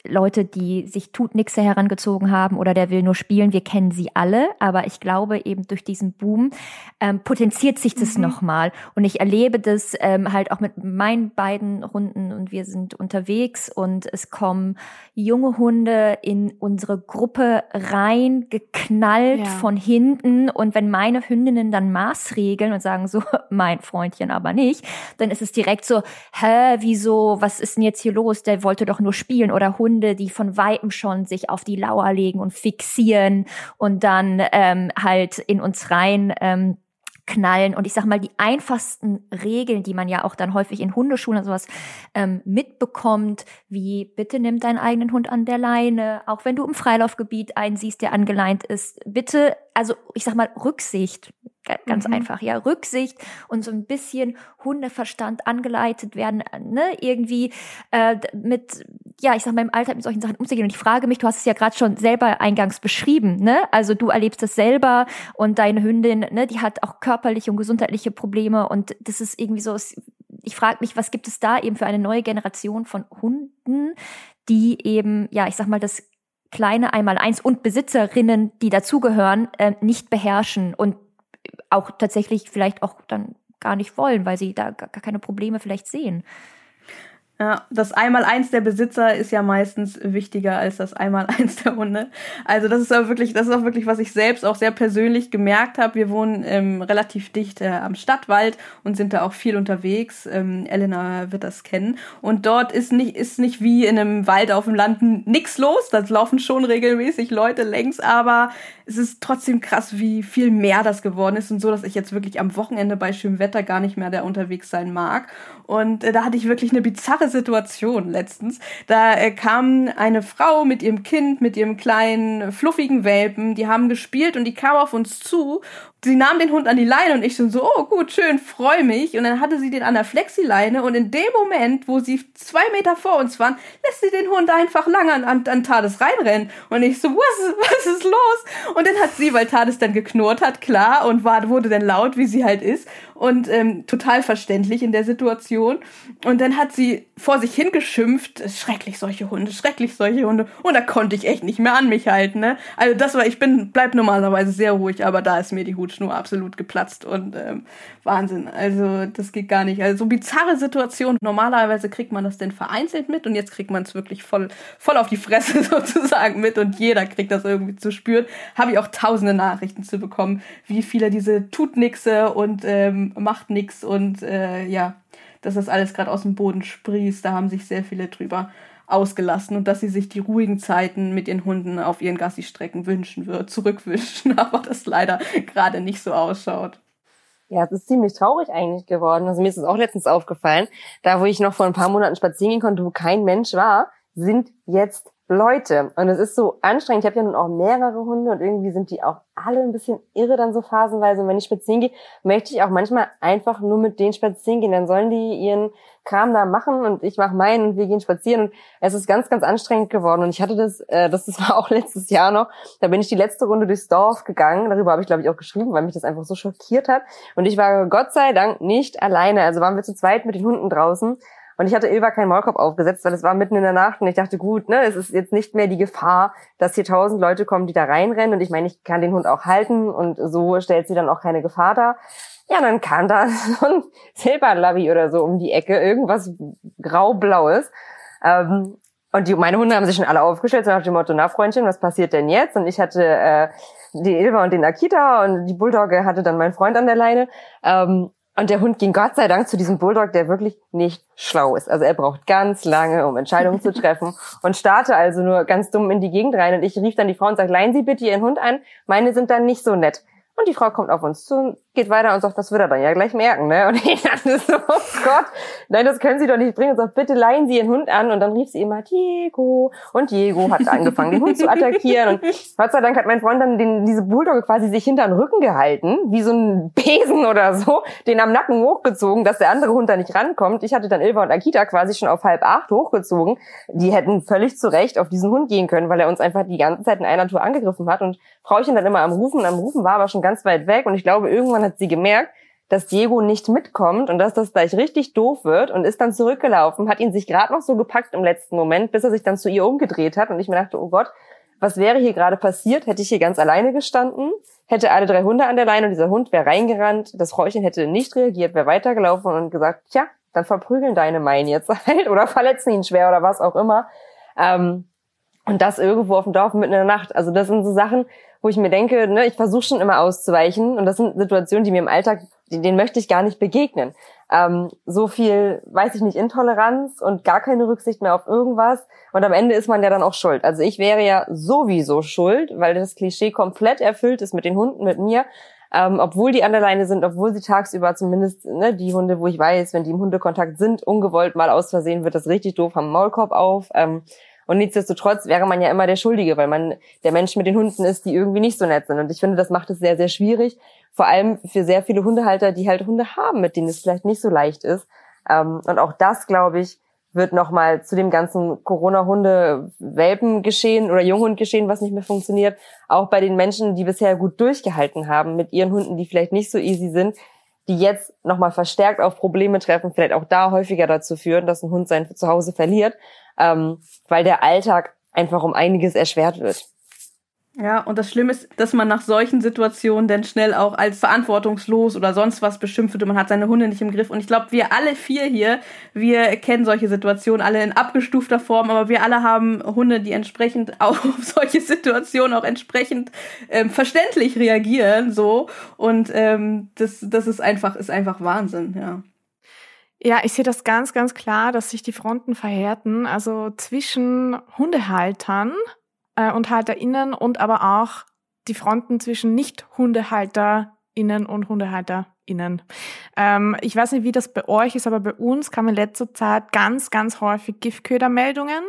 Leute, die sich Tutnixe herangezogen haben oder der will nur spielen, wir kennen sie alle, aber ich glaube eben durch diesen Boom ähm, potenziert sich das mhm. nochmal. Und ich erlebe das ähm, halt auch mit meinen beiden Runden und wir sind unterwegs und es kommen junge Hunde in unsere Gruppe rein, geknallt ja. von hinten. Und wenn meine Hündinnen dann Maßregeln und sagen so, mein Freundchen aber nicht, dann ist es direkt so, hä, wieso, was ist denn jetzt hier los, der wollte doch nur spielen oder Hund Hunde, die von Weitem schon sich auf die Lauer legen und fixieren und dann ähm, halt in uns rein ähm, knallen. Und ich sag mal, die einfachsten Regeln, die man ja auch dann häufig in Hundeschulen und sowas ähm, mitbekommt, wie bitte nimm deinen eigenen Hund an der Leine, auch wenn du im Freilaufgebiet einsiehst, der angeleint ist, bitte, also ich sag mal, Rücksicht. Ganz mhm. einfach, ja, Rücksicht und so ein bisschen Hundeverstand angeleitet werden, ne, irgendwie äh, mit, ja, ich sag mal, im Alltag mit solchen Sachen umzugehen. Und ich frage mich, du hast es ja gerade schon selber eingangs beschrieben, ne? Also du erlebst das selber und deine Hündin, ne, die hat auch körperliche und gesundheitliche Probleme und das ist irgendwie so, ich frage mich, was gibt es da eben für eine neue Generation von Hunden, die eben, ja, ich sag mal, das kleine Einmaleins und Besitzerinnen, die dazugehören, äh, nicht beherrschen und auch tatsächlich vielleicht auch dann gar nicht wollen, weil sie da gar keine Probleme vielleicht sehen. Ja, das Einmaleins der Besitzer ist ja meistens wichtiger als das Einmaleins der Hunde. Also das ist auch wirklich, das ist auch wirklich, was ich selbst auch sehr persönlich gemerkt habe. Wir wohnen ähm, relativ dicht äh, am Stadtwald und sind da auch viel unterwegs. Ähm, Elena wird das kennen. Und dort ist nicht, ist nicht wie in einem Wald auf dem Land nix los. Da laufen schon regelmäßig Leute längs, aber es ist trotzdem krass, wie viel mehr das geworden ist und so, dass ich jetzt wirklich am Wochenende bei schönem Wetter gar nicht mehr der unterwegs sein mag. Und äh, da hatte ich wirklich eine bizarre Situation letztens. Da äh, kam eine Frau mit ihrem Kind, mit ihrem kleinen, fluffigen Welpen, die haben gespielt und die kam auf uns zu sie nahm den Hund an die Leine und ich so, oh gut, schön, freu mich. Und dann hatte sie den an der Flexileine und in dem Moment, wo sie zwei Meter vor uns waren, lässt sie den Hund einfach lang an, an, an Tades reinrennen. Und ich so, was, was ist los? Und dann hat sie, weil Tades dann geknurrt hat, klar, und war, wurde dann laut, wie sie halt ist. Und ähm, total verständlich in der Situation. Und dann hat sie vor sich hingeschimpft, schrecklich solche Hunde, schrecklich solche Hunde. Und da konnte ich echt nicht mehr an mich halten. Ne? Also das war, ich bin, bleib normalerweise sehr ruhig, aber da ist mir die Hutschnur absolut geplatzt und ähm, Wahnsinn. Also das geht gar nicht. Also so bizarre Situation. Normalerweise kriegt man das denn vereinzelt mit und jetzt kriegt man es wirklich voll, voll auf die Fresse sozusagen mit und jeder kriegt das irgendwie zu spüren. Habe ich auch tausende Nachrichten zu bekommen, wie viele diese tut nixe und ähm, macht nix und äh, ja, dass das alles gerade aus dem Boden sprießt. Da haben sich sehr viele drüber ausgelassen und dass sie sich die ruhigen Zeiten mit ihren Hunden auf ihren Gassi-Strecken wünschen wird, zurückwünschen, aber das leider gerade nicht so ausschaut. Ja, es ist ziemlich traurig eigentlich geworden. Also mir ist es auch letztens aufgefallen, da wo ich noch vor ein paar Monaten spazieren gehen konnte, wo kein Mensch war, sind jetzt Leute. Und es ist so anstrengend. Ich habe ja nun auch mehrere Hunde und irgendwie sind die auch alle ein bisschen irre dann so phasenweise. Und wenn ich spazieren gehe, möchte ich auch manchmal einfach nur mit denen spazieren gehen. Dann sollen die ihren Kram da machen und ich mache meinen und wir gehen spazieren. Und es ist ganz, ganz anstrengend geworden. Und ich hatte das, äh, das war auch letztes Jahr noch, da bin ich die letzte Runde durchs Dorf gegangen. Darüber habe ich, glaube ich, auch geschrieben, weil mich das einfach so schockiert hat. Und ich war Gott sei Dank nicht alleine. Also waren wir zu zweit mit den Hunden draußen. Und ich hatte Ilva keinen Maulkorb aufgesetzt, weil es war mitten in der Nacht und ich dachte, gut, ne, es ist jetzt nicht mehr die Gefahr, dass hier tausend Leute kommen, die da reinrennen. Und ich meine, ich kann den Hund auch halten und so stellt sie dann auch keine Gefahr dar. Ja, dann kam da so ein Silberlavi oder so um die Ecke, irgendwas grau-blaues. Ähm, und die, meine Hunde haben sich schon alle aufgestellt, so nach dem Motto, na Freundchen, was passiert denn jetzt? Und ich hatte äh, die Ilva und den Akita und die Bulldogge hatte dann mein Freund an der Leine. Ähm, und der Hund ging Gott sei Dank zu diesem Bulldog, der wirklich nicht schlau ist. Also er braucht ganz lange, um Entscheidungen zu treffen und starte also nur ganz dumm in die Gegend rein. Und ich rief dann die Frau und sage, leihen Sie bitte Ihren Hund an. Meine sind dann nicht so nett. Und die Frau kommt auf uns zu, geht weiter und sagt, das wird er dann ja gleich merken, ne? Und ich dachte so, oh Gott, nein, das können Sie doch nicht bringen. Und sagt, bitte leihen Sie Ihren Hund an. Und dann rief sie immer, Diego. Und Diego hat angefangen, den Hund zu attackieren. Und Gott sei Dank hat mein Freund dann den, diese Bulldogge quasi sich hinter den Rücken gehalten, wie so ein Besen oder so, den am Nacken hochgezogen, dass der andere Hund da nicht rankommt. Ich hatte dann Ilva und Akita quasi schon auf halb acht hochgezogen. Die hätten völlig zu Recht auf diesen Hund gehen können, weil er uns einfach die ganze Zeit in einer Tour angegriffen hat. Und Frauchen dann immer am Rufen, am Rufen war aber schon ganz weit weg und ich glaube, irgendwann hat sie gemerkt, dass Diego nicht mitkommt und dass das gleich richtig doof wird und ist dann zurückgelaufen, hat ihn sich gerade noch so gepackt im letzten Moment, bis er sich dann zu ihr umgedreht hat und ich mir dachte, oh Gott, was wäre hier gerade passiert? Hätte ich hier ganz alleine gestanden, hätte alle drei Hunde an der Leine und dieser Hund wäre reingerannt, das Räuchchen hätte nicht reagiert, wäre weitergelaufen und gesagt, tja, dann verprügeln deine Meinen jetzt halt oder verletzen ihn schwer oder was auch immer. Ähm, und das irgendwo auf dem Dorf mitten in der Nacht. Also das sind so Sachen, wo ich mir denke, ne, ich versuche schon immer auszuweichen und das sind Situationen, die mir im Alltag, denen möchte ich gar nicht begegnen. Ähm, so viel, weiß ich nicht, Intoleranz und gar keine Rücksicht mehr auf irgendwas und am Ende ist man ja dann auch schuld. Also ich wäre ja sowieso schuld, weil das Klischee komplett erfüllt ist mit den Hunden, mit mir. Ähm, obwohl die an der Leine sind, obwohl sie tagsüber zumindest ne, die Hunde, wo ich weiß, wenn die im Hundekontakt sind, ungewollt mal aus Versehen wird das richtig doof, haben Maulkorb auf. Ähm, und nichtsdestotrotz wäre man ja immer der Schuldige, weil man der Mensch mit den Hunden ist, die irgendwie nicht so nett sind. Und ich finde, das macht es sehr, sehr schwierig. Vor allem für sehr viele Hundehalter, die halt Hunde haben, mit denen es vielleicht nicht so leicht ist. Ähm, und auch das, glaube ich, wird nochmal zu dem ganzen Corona-Hunde-Welpen-Geschehen oder Junghund-Geschehen, was nicht mehr funktioniert, auch bei den Menschen, die bisher gut durchgehalten haben mit ihren Hunden, die vielleicht nicht so easy sind, die jetzt nochmal verstärkt auf Probleme treffen, vielleicht auch da häufiger dazu führen, dass ein Hund sein Zuhause verliert ähm, weil der Alltag einfach um einiges erschwert wird. Ja, und das Schlimme ist, dass man nach solchen Situationen dann schnell auch als verantwortungslos oder sonst was beschimpft wird und man hat seine Hunde nicht im Griff. Und ich glaube, wir alle vier hier, wir kennen solche Situationen, alle in abgestufter Form, aber wir alle haben Hunde, die entsprechend auf solche Situationen auch entsprechend ähm, verständlich reagieren, so. Und ähm, das, das ist einfach, ist einfach Wahnsinn, ja. Ja, ich sehe das ganz, ganz klar, dass sich die Fronten verhärten, also zwischen Hundehaltern äh, und HalterInnen und aber auch die Fronten zwischen Nicht-HundehalterInnen und HundehalterInnen. Ähm, ich weiß nicht, wie das bei euch ist, aber bei uns kamen in letzter Zeit ganz, ganz häufig Giftködermeldungen.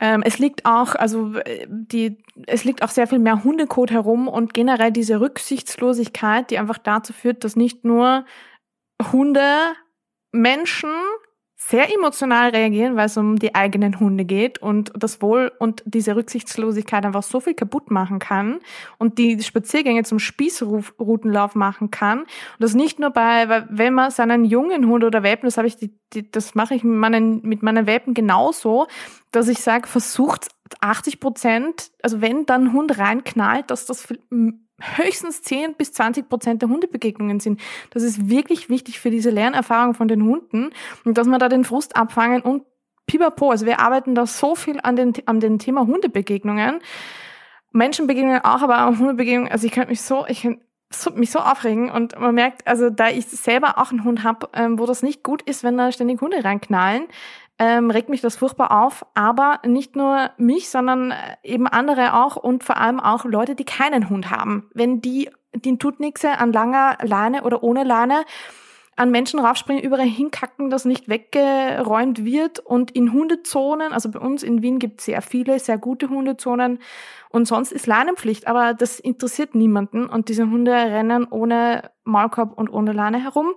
Ähm, es liegt auch, also äh, die, es liegt auch sehr viel mehr Hundekot herum und generell diese Rücksichtslosigkeit, die einfach dazu führt, dass nicht nur Hunde Menschen sehr emotional reagieren, weil es um die eigenen Hunde geht und das Wohl und diese Rücksichtslosigkeit einfach so viel kaputt machen kann und die Spaziergänge zum Spießrutenlauf machen kann. Und das nicht nur bei, weil wenn man seinen jungen Hund oder Welpen, das habe ich, die, die, das mache ich mit meinen, mit meinen Welpen genauso, dass ich sage, versucht 80 Prozent, also wenn dann Hund reinknallt, dass das höchstens 10 bis 20 Prozent der Hundebegegnungen sind. Das ist wirklich wichtig für diese Lernerfahrung von den Hunden und dass man da den Frust abfangen und pipapo. Also wir arbeiten da so viel an den, an dem Thema Hundebegegnungen. Menschenbegegnungen auch, aber Hundebegegnungen. Also ich könnte mich so, ich könnte mich so aufregen und man merkt, also da ich selber auch einen Hund habe, ähm, wo das nicht gut ist, wenn da ständig Hunde reinknallen, ähm, regt mich das furchtbar auf. Aber nicht nur mich, sondern äh, eben andere auch und vor allem auch Leute, die keinen Hund haben. Wenn die, die tut nichts an langer Leine oder ohne Leine, an Menschen raufspringen, überall hinkacken, das nicht weggeräumt wird und in Hundezonen, also bei uns in Wien gibt es sehr viele, sehr gute Hundezonen und sonst ist Leinenpflicht, aber das interessiert niemanden und diese Hunde rennen ohne Maulkorb und ohne Leine herum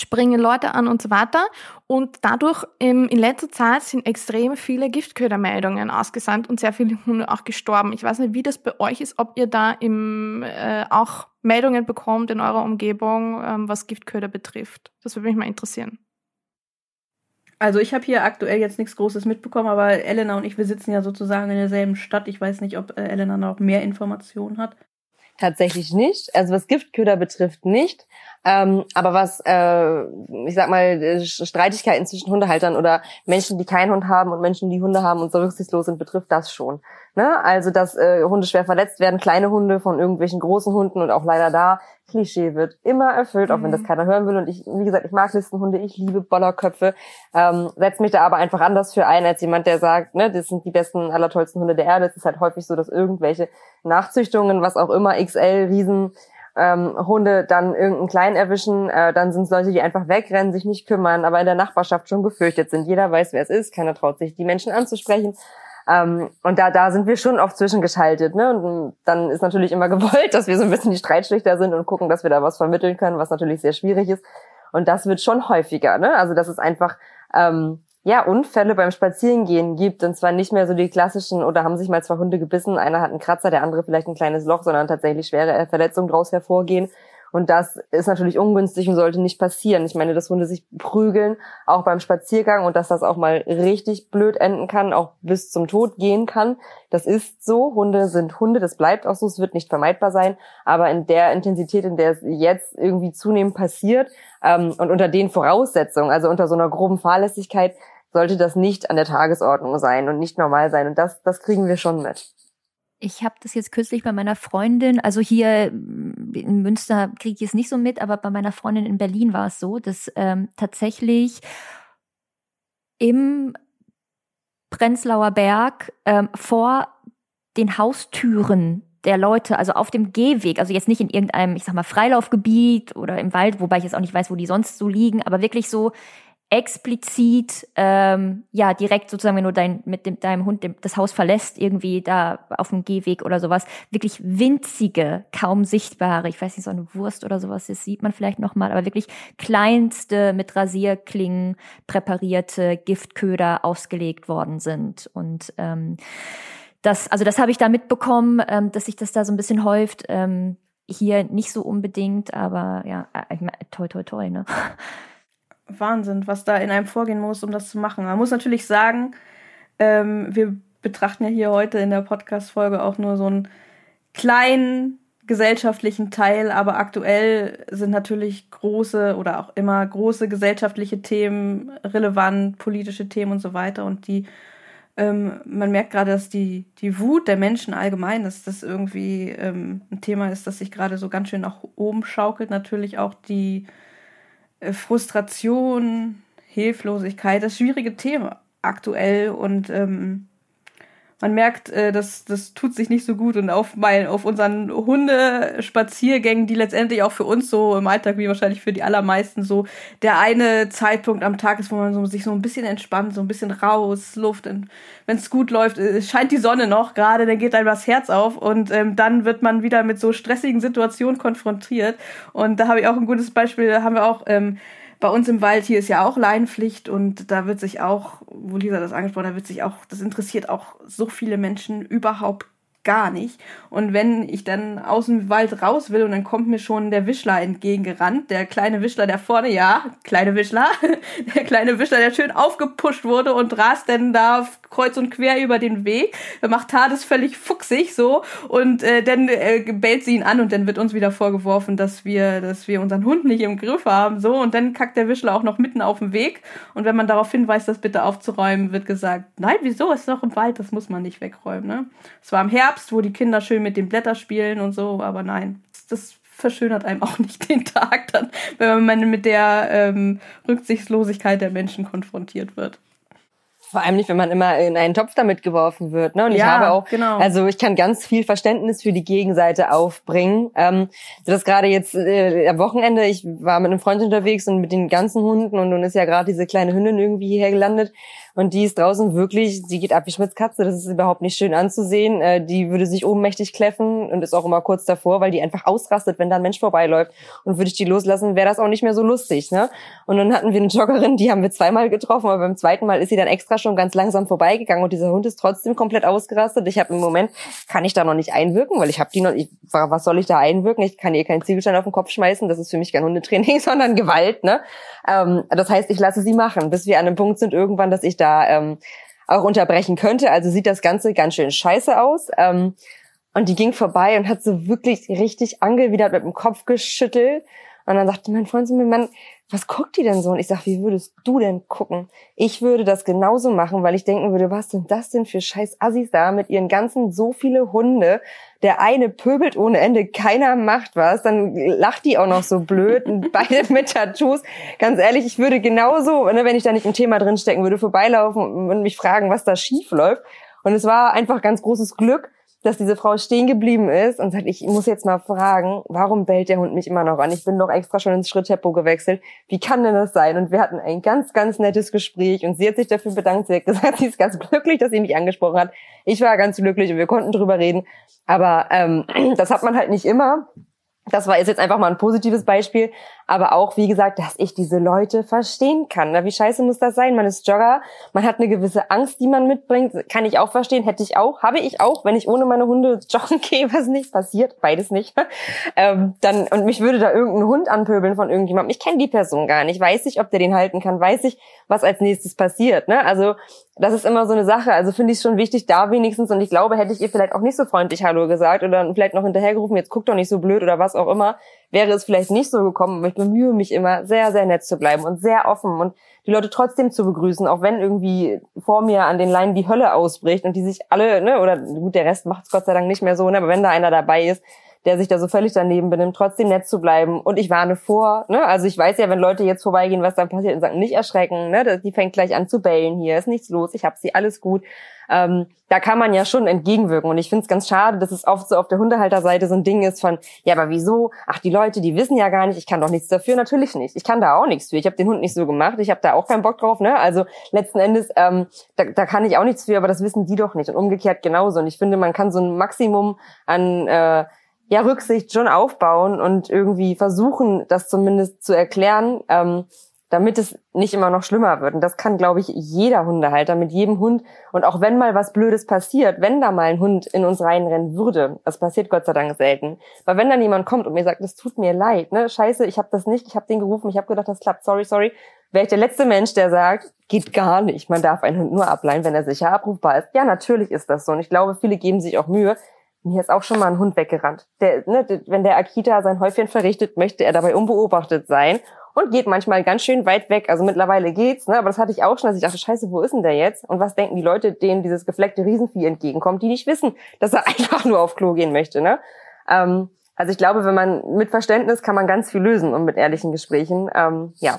springen Leute an und so weiter. Und dadurch ähm, in letzter Zeit sind extrem viele Giftködermeldungen ausgesandt und sehr viele Hunde auch gestorben. Ich weiß nicht, wie das bei euch ist, ob ihr da im, äh, auch Meldungen bekommt in eurer Umgebung, ähm, was Giftköder betrifft. Das würde mich mal interessieren. Also ich habe hier aktuell jetzt nichts Großes mitbekommen, aber Elena und ich, wir sitzen ja sozusagen in derselben Stadt. Ich weiß nicht, ob äh, Elena noch mehr Informationen hat. Tatsächlich nicht. Also was Giftköder betrifft nicht. Ähm, aber was, äh, ich sag mal, äh, Streitigkeiten zwischen Hundehaltern oder Menschen, die keinen Hund haben und Menschen, die Hunde haben und so rücksichtslos sind, betrifft das schon. Ne? Also, dass äh, Hunde schwer verletzt werden, kleine Hunde von irgendwelchen großen Hunden und auch leider da, Klischee wird immer erfüllt, auch wenn das mhm. keiner hören will. Und ich, wie gesagt, ich mag Listenhunde, ich liebe Bollerköpfe, ähm, setze mich da aber einfach anders für ein, als jemand, der sagt, ne, das sind die besten, allertollsten Hunde der Erde. Es ist halt häufig so, dass irgendwelche Nachzüchtungen, was auch immer, XL, Riesen, ähm, Hunde dann irgendeinen Kleinen erwischen, äh, dann sind es Leute, die einfach wegrennen, sich nicht kümmern, aber in der Nachbarschaft schon gefürchtet sind. Jeder weiß, wer es ist, keiner traut sich, die Menschen anzusprechen. Ähm, und da, da sind wir schon oft zwischengeschaltet. Ne? Und dann ist natürlich immer gewollt, dass wir so ein bisschen die Streitschlichter sind und gucken, dass wir da was vermitteln können, was natürlich sehr schwierig ist. Und das wird schon häufiger. Ne? Also das ist einfach ähm, ja, Unfälle beim Spazierengehen gibt. Und zwar nicht mehr so die klassischen, oder haben sich mal zwei Hunde gebissen, einer hat einen Kratzer, der andere vielleicht ein kleines Loch, sondern tatsächlich schwere Verletzungen daraus hervorgehen. Und das ist natürlich ungünstig und sollte nicht passieren. Ich meine, dass Hunde sich prügeln, auch beim Spaziergang und dass das auch mal richtig blöd enden kann, auch bis zum Tod gehen kann. Das ist so. Hunde sind Hunde, das bleibt auch so. Es wird nicht vermeidbar sein. Aber in der Intensität, in der es jetzt irgendwie zunehmend passiert ähm, und unter den Voraussetzungen, also unter so einer groben Fahrlässigkeit, sollte das nicht an der Tagesordnung sein und nicht normal sein. Und das, das kriegen wir schon mit. Ich habe das jetzt kürzlich bei meiner Freundin, also hier in Münster kriege ich es nicht so mit, aber bei meiner Freundin in Berlin war es so, dass ähm, tatsächlich im Prenzlauer Berg ähm, vor den Haustüren der Leute, also auf dem Gehweg, also jetzt nicht in irgendeinem, ich sag mal, Freilaufgebiet oder im Wald, wobei ich jetzt auch nicht weiß, wo die sonst so liegen, aber wirklich so explizit ähm, ja direkt sozusagen, wenn du dein, mit dem, deinem Hund das Haus verlässt, irgendwie da auf dem Gehweg oder sowas, wirklich winzige, kaum sichtbare, ich weiß nicht, so eine Wurst oder sowas, das sieht man vielleicht nochmal, aber wirklich kleinste mit Rasierklingen präparierte Giftköder ausgelegt worden sind. Und ähm, das, also das habe ich da mitbekommen, ähm, dass sich das da so ein bisschen häuft. Ähm, hier nicht so unbedingt, aber ja, äh, ich toi toi toi, ne? Wahnsinn, was da in einem vorgehen muss, um das zu machen. Man muss natürlich sagen, ähm, wir betrachten ja hier heute in der Podcast-Folge auch nur so einen kleinen gesellschaftlichen Teil, aber aktuell sind natürlich große oder auch immer große gesellschaftliche Themen relevant, politische Themen und so weiter. Und die, ähm, man merkt gerade, dass die, die Wut der Menschen allgemein, dass das irgendwie ähm, ein Thema ist, das sich gerade so ganz schön nach oben schaukelt. Natürlich auch die Frustration, Hilflosigkeit, das schwierige Thema aktuell und ähm, man merkt, äh, das, das tut sich nicht so gut und auf, mein, auf unseren Hundespaziergängen, die letztendlich auch für uns so im Alltag, wie wahrscheinlich für die allermeisten so, der eine Zeitpunkt am Tag ist, wo man so, sich so ein bisschen entspannt, so ein bisschen raus, Luft, wenn es gut läuft, äh, scheint die Sonne noch gerade, dann geht einem das Herz auf und ähm, dann wird man wieder mit so stressigen Situationen konfrontiert und da habe ich auch ein gutes Beispiel, da haben wir auch ähm, bei uns im Wald hier ist ja auch Leinpflicht und da wird sich auch, wo Lisa das angesprochen hat, wird sich auch, das interessiert auch so viele Menschen überhaupt gar nicht. Und wenn ich dann aus dem Wald raus will und dann kommt mir schon der Wischler entgegengerannt, der kleine Wischler, der vorne, ja, kleine Wischler, der kleine Wischler, der schön aufgepusht wurde und rast dann da kreuz und quer über den Weg, macht Hades völlig fuchsig so und äh, dann äh, bellt sie ihn an und dann wird uns wieder vorgeworfen, dass wir, dass wir unseren Hund nicht im Griff haben so und dann kackt der Wischler auch noch mitten auf dem Weg und wenn man darauf hinweist, das bitte aufzuräumen, wird gesagt, nein, wieso, ist doch im Wald, das muss man nicht wegräumen. Ne? Es war im Herbst, wo die Kinder schön mit den Blättern spielen und so, aber nein, das verschönert einem auch nicht den Tag dann, wenn man mit der ähm, Rücksichtslosigkeit der Menschen konfrontiert wird. Vor allem nicht, wenn man immer in einen Topf damit geworfen wird. Ne? Und ja, ich habe auch, genau. also ich kann ganz viel Verständnis für die Gegenseite aufbringen. Ähm, so dass gerade jetzt äh, am Wochenende, ich war mit einem Freund unterwegs und mit den ganzen Hunden und nun ist ja gerade diese kleine Hündin irgendwie hierher gelandet. Und die ist draußen wirklich, sie geht ab wie Schmitz Katze, das ist überhaupt nicht schön anzusehen. Äh, die würde sich ohnmächtig kläffen und ist auch immer kurz davor, weil die einfach ausrastet, wenn da ein Mensch vorbeiläuft. Und würde ich die loslassen, wäre das auch nicht mehr so lustig. Ne? Und dann hatten wir eine Joggerin, die haben wir zweimal getroffen, aber beim zweiten Mal ist sie dann extra schon ganz langsam vorbeigegangen und dieser Hund ist trotzdem komplett ausgerastet. Ich habe im Moment, kann ich da noch nicht einwirken, weil ich habe die noch, ich, was soll ich da einwirken? Ich kann ihr keinen Ziegelstein auf den Kopf schmeißen, das ist für mich kein Hundetraining, sondern Gewalt. Ne? Ähm, das heißt, ich lasse sie machen, bis wir an einem Punkt sind irgendwann, dass ich da ähm, auch unterbrechen könnte. Also sieht das Ganze ganz schön scheiße aus. Ähm, und die ging vorbei und hat so wirklich richtig angewidert mit dem Kopf geschüttelt. Und dann sagte mein Freund zu mir, Mann, was guckt die denn so? Und ich sag, wie würdest du denn gucken? Ich würde das genauso machen, weil ich denken würde, was sind das denn für scheiß Assis da mit ihren ganzen so viele Hunde? Der eine pöbelt ohne Ende, keiner macht was, dann lacht die auch noch so blöd und beide mit Tattoos. Ganz ehrlich, ich würde genauso, ne, wenn ich da nicht im Thema drinstecken würde, vorbeilaufen und mich fragen, was da schief läuft. Und es war einfach ganz großes Glück, dass diese Frau stehen geblieben ist und sagt, ich muss jetzt mal fragen, warum bellt der Hund mich immer noch an? Ich bin doch extra schon ins Schritttempo gewechselt. Wie kann denn das sein? Und wir hatten ein ganz, ganz nettes Gespräch und sie hat sich dafür bedankt. Sie hat gesagt, sie ist ganz glücklich, dass sie mich angesprochen hat. Ich war ganz glücklich und wir konnten drüber reden. Aber ähm, das hat man halt nicht immer. Das war jetzt einfach mal ein positives Beispiel, aber auch, wie gesagt, dass ich diese Leute verstehen kann. Na, wie scheiße muss das sein? Man ist Jogger, man hat eine gewisse Angst, die man mitbringt. Kann ich auch verstehen, hätte ich auch, habe ich auch, wenn ich ohne meine Hunde joggen gehe, was nicht passiert, beides nicht. ähm, dann und mich würde da irgendein Hund anpöbeln von irgendjemandem. Ich kenne die Person gar nicht, weiß ich, ob der den halten kann, weiß ich, was als nächstes passiert. Ne? Also das ist immer so eine Sache. Also finde ich schon wichtig, da wenigstens. Und ich glaube, hätte ich ihr vielleicht auch nicht so freundlich Hallo gesagt oder vielleicht noch hinterhergerufen, jetzt guck doch nicht so blöd oder was auch immer, wäre es vielleicht nicht so gekommen. Aber ich bemühe mich immer, sehr, sehr nett zu bleiben und sehr offen und die Leute trotzdem zu begrüßen, auch wenn irgendwie vor mir an den Leinen die Hölle ausbricht und die sich alle, ne, oder gut, der Rest macht es Gott sei Dank nicht mehr so, ne, aber wenn da einer dabei ist, der sich da so völlig daneben benimmt, trotzdem nett zu bleiben. Und ich warne vor, ne? Also ich weiß ja, wenn Leute jetzt vorbeigehen, was dann passiert und sagen, nicht erschrecken, ne? Die fängt gleich an zu bellen hier, ist nichts los, ich hab sie, alles gut. Ähm, da kann man ja schon entgegenwirken. Und ich finde es ganz schade, dass es oft so auf der Hundehalterseite so ein Ding ist von, ja, aber wieso? Ach, die Leute, die wissen ja gar nicht, ich kann doch nichts dafür. Natürlich nicht. Ich kann da auch nichts für. Ich habe den Hund nicht so gemacht. Ich habe da auch keinen Bock drauf. Ne? Also letzten Endes, ähm, da, da kann ich auch nichts für, aber das wissen die doch nicht. Und umgekehrt genauso. Und ich finde, man kann so ein Maximum an äh, ja, Rücksicht schon aufbauen und irgendwie versuchen, das zumindest zu erklären, ähm, damit es nicht immer noch schlimmer wird. Und das kann, glaube ich, jeder Hundehalter mit jedem Hund. Und auch wenn mal was Blödes passiert, wenn da mal ein Hund in uns reinrennen würde, das passiert Gott sei Dank selten. Weil wenn dann jemand kommt und mir sagt, es tut mir leid, ne, scheiße, ich habe das nicht, ich habe den gerufen, ich habe gedacht, das klappt, sorry, sorry, wäre ich der letzte Mensch, der sagt, geht gar nicht. Man darf einen Hund nur ableihen, wenn er sicher abrufbar ist. Ja, natürlich ist das so. Und ich glaube, viele geben sich auch Mühe, mir ist auch schon mal ein Hund weggerannt. Der, ne, wenn der Akita sein Häufchen verrichtet, möchte er dabei unbeobachtet sein und geht manchmal ganz schön weit weg. Also mittlerweile geht's, ne? aber das hatte ich auch schon, dass ich dachte, scheiße, wo ist denn der jetzt? Und was denken die Leute, denen dieses gefleckte Riesenvieh entgegenkommt, die nicht wissen, dass er einfach nur auf Klo gehen möchte. Ne? Ähm, also ich glaube, wenn man mit Verständnis kann man ganz viel lösen und mit ehrlichen Gesprächen. Ähm, ja.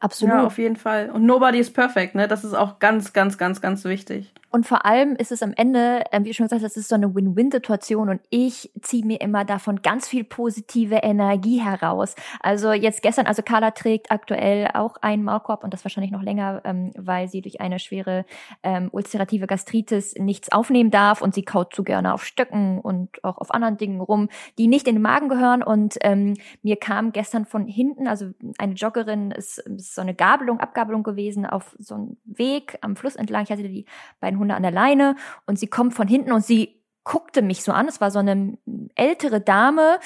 Absolut. Ja, auf jeden Fall. Und nobody is perfect, ne? Das ist auch ganz, ganz, ganz, ganz wichtig. Und vor allem ist es am Ende, äh, wie schon gesagt, das ist so eine Win-Win-Situation und ich ziehe mir immer davon ganz viel positive Energie heraus. Also jetzt gestern, also Carla trägt aktuell auch einen Maulkorb und das wahrscheinlich noch länger, ähm, weil sie durch eine schwere ähm, ulcerative Gastritis nichts aufnehmen darf und sie kaut zu gerne auf Stöcken und auch auf anderen Dingen rum, die nicht in den Magen gehören. Und ähm, mir kam gestern von hinten, also eine Joggerin ist, ist so eine Gabelung, Abgabelung gewesen auf so einem Weg am Fluss entlang. Ich hatte die beiden Hunde an der Leine und sie kommt von hinten und sie guckte mich so an. Es war so eine ältere Dame,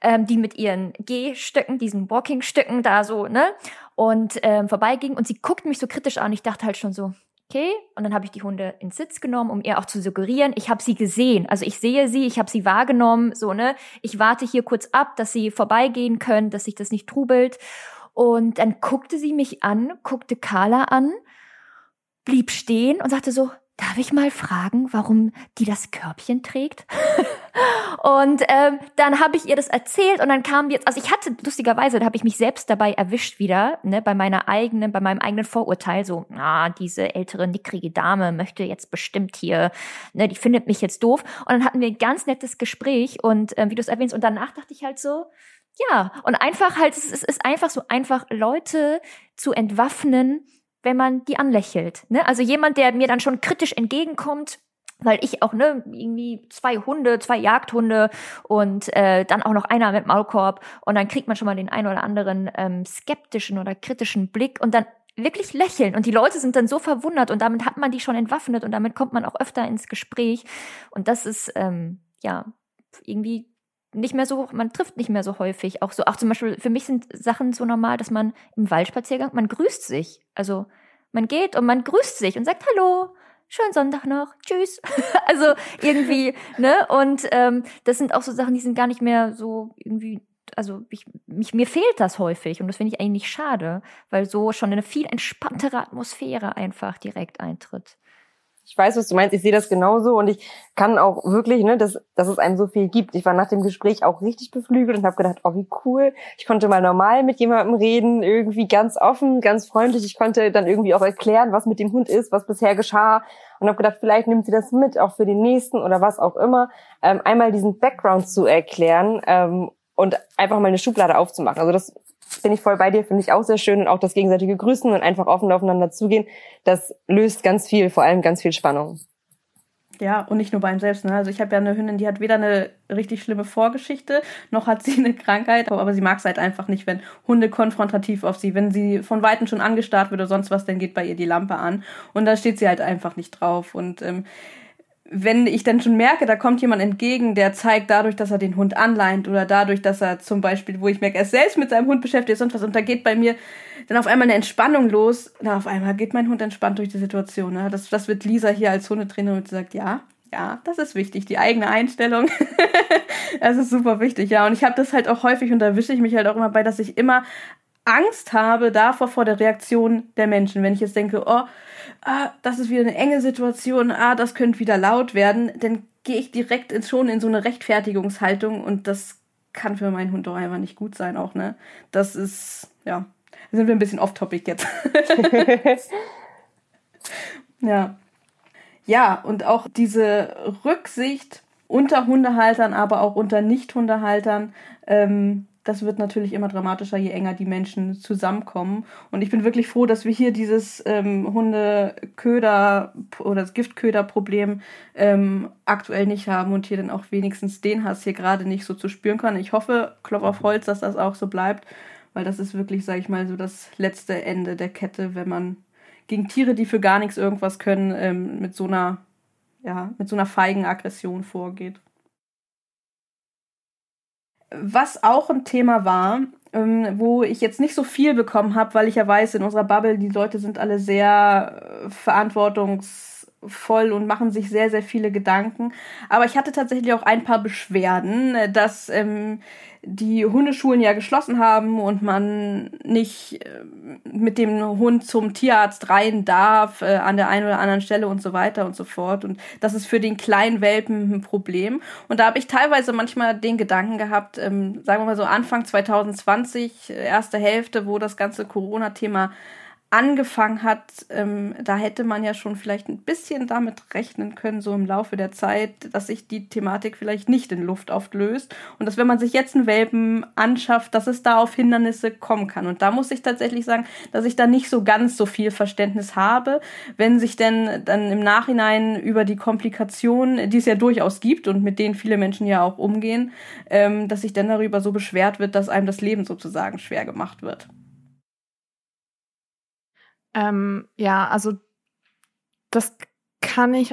ähm, die mit ihren Gehstöcken, diesen Walking-Stöcken da so, ne, und ähm, vorbeiging und sie guckte mich so kritisch an. Ich dachte halt schon so, okay. Und dann habe ich die Hunde ins Sitz genommen, um ihr auch zu suggerieren, ich habe sie gesehen. Also ich sehe sie, ich habe sie wahrgenommen, so, ne. Ich warte hier kurz ab, dass sie vorbeigehen können, dass sich das nicht trubelt. Und dann guckte sie mich an, guckte Carla an, blieb stehen und sagte so, darf ich mal fragen, warum die das Körbchen trägt? und ähm, dann habe ich ihr das erzählt und dann kam jetzt, also ich hatte lustigerweise, da habe ich mich selbst dabei erwischt wieder, ne, bei meiner eigenen, bei meinem eigenen Vorurteil, so, na, diese ältere, nickrige Dame möchte jetzt bestimmt hier, ne, die findet mich jetzt doof. Und dann hatten wir ein ganz nettes Gespräch und äh, wie du es erwähnst, und danach dachte ich halt so, ja, und einfach halt, es ist einfach so einfach, Leute zu entwaffnen, wenn man die anlächelt. Ne? Also jemand, der mir dann schon kritisch entgegenkommt, weil ich auch ne irgendwie zwei Hunde, zwei Jagdhunde und äh, dann auch noch einer mit Maulkorb und dann kriegt man schon mal den einen oder anderen ähm, skeptischen oder kritischen Blick und dann wirklich lächeln und die Leute sind dann so verwundert und damit hat man die schon entwaffnet und damit kommt man auch öfter ins Gespräch und das ist ähm, ja irgendwie nicht mehr so, man trifft nicht mehr so häufig. Auch so, auch zum Beispiel, für mich sind Sachen so normal, dass man im Waldspaziergang, man grüßt sich. Also man geht und man grüßt sich und sagt Hallo, schönen Sonntag noch, tschüss. also irgendwie, ne? Und ähm, das sind auch so Sachen, die sind gar nicht mehr so irgendwie also ich, mich, mir fehlt das häufig und das finde ich eigentlich schade, weil so schon eine viel entspanntere Atmosphäre einfach direkt eintritt ich weiß, was du meinst, ich sehe das genauso und ich kann auch wirklich, ne, dass, dass es einem so viel gibt. Ich war nach dem Gespräch auch richtig beflügelt und habe gedacht, oh, wie cool. Ich konnte mal normal mit jemandem reden, irgendwie ganz offen, ganz freundlich. Ich konnte dann irgendwie auch erklären, was mit dem Hund ist, was bisher geschah und habe gedacht, vielleicht nimmt sie das mit, auch für den nächsten oder was auch immer. Ähm, einmal diesen Background zu erklären ähm, und einfach mal eine Schublade aufzumachen. Also das bin ich voll bei dir, finde ich auch sehr schön und auch das gegenseitige Grüßen und einfach offen aufeinander zugehen, das löst ganz viel, vor allem ganz viel Spannung. Ja, und nicht nur bei einem selbst. Ne? Also ich habe ja eine Hündin, die hat weder eine richtig schlimme Vorgeschichte, noch hat sie eine Krankheit, aber sie mag es halt einfach nicht, wenn Hunde konfrontativ auf sie, wenn sie von Weitem schon angestarrt wird oder sonst was, dann geht bei ihr die Lampe an und da steht sie halt einfach nicht drauf. Und ähm, wenn ich dann schon merke, da kommt jemand entgegen, der zeigt dadurch, dass er den Hund anleint oder dadurch, dass er zum Beispiel, wo ich merke, er ist selbst mit seinem Hund beschäftigt ist und was, und da geht bei mir dann auf einmal eine Entspannung los. Na, auf einmal geht mein Hund entspannt durch die Situation. Ne? Das, das wird Lisa hier als Hundetrainer und sagt, ja, ja, das ist wichtig, die eigene Einstellung. das ist super wichtig, ja. Und ich habe das halt auch häufig und da wische ich mich halt auch immer bei, dass ich immer Angst habe davor vor der Reaktion der Menschen. Wenn ich jetzt denke, oh, ah, das ist wieder eine enge Situation, ah, das könnte wieder laut werden, dann gehe ich direkt in, schon in so eine Rechtfertigungshaltung und das kann für meinen Hund doch einfach nicht gut sein auch, ne? Das ist, ja, sind wir ein bisschen off-topic jetzt. ja. Ja, und auch diese Rücksicht unter Hundehaltern, aber auch unter Nicht-Hundehaltern, ähm, das wird natürlich immer dramatischer, je enger die Menschen zusammenkommen. Und ich bin wirklich froh, dass wir hier dieses ähm, Hundeköder oder das Giftköder-Problem ähm, aktuell nicht haben und hier dann auch wenigstens den Hass hier gerade nicht so zu spüren kann. Ich hoffe, Klopf auf Holz, dass das auch so bleibt, weil das ist wirklich, sag ich mal, so das letzte Ende der Kette, wenn man gegen Tiere, die für gar nichts irgendwas können, ähm, mit so einer, ja, mit so einer feigen Aggression vorgeht. Was auch ein Thema war, ähm, wo ich jetzt nicht so viel bekommen habe, weil ich ja weiß, in unserer Bubble, die Leute sind alle sehr äh, verantwortungsvoll und machen sich sehr, sehr viele Gedanken. Aber ich hatte tatsächlich auch ein paar Beschwerden, äh, dass ähm, die Hundeschulen ja geschlossen haben und man nicht äh, mit dem Hund zum Tierarzt rein darf, äh, an der einen oder anderen Stelle und so weiter und so fort. Und das ist für den kleinen Welpen ein Problem. Und da habe ich teilweise manchmal den Gedanken gehabt, ähm, sagen wir mal so Anfang 2020, erste Hälfte, wo das ganze Corona-Thema angefangen hat, ähm, da hätte man ja schon vielleicht ein bisschen damit rechnen können, so im Laufe der Zeit, dass sich die Thematik vielleicht nicht in Luft auflöst und dass wenn man sich jetzt einen Welpen anschafft, dass es da auf Hindernisse kommen kann. Und da muss ich tatsächlich sagen, dass ich da nicht so ganz so viel Verständnis habe, wenn sich denn dann im Nachhinein über die Komplikationen, die es ja durchaus gibt und mit denen viele Menschen ja auch umgehen, ähm, dass sich dann darüber so beschwert wird, dass einem das Leben sozusagen schwer gemacht wird. Ähm, ja, also das kann ich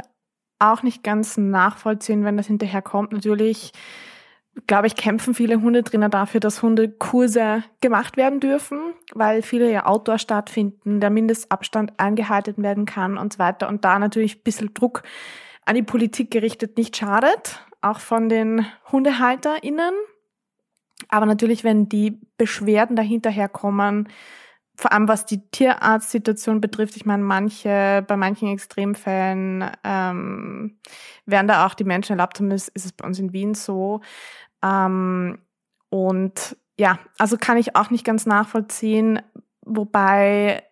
auch nicht ganz nachvollziehen, wenn das hinterher kommt. Natürlich, glaube ich, kämpfen viele Hundetrainer dafür, dass Hundekurse gemacht werden dürfen, weil viele ja Outdoor stattfinden, der Mindestabstand eingehalten werden kann und so weiter. Und da natürlich ein bisschen Druck an die Politik gerichtet nicht schadet, auch von den HundehalterInnen. Aber natürlich, wenn die Beschwerden dahinterher kommen, vor allem was die Tierarztsituation betrifft, ich meine, manche, bei manchen Extremfällen ähm, werden da auch die Menschen erlaubt, zumindest ist es bei uns in Wien so. Ähm, und ja, also kann ich auch nicht ganz nachvollziehen, wobei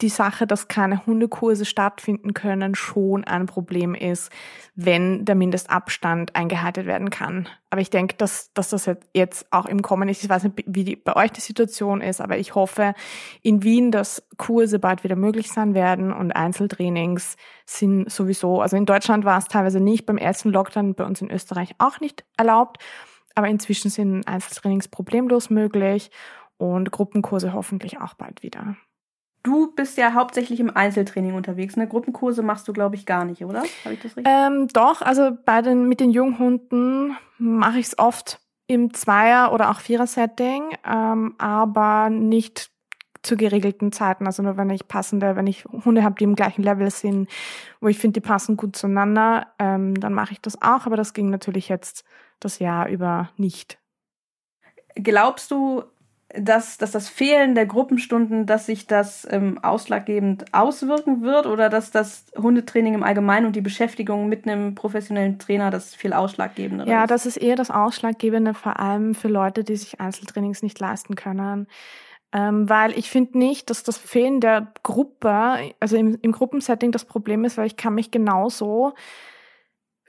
die Sache, dass keine Hundekurse stattfinden können, schon ein Problem ist, wenn der Mindestabstand eingehalten werden kann. Aber ich denke, dass, dass das jetzt auch im Kommen ist. Ich weiß nicht, wie die, bei euch die Situation ist, aber ich hoffe in Wien, dass Kurse bald wieder möglich sein werden und Einzeltrainings sind sowieso, also in Deutschland war es teilweise nicht, beim ersten Lockdown bei uns in Österreich auch nicht erlaubt. Aber inzwischen sind Einzeltrainings problemlos möglich und Gruppenkurse hoffentlich auch bald wieder. Du bist ja hauptsächlich im Einzeltraining unterwegs. Ne? Gruppenkurse machst du, glaube ich, gar nicht, oder? Habe ich das richtig? Ähm, doch, also bei den, mit den Junghunden mache ich es oft im Zweier- oder auch Vierer-Setting, ähm, aber nicht zu geregelten Zeiten. Also nur wenn ich passende, wenn ich Hunde habe, die im gleichen Level sind, wo ich finde, die passen gut zueinander, ähm, dann mache ich das auch. Aber das ging natürlich jetzt das Jahr über nicht. Glaubst du, dass, dass das Fehlen der Gruppenstunden, dass sich das ähm, ausschlaggebend auswirken wird oder dass das Hundetraining im Allgemeinen und die Beschäftigung mit einem professionellen Trainer das viel ausschlaggebender ist? Ja, das ist eher das Ausschlaggebende, vor allem für Leute, die sich Einzeltrainings nicht leisten können. Ähm, weil ich finde nicht, dass das Fehlen der Gruppe, also im, im Gruppensetting das Problem ist, weil ich kann mich genauso,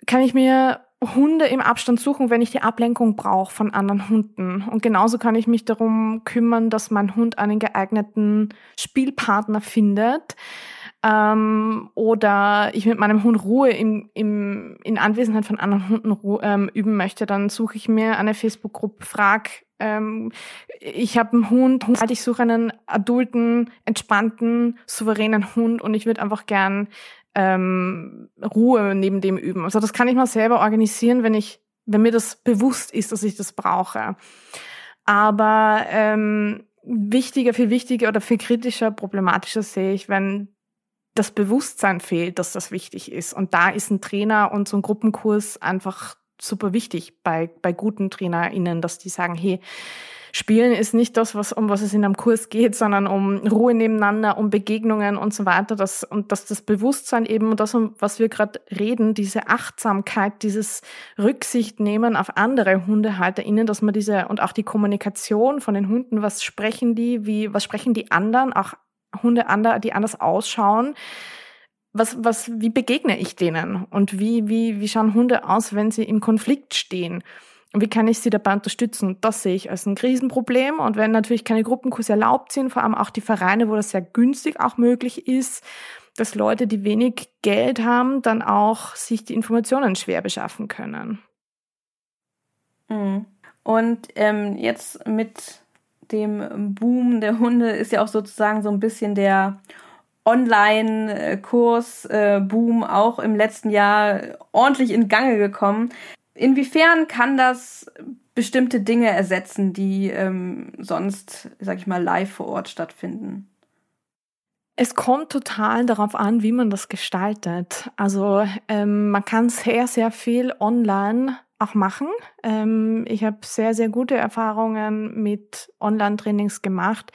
kann ich mir Hunde im Abstand suchen, wenn ich die Ablenkung brauche von anderen Hunden. Und genauso kann ich mich darum kümmern, dass mein Hund einen geeigneten Spielpartner findet. Ähm, oder ich mit meinem Hund Ruhe im, im, in Anwesenheit von anderen Hunden Ruhe, ähm, üben möchte, dann suche ich mir eine Facebook-Gruppe, frag, ähm, ich habe einen Hund, ich suche einen adulten, entspannten, souveränen Hund und ich würde einfach gern ähm, Ruhe neben dem üben. Also das kann ich mal selber organisieren, wenn ich, wenn mir das bewusst ist, dass ich das brauche. Aber ähm, wichtiger, viel wichtiger oder viel kritischer, problematischer sehe ich, wenn das Bewusstsein fehlt, dass das wichtig ist. Und da ist ein Trainer und so ein Gruppenkurs einfach super wichtig bei, bei guten TrainerInnen, dass die sagen, hey, Spielen ist nicht das, was, um was es in einem Kurs geht, sondern um Ruhe nebeneinander, um Begegnungen und so weiter. Das, und dass das Bewusstsein eben, das, um was wir gerade reden, diese Achtsamkeit, dieses Rücksicht nehmen auf andere HundehalterInnen, dass man diese, und auch die Kommunikation von den Hunden, was sprechen die, wie, was sprechen die anderen, auch Hunde, die anders ausschauen, was, was, wie begegne ich denen? Und wie, wie, wie schauen Hunde aus, wenn sie im Konflikt stehen? Wie kann ich sie dabei unterstützen? Das sehe ich als ein Riesenproblem. Und wenn natürlich keine Gruppenkurse erlaubt sind, vor allem auch die Vereine, wo das sehr günstig auch möglich ist, dass Leute, die wenig Geld haben, dann auch sich die Informationen schwer beschaffen können. Mhm. Und ähm, jetzt mit dem Boom der Hunde ist ja auch sozusagen so ein bisschen der Online-Kurs-Boom auch im letzten Jahr ordentlich in Gange gekommen. Inwiefern kann das bestimmte Dinge ersetzen, die ähm, sonst, sag ich mal, live vor Ort stattfinden? Es kommt total darauf an, wie man das gestaltet. Also ähm, man kann sehr, sehr viel online auch machen. Ähm, ich habe sehr, sehr gute Erfahrungen mit Online-Trainings gemacht,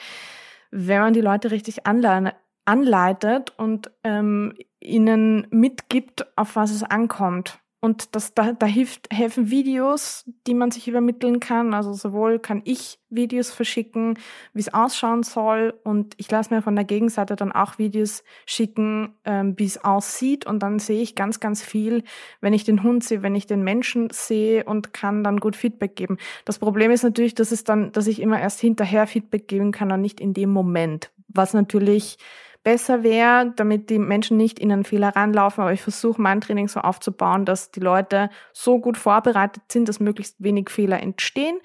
wenn man die Leute richtig anleitet und ähm, ihnen mitgibt, auf was es ankommt Und das, da, da hilft, helfen Videos, die man sich übermitteln kann. Also sowohl kann ich Videos verschicken, wie es ausschauen soll. Und ich lasse mir von der Gegenseite dann auch Videos schicken, ähm, wie es aussieht. Und dann sehe ich ganz, ganz viel, wenn ich den Hund sehe, wenn ich den Menschen sehe und kann dann gut Feedback geben. Das Problem ist natürlich, dass es dann, dass ich immer erst hinterher Feedback geben kann und nicht in dem Moment. Was natürlich besser wäre, damit die Menschen nicht in einen Fehler reinlaufen. Aber ich versuche mein Training so aufzubauen, dass die Leute so gut vorbereitet sind, dass möglichst wenig Fehler entstehen.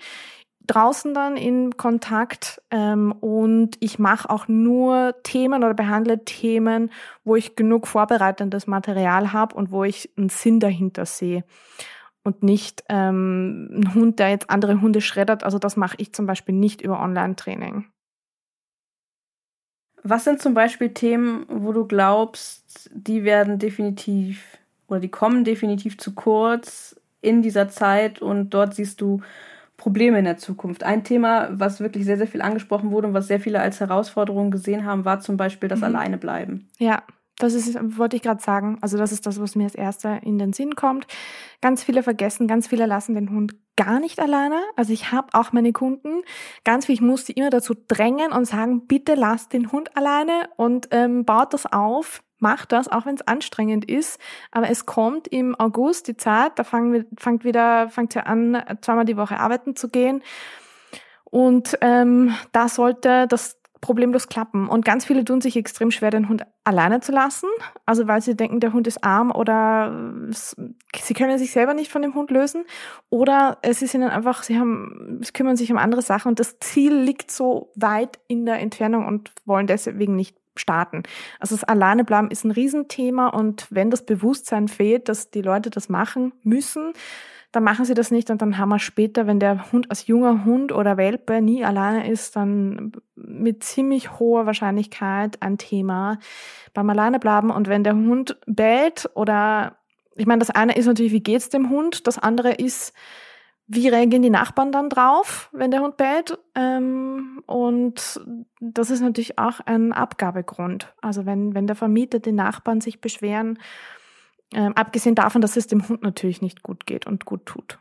Draußen dann in Kontakt ähm, und ich mache auch nur Themen oder behandle Themen, wo ich genug vorbereitendes Material habe und wo ich einen Sinn dahinter sehe und nicht ähm, ein Hund, der jetzt andere Hunde schreddert. Also das mache ich zum Beispiel nicht über Online-Training. Was sind zum Beispiel Themen, wo du glaubst, die werden definitiv oder die kommen definitiv zu kurz in dieser Zeit und dort siehst du Probleme in der Zukunft? Ein Thema, was wirklich sehr, sehr viel angesprochen wurde und was sehr viele als Herausforderung gesehen haben, war zum Beispiel das mhm. Alleinebleiben. Ja, das ist, wollte ich gerade sagen. Also das ist das, was mir als erster in den Sinn kommt. Ganz viele vergessen, ganz viele lassen den Hund gar nicht alleine. Also ich habe auch meine Kunden, ganz viel, ich muss sie immer dazu drängen und sagen, bitte lasst den Hund alleine und ähm, baut das auf, macht das, auch wenn es anstrengend ist. Aber es kommt im August die Zeit, da fangen wir, fangt wieder, fangt ja an, zweimal die Woche arbeiten zu gehen. Und ähm, da sollte das problemlos klappen. Und ganz viele tun sich extrem schwer, den Hund alleine zu lassen. Also weil sie denken, der Hund ist arm oder sie können sich selber nicht von dem Hund lösen. Oder es ist ihnen einfach, sie haben, sie kümmern sich um andere Sachen und das Ziel liegt so weit in der Entfernung und wollen deswegen nicht starten. Also das Alleinebleiben ist ein Riesenthema und wenn das Bewusstsein fehlt, dass die Leute das machen müssen, dann machen sie das nicht und dann haben wir später, wenn der Hund als junger Hund oder Welpe nie alleine ist, dann mit ziemlich hoher Wahrscheinlichkeit ein Thema beim Alleinebleiben. Und wenn der Hund bellt oder, ich meine, das eine ist natürlich, wie geht's dem Hund? Das andere ist, wie reagieren die Nachbarn dann drauf, wenn der Hund bellt? Ähm, und das ist natürlich auch ein Abgabegrund. Also wenn, wenn der Vermieter, die Nachbarn sich beschweren, ähm, abgesehen davon, dass es dem Hund natürlich nicht gut geht und gut tut.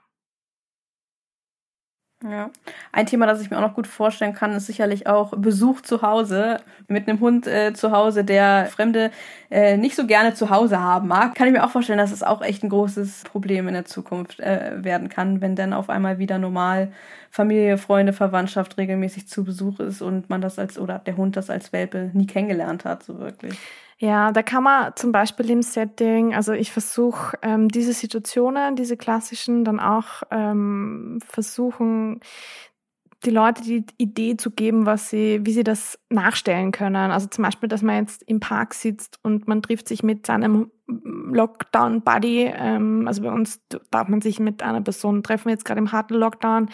Ja. Ein Thema, das ich mir auch noch gut vorstellen kann, ist sicherlich auch Besuch zu Hause mit einem Hund äh, zu Hause, der Fremde äh, nicht so gerne zu Hause haben mag. Kann ich mir auch vorstellen, dass es auch echt ein großes Problem in der Zukunft äh, werden kann, wenn dann auf einmal wieder normal Familie, Freunde, Verwandtschaft regelmäßig zu Besuch ist und man das als oder der Hund das als Welpe nie kennengelernt hat, so wirklich. Ja, da kann man zum Beispiel im Setting, also ich versuche ähm, diese Situationen, diese klassischen, dann auch ähm, versuchen, die Leute die Idee zu geben, was sie, wie sie das nachstellen können. Also zum Beispiel, dass man jetzt im Park sitzt und man trifft sich mit seinem Lockdown-Buddy. Ähm, also bei uns darf man sich mit einer Person treffen, jetzt gerade im harten Lockdown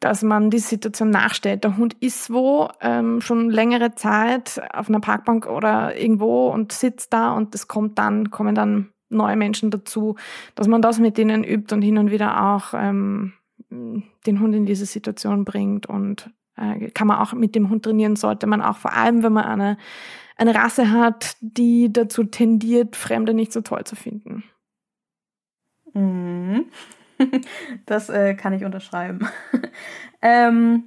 dass man die Situation nachstellt. Der Hund ist wo ähm, schon längere Zeit auf einer Parkbank oder irgendwo und sitzt da und es kommt dann, kommen dann neue Menschen dazu, dass man das mit denen übt und hin und wieder auch ähm, den Hund in diese Situation bringt und äh, kann man auch mit dem Hund trainieren, sollte man auch vor allem, wenn man eine, eine Rasse hat, die dazu tendiert, Fremde nicht so toll zu finden. Mhm. das äh, kann ich unterschreiben. ähm,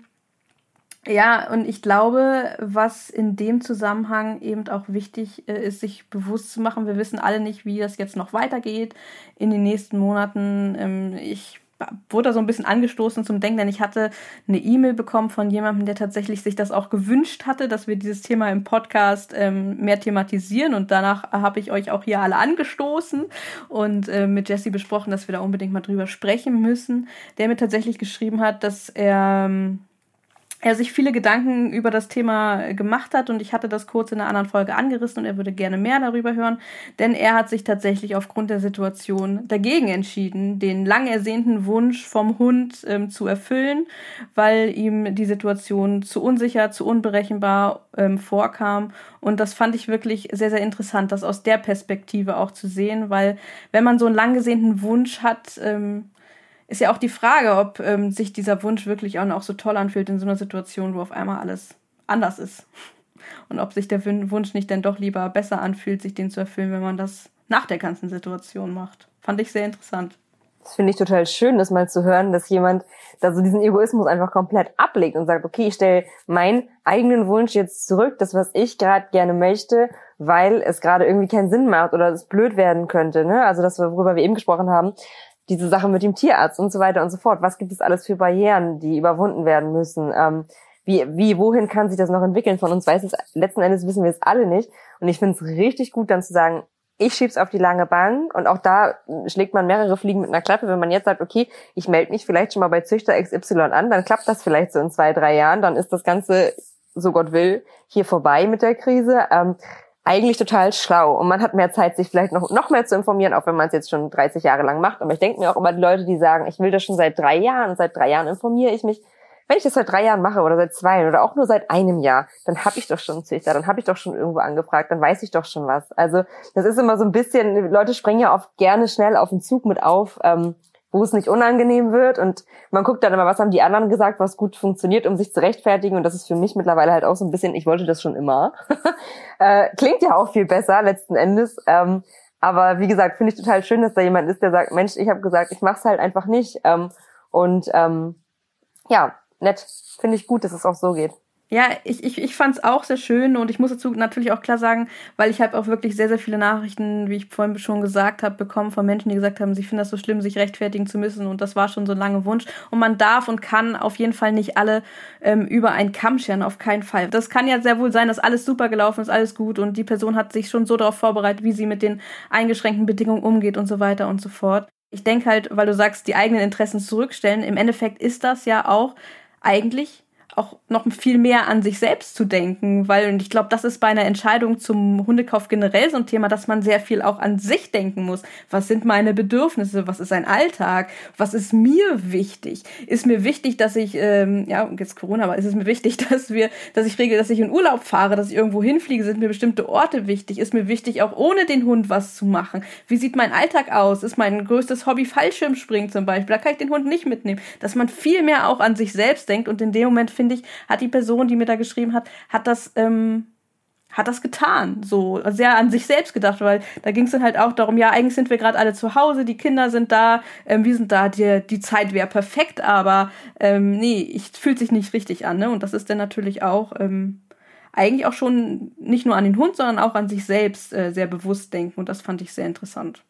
ja, und ich glaube, was in dem Zusammenhang eben auch wichtig äh, ist, sich bewusst zu machen, wir wissen alle nicht, wie das jetzt noch weitergeht in den nächsten Monaten. Ähm, ich wurde da so ein bisschen angestoßen zum Denken, denn ich hatte eine E-Mail bekommen von jemandem, der tatsächlich sich das auch gewünscht hatte, dass wir dieses Thema im Podcast ähm, mehr thematisieren. Und danach habe ich euch auch hier alle angestoßen und äh, mit Jesse besprochen, dass wir da unbedingt mal drüber sprechen müssen, der mir tatsächlich geschrieben hat, dass er ähm, er sich viele Gedanken über das Thema gemacht hat und ich hatte das kurz in einer anderen Folge angerissen und er würde gerne mehr darüber hören, denn er hat sich tatsächlich aufgrund der Situation dagegen entschieden, den lang ersehnten Wunsch vom Hund ähm, zu erfüllen, weil ihm die Situation zu unsicher, zu unberechenbar ähm, vorkam. Und das fand ich wirklich sehr, sehr interessant, das aus der Perspektive auch zu sehen, weil wenn man so einen lang gesehnten Wunsch hat, ähm, ist ja auch die Frage, ob ähm, sich dieser Wunsch wirklich auch noch so toll anfühlt in so einer Situation, wo auf einmal alles anders ist. Und ob sich der Wunsch nicht denn doch lieber besser anfühlt, sich den zu erfüllen, wenn man das nach der ganzen Situation macht. fand ich sehr interessant. Das finde ich total schön, das mal zu hören, dass jemand da so diesen Egoismus einfach komplett ablegt und sagt, okay, ich stelle meinen eigenen Wunsch jetzt zurück, das, was ich gerade gerne möchte, weil es gerade irgendwie keinen Sinn macht oder es blöd werden könnte. Ne? Also das, worüber wir eben gesprochen haben, diese Sache mit dem Tierarzt und so weiter und so fort. Was gibt es alles für Barrieren, die überwunden werden müssen? Ähm, wie, wie, wohin kann sich das noch entwickeln? Von uns weiß es, letzten Endes wissen wir es alle nicht. Und ich finde es richtig gut, dann zu sagen, ich schieb's auf die lange Bahn und auch da schlägt man mehrere Fliegen mit einer Klappe. Wenn man jetzt sagt, okay, ich melde mich vielleicht schon mal bei Züchter XY an, dann klappt das vielleicht so in zwei, drei Jahren, dann ist das Ganze, so Gott will, hier vorbei mit der Krise. Ähm, eigentlich total schlau und man hat mehr Zeit, sich vielleicht noch, noch mehr zu informieren, auch wenn man es jetzt schon 30 Jahre lang macht. Aber ich denke mir auch immer die Leute, die sagen, ich will das schon seit drei Jahren, seit drei Jahren informiere ich mich. Wenn ich das seit drei Jahren mache oder seit zwei oder auch nur seit einem Jahr, dann habe ich doch schon einen Züchter, dann habe ich doch schon irgendwo angefragt, dann weiß ich doch schon was. Also das ist immer so ein bisschen, Leute springen ja oft gerne schnell auf den Zug mit auf. Ähm, wo es nicht unangenehm wird. Und man guckt dann immer, was haben die anderen gesagt, was gut funktioniert, um sich zu rechtfertigen. Und das ist für mich mittlerweile halt auch so ein bisschen, ich wollte das schon immer. äh, klingt ja auch viel besser letzten Endes, ähm, aber wie gesagt, finde ich total schön, dass da jemand ist, der sagt, Mensch, ich habe gesagt, ich mach's halt einfach nicht. Ähm, und ähm, ja, nett, finde ich gut, dass es auch so geht. Ja, ich, ich, ich fand es auch sehr schön und ich muss dazu natürlich auch klar sagen, weil ich habe auch wirklich sehr, sehr viele Nachrichten, wie ich vorhin schon gesagt habe, bekommen von Menschen, die gesagt haben, sie finden das so schlimm, sich rechtfertigen zu müssen und das war schon so ein langer Wunsch. Und man darf und kann auf jeden Fall nicht alle ähm, über einen Kamm scheren, auf keinen Fall. Das kann ja sehr wohl sein, dass alles super gelaufen ist, alles gut und die Person hat sich schon so darauf vorbereitet, wie sie mit den eingeschränkten Bedingungen umgeht und so weiter und so fort. Ich denke halt, weil du sagst, die eigenen Interessen zurückstellen, im Endeffekt ist das ja auch eigentlich auch noch viel mehr an sich selbst zu denken, weil und ich glaube, das ist bei einer Entscheidung zum Hundekauf generell so ein Thema, dass man sehr viel auch an sich denken muss. Was sind meine Bedürfnisse? Was ist ein Alltag? Was ist mir wichtig? Ist mir wichtig, dass ich ähm, ja jetzt Corona, aber ist es mir wichtig, dass wir, dass ich regel, dass ich in Urlaub fahre, dass ich irgendwo hinfliege? Sind mir bestimmte Orte wichtig? Ist mir wichtig, auch ohne den Hund was zu machen? Wie sieht mein Alltag aus? Ist mein größtes Hobby Fallschirmspringen zum Beispiel? Da kann ich den Hund nicht mitnehmen. Dass man viel mehr auch an sich selbst denkt und in dem Moment finde ich, hat die Person, die mir da geschrieben hat, hat das, ähm, hat das getan, so sehr an sich selbst gedacht, weil da ging es dann halt auch darum, ja, eigentlich sind wir gerade alle zu Hause, die Kinder sind da, ähm, wir sind da, die, die Zeit wäre perfekt, aber ähm, nee, ich fühlt sich nicht richtig an, ne? Und das ist dann natürlich auch ähm, eigentlich auch schon nicht nur an den Hund, sondern auch an sich selbst äh, sehr bewusst denken und das fand ich sehr interessant.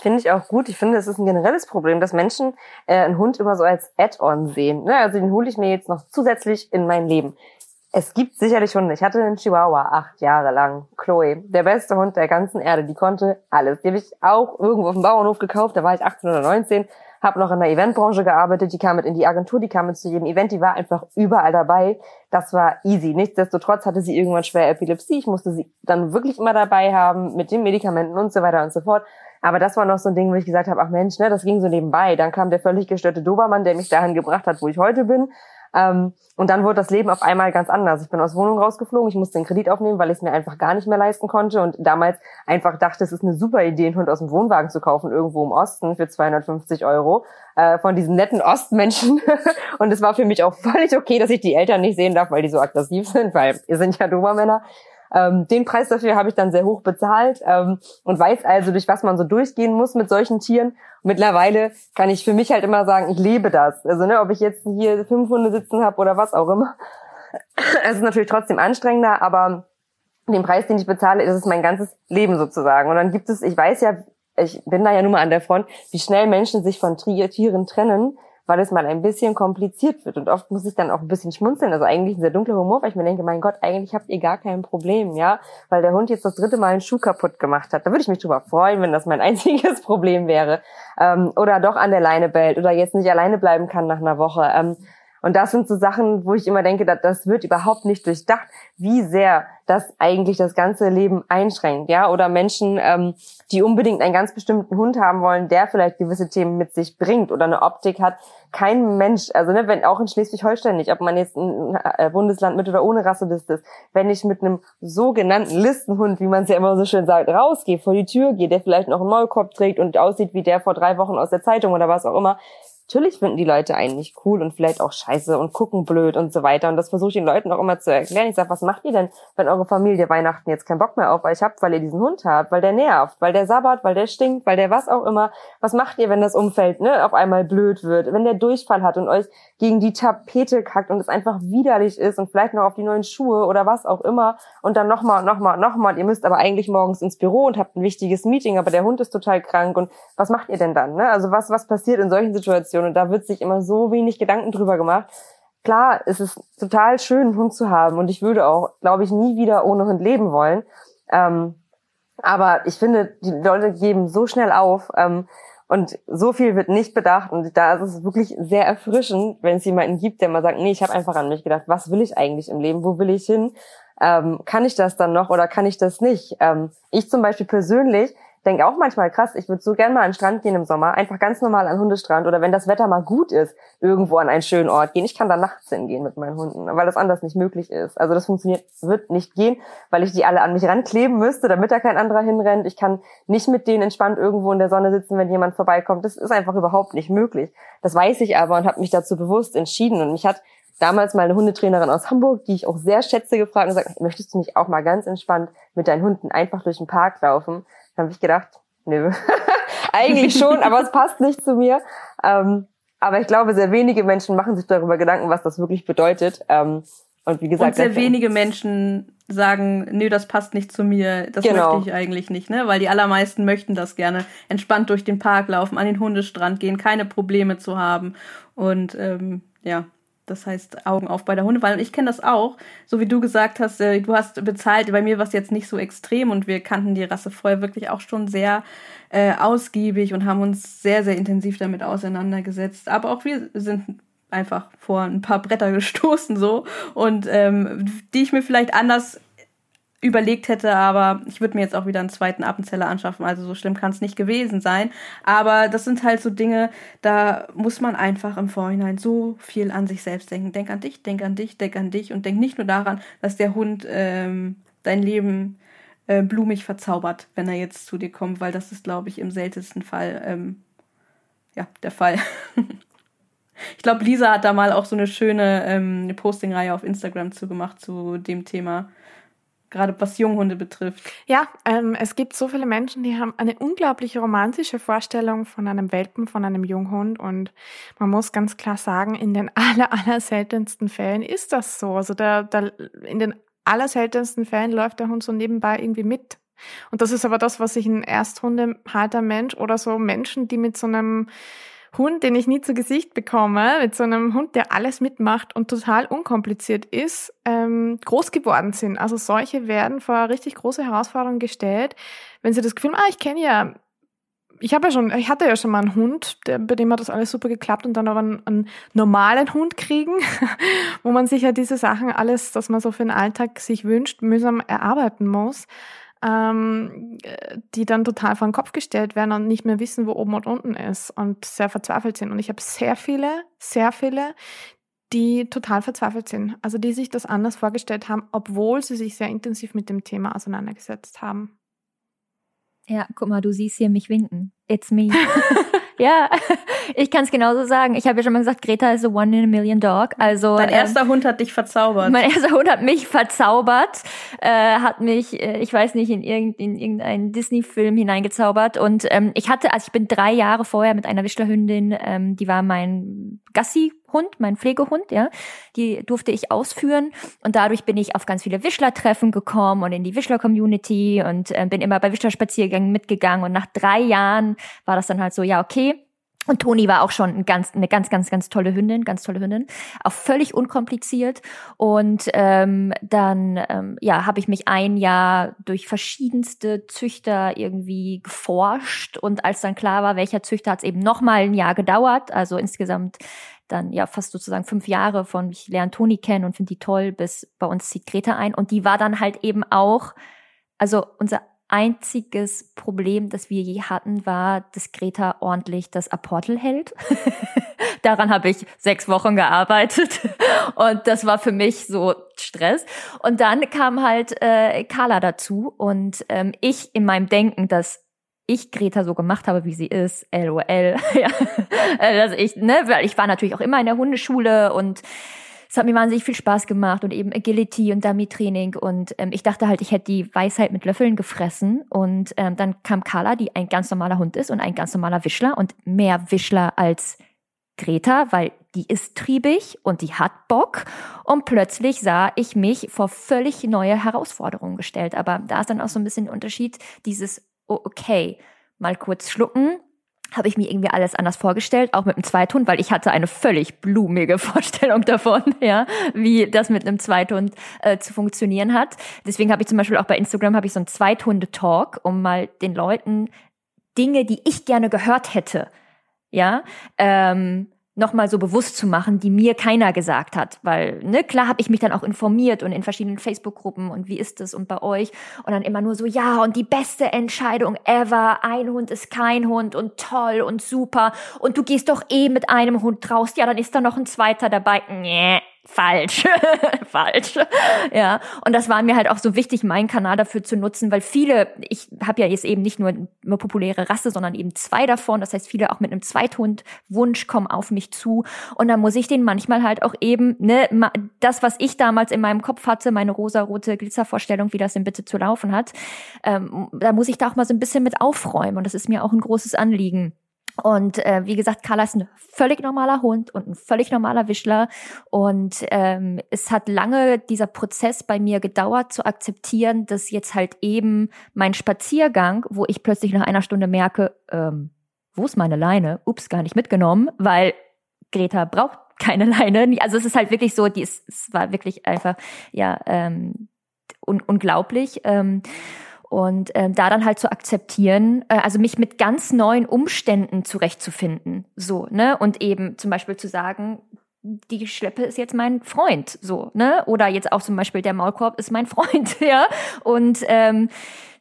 Finde ich auch gut. Ich finde, es ist ein generelles Problem, dass Menschen äh, einen Hund immer so als Add-on sehen. Ne? Also den hole ich mir jetzt noch zusätzlich in mein Leben. Es gibt sicherlich Hunde. Ich hatte einen Chihuahua acht Jahre lang. Chloe, der beste Hund der ganzen Erde. Die konnte alles. Die habe ich auch irgendwo auf dem Bauernhof gekauft. Da war ich 18 oder 19. Habe noch in der Eventbranche gearbeitet. Die kam mit in die Agentur. Die kam mit zu jedem Event. Die war einfach überall dabei. Das war easy. Nichtsdestotrotz hatte sie irgendwann schwer Epilepsie. Ich musste sie dann wirklich immer dabei haben mit den Medikamenten und so weiter und so fort. Aber das war noch so ein Ding, wo ich gesagt habe, ach Mensch, ne, das ging so nebenbei. Dann kam der völlig gestörte Dobermann, der mich dahin gebracht hat, wo ich heute bin. Ähm, und dann wurde das Leben auf einmal ganz anders. Ich bin aus Wohnung rausgeflogen, ich musste den Kredit aufnehmen, weil ich es mir einfach gar nicht mehr leisten konnte und damals einfach dachte, es ist eine super Idee, einen Hund aus dem Wohnwagen zu kaufen, irgendwo im Osten für 250 Euro äh, von diesen netten Ostmenschen. und es war für mich auch völlig okay, dass ich die Eltern nicht sehen darf, weil die so aggressiv sind, weil ihr sind ja Dobermänner. Ähm, den Preis dafür habe ich dann sehr hoch bezahlt ähm, und weiß also, durch was man so durchgehen muss mit solchen Tieren. mittlerweile kann ich für mich halt immer sagen, ich lebe das. Also ne, ob ich jetzt hier fünf Hunde sitzen habe oder was auch immer. Es ist natürlich trotzdem anstrengender, aber den Preis, den ich bezahle, ist es mein ganzes Leben sozusagen. Und dann gibt es, ich weiß ja, ich bin da ja nun mal an der Front, wie schnell Menschen sich von Tieren trennen weil es mal ein bisschen kompliziert wird. Und oft muss ich dann auch ein bisschen schmunzeln. Also eigentlich ein sehr dunkler Humor, weil ich mir denke, mein Gott, eigentlich habt ihr gar kein Problem, ja, weil der Hund jetzt das dritte Mal einen Schuh kaputt gemacht hat. Da würde ich mich drüber freuen, wenn das mein einziges Problem wäre. Ähm, oder doch an der Leine bellt oder jetzt nicht alleine bleiben kann nach einer Woche. Ähm, und das sind so Sachen, wo ich immer denke, das wird überhaupt nicht durchdacht, wie sehr das eigentlich das ganze Leben einschränkt, ja, oder Menschen, ähm, die unbedingt einen ganz bestimmten Hund haben wollen, der vielleicht gewisse Themen mit sich bringt oder eine Optik hat. Kein Mensch, also ne, wenn auch in Schleswig-Holstein nicht, ob man jetzt ein äh, Bundesland mit oder ohne Rasseliste ist, wenn ich mit einem sogenannten Listenhund, wie man es ja immer so schön sagt, rausgehe, vor die Tür gehe, der vielleicht noch einen Maulkorb trägt und aussieht wie der vor drei Wochen aus der Zeitung oder was auch immer, Natürlich finden die Leute einen nicht cool und vielleicht auch scheiße und gucken blöd und so weiter. Und das versuche ich den Leuten auch immer zu erklären. Ich sage, was macht ihr denn, wenn eure Familie Weihnachten jetzt keinen Bock mehr auf euch habt, weil ihr diesen Hund habt, weil der nervt, weil der sabbert, weil der stinkt, weil der was auch immer. Was macht ihr, wenn das Umfeld ne, auf einmal blöd wird, wenn der Durchfall hat und euch gegen die Tapete kackt und es einfach widerlich ist und vielleicht noch auf die neuen Schuhe oder was auch immer und dann nochmal und nochmal und nochmal und ihr müsst aber eigentlich morgens ins Büro und habt ein wichtiges Meeting, aber der Hund ist total krank und was macht ihr denn dann? Ne? Also was, was passiert in solchen Situationen? Situation und da wird sich immer so wenig Gedanken drüber gemacht. Klar, es ist total schön, einen Hund zu haben und ich würde auch, glaube ich, nie wieder ohne Hund leben wollen. Ähm, aber ich finde, die Leute geben so schnell auf ähm, und so viel wird nicht bedacht und da ist es wirklich sehr erfrischend, wenn es jemanden gibt, der mal sagt, nee, ich habe einfach an mich gedacht, was will ich eigentlich im Leben, wo will ich hin? Ähm, kann ich das dann noch oder kann ich das nicht? Ähm, ich zum Beispiel persönlich denke auch manchmal, krass, ich würde so gern mal an den Strand gehen im Sommer, einfach ganz normal an den Hundestrand oder wenn das Wetter mal gut ist, irgendwo an einen schönen Ort gehen. Ich kann da nachts hingehen mit meinen Hunden, weil das anders nicht möglich ist. Also das funktioniert, wird nicht gehen, weil ich die alle an mich rankleben müsste, damit da kein anderer hinrennt. Ich kann nicht mit denen entspannt irgendwo in der Sonne sitzen, wenn jemand vorbeikommt. Das ist einfach überhaupt nicht möglich. Das weiß ich aber und habe mich dazu bewusst entschieden und mich hat damals mal eine Hundetrainerin aus Hamburg, die ich auch sehr schätze, gefragt und gesagt, möchtest du nicht auch mal ganz entspannt mit deinen Hunden einfach durch den Park laufen? Habe ich gedacht, nö, eigentlich schon, aber es passt nicht zu mir. Ähm, aber ich glaube, sehr wenige Menschen machen sich darüber Gedanken, was das wirklich bedeutet. Ähm, und wie gesagt, und sehr wenige Menschen sagen, nö, das passt nicht zu mir, das genau. möchte ich eigentlich nicht, ne? Weil die allermeisten möchten das gerne. Entspannt durch den Park laufen, an den Hundestrand gehen, keine Probleme zu haben. Und ähm, ja, das heißt, Augen auf bei der Hundewahl. Und ich kenne das auch, so wie du gesagt hast, äh, du hast bezahlt, bei mir war es jetzt nicht so extrem und wir kannten die Rasse vorher wirklich auch schon sehr äh, ausgiebig und haben uns sehr, sehr intensiv damit auseinandergesetzt. Aber auch wir sind einfach vor ein paar Bretter gestoßen so und ähm, die ich mir vielleicht anders überlegt hätte, aber ich würde mir jetzt auch wieder einen zweiten Appenzeller anschaffen, also so schlimm kann es nicht gewesen sein. Aber das sind halt so Dinge, da muss man einfach im Vorhinein so viel an sich selbst denken. Denk an dich, denk an dich, denk an dich und denk nicht nur daran, dass der Hund ähm, dein Leben äh, blumig verzaubert, wenn er jetzt zu dir kommt, weil das ist, glaube ich, im seltensten Fall ähm, ja der Fall. ich glaube, Lisa hat da mal auch so eine schöne ähm, Postingreihe auf Instagram zugemacht zu dem Thema gerade was Junghunde betrifft. Ja, ähm, es gibt so viele Menschen, die haben eine unglaublich romantische Vorstellung von einem Welpen, von einem Junghund und man muss ganz klar sagen, in den aller, aller seltensten Fällen ist das so. Also der, der, in den aller seltensten Fällen läuft der Hund so nebenbei irgendwie mit. Und das ist aber das, was sich ein Ersthundehalter Mensch oder so Menschen, die mit so einem Hund, den ich nie zu Gesicht bekomme, mit so einem Hund, der alles mitmacht und total unkompliziert ist, ähm, groß geworden sind. Also solche werden vor richtig große Herausforderungen gestellt, wenn sie das Gefühl haben, ah, ich kenne ja, ich habe ja schon, ich hatte ja schon mal einen Hund, der, bei dem hat das alles super geklappt und dann aber einen, einen normalen Hund kriegen, wo man sich ja diese Sachen alles, das man so für den Alltag sich wünscht, mühsam erarbeiten muss ähm, die dann total vor den Kopf gestellt werden und nicht mehr wissen, wo oben und unten ist und sehr verzweifelt sind. Und ich habe sehr viele, sehr viele, die total verzweifelt sind. Also die sich das anders vorgestellt haben, obwohl sie sich sehr intensiv mit dem Thema auseinandergesetzt haben. Ja, guck mal, du siehst hier mich winken. It's me. ja, ich kann es genauso sagen. Ich habe ja schon mal gesagt, Greta ist a one in a million dog. Also dein ähm, erster ähm, Hund hat dich verzaubert. Mein erster Hund hat mich verzaubert, äh, hat mich, äh, ich weiß nicht, in, irgend, in irgendeinen Disney-Film hineingezaubert. Und ähm, ich hatte, also ich bin drei Jahre vorher mit einer Wischlerhündin, ähm, die war mein Gassi-Hund, mein Pflegehund, ja, die durfte ich ausführen und dadurch bin ich auf ganz viele Wischler-Treffen gekommen und in die Wischler-Community und äh, bin immer bei Wischler-Spaziergängen mitgegangen und nach drei Jahren war das dann halt so, ja, okay, und Toni war auch schon ein ganz, eine ganz, ganz, ganz tolle Hündin, ganz tolle Hündin, auch völlig unkompliziert. Und ähm, dann ähm, ja, habe ich mich ein Jahr durch verschiedenste Züchter irgendwie geforscht. Und als dann klar war, welcher Züchter, hat es eben noch mal ein Jahr gedauert. Also insgesamt dann ja fast sozusagen fünf Jahre von ich lerne Toni kennen und finde die toll, bis bei uns zieht Greta ein. Und die war dann halt eben auch, also unser einziges Problem, das wir je hatten, war, dass Greta ordentlich das Apportel hält. Daran habe ich sechs Wochen gearbeitet und das war für mich so Stress. Und dann kam halt äh, Carla dazu und ähm, ich in meinem Denken, dass ich Greta so gemacht habe, wie sie ist, LOL. ja. Also ich, ne, weil ich war natürlich auch immer in der Hundeschule und es hat mir wahnsinnig viel Spaß gemacht und eben Agility und Dummy-Training und ähm, ich dachte halt, ich hätte die Weisheit mit Löffeln gefressen und ähm, dann kam Carla, die ein ganz normaler Hund ist und ein ganz normaler Wischler und mehr Wischler als Greta, weil die ist triebig und die hat Bock. Und plötzlich sah ich mich vor völlig neue Herausforderungen gestellt. Aber da ist dann auch so ein bisschen der Unterschied, dieses, oh, okay, mal kurz schlucken, habe ich mir irgendwie alles anders vorgestellt, auch mit einem Zweithund, weil ich hatte eine völlig blumige Vorstellung davon, ja, wie das mit einem Zweithund äh, zu funktionieren hat. Deswegen habe ich zum Beispiel auch bei Instagram habe ich so einen Zweithunde-Talk, um mal den Leuten Dinge, die ich gerne gehört hätte, ja, ähm, nochmal so bewusst zu machen, die mir keiner gesagt hat. Weil, ne, klar habe ich mich dann auch informiert und in verschiedenen Facebook-Gruppen und wie ist es und bei euch. Und dann immer nur so, ja, und die beste Entscheidung ever, ein Hund ist kein Hund und toll und super. Und du gehst doch eh mit einem Hund raus, ja, dann ist da noch ein zweiter dabei. Nee falsch, falsch. Ja, und das war mir halt auch so wichtig, meinen Kanal dafür zu nutzen, weil viele, ich habe ja jetzt eben nicht nur eine populäre Rasse, sondern eben zwei davon. Das heißt, viele auch mit einem Zweithund-Wunsch kommen auf mich zu. Und dann muss ich den manchmal halt auch eben, ne, das, was ich damals in meinem Kopf hatte, meine rosarote Glitzervorstellung, wie das denn bitte zu laufen hat, ähm, da muss ich da auch mal so ein bisschen mit aufräumen. Und das ist mir auch ein großes Anliegen. Und äh, wie gesagt, Carla ist ein völlig normaler Hund und ein völlig normaler Wischler. Und ähm, es hat lange dieser Prozess bei mir gedauert, zu akzeptieren, dass jetzt halt eben mein Spaziergang, wo ich plötzlich nach einer Stunde merke, ähm, wo ist meine Leine? Ups, gar nicht mitgenommen, weil Greta braucht keine Leine. Also es ist halt wirklich so, die ist, es war wirklich einfach, ja, ähm, un unglaublich. Ähm, und ähm, da dann halt zu akzeptieren, äh, also mich mit ganz neuen Umständen zurechtzufinden, so, ne? Und eben zum Beispiel zu sagen, die Schleppe ist jetzt mein Freund, so, ne? Oder jetzt auch zum Beispiel der Maulkorb ist mein Freund, ja. Und ähm,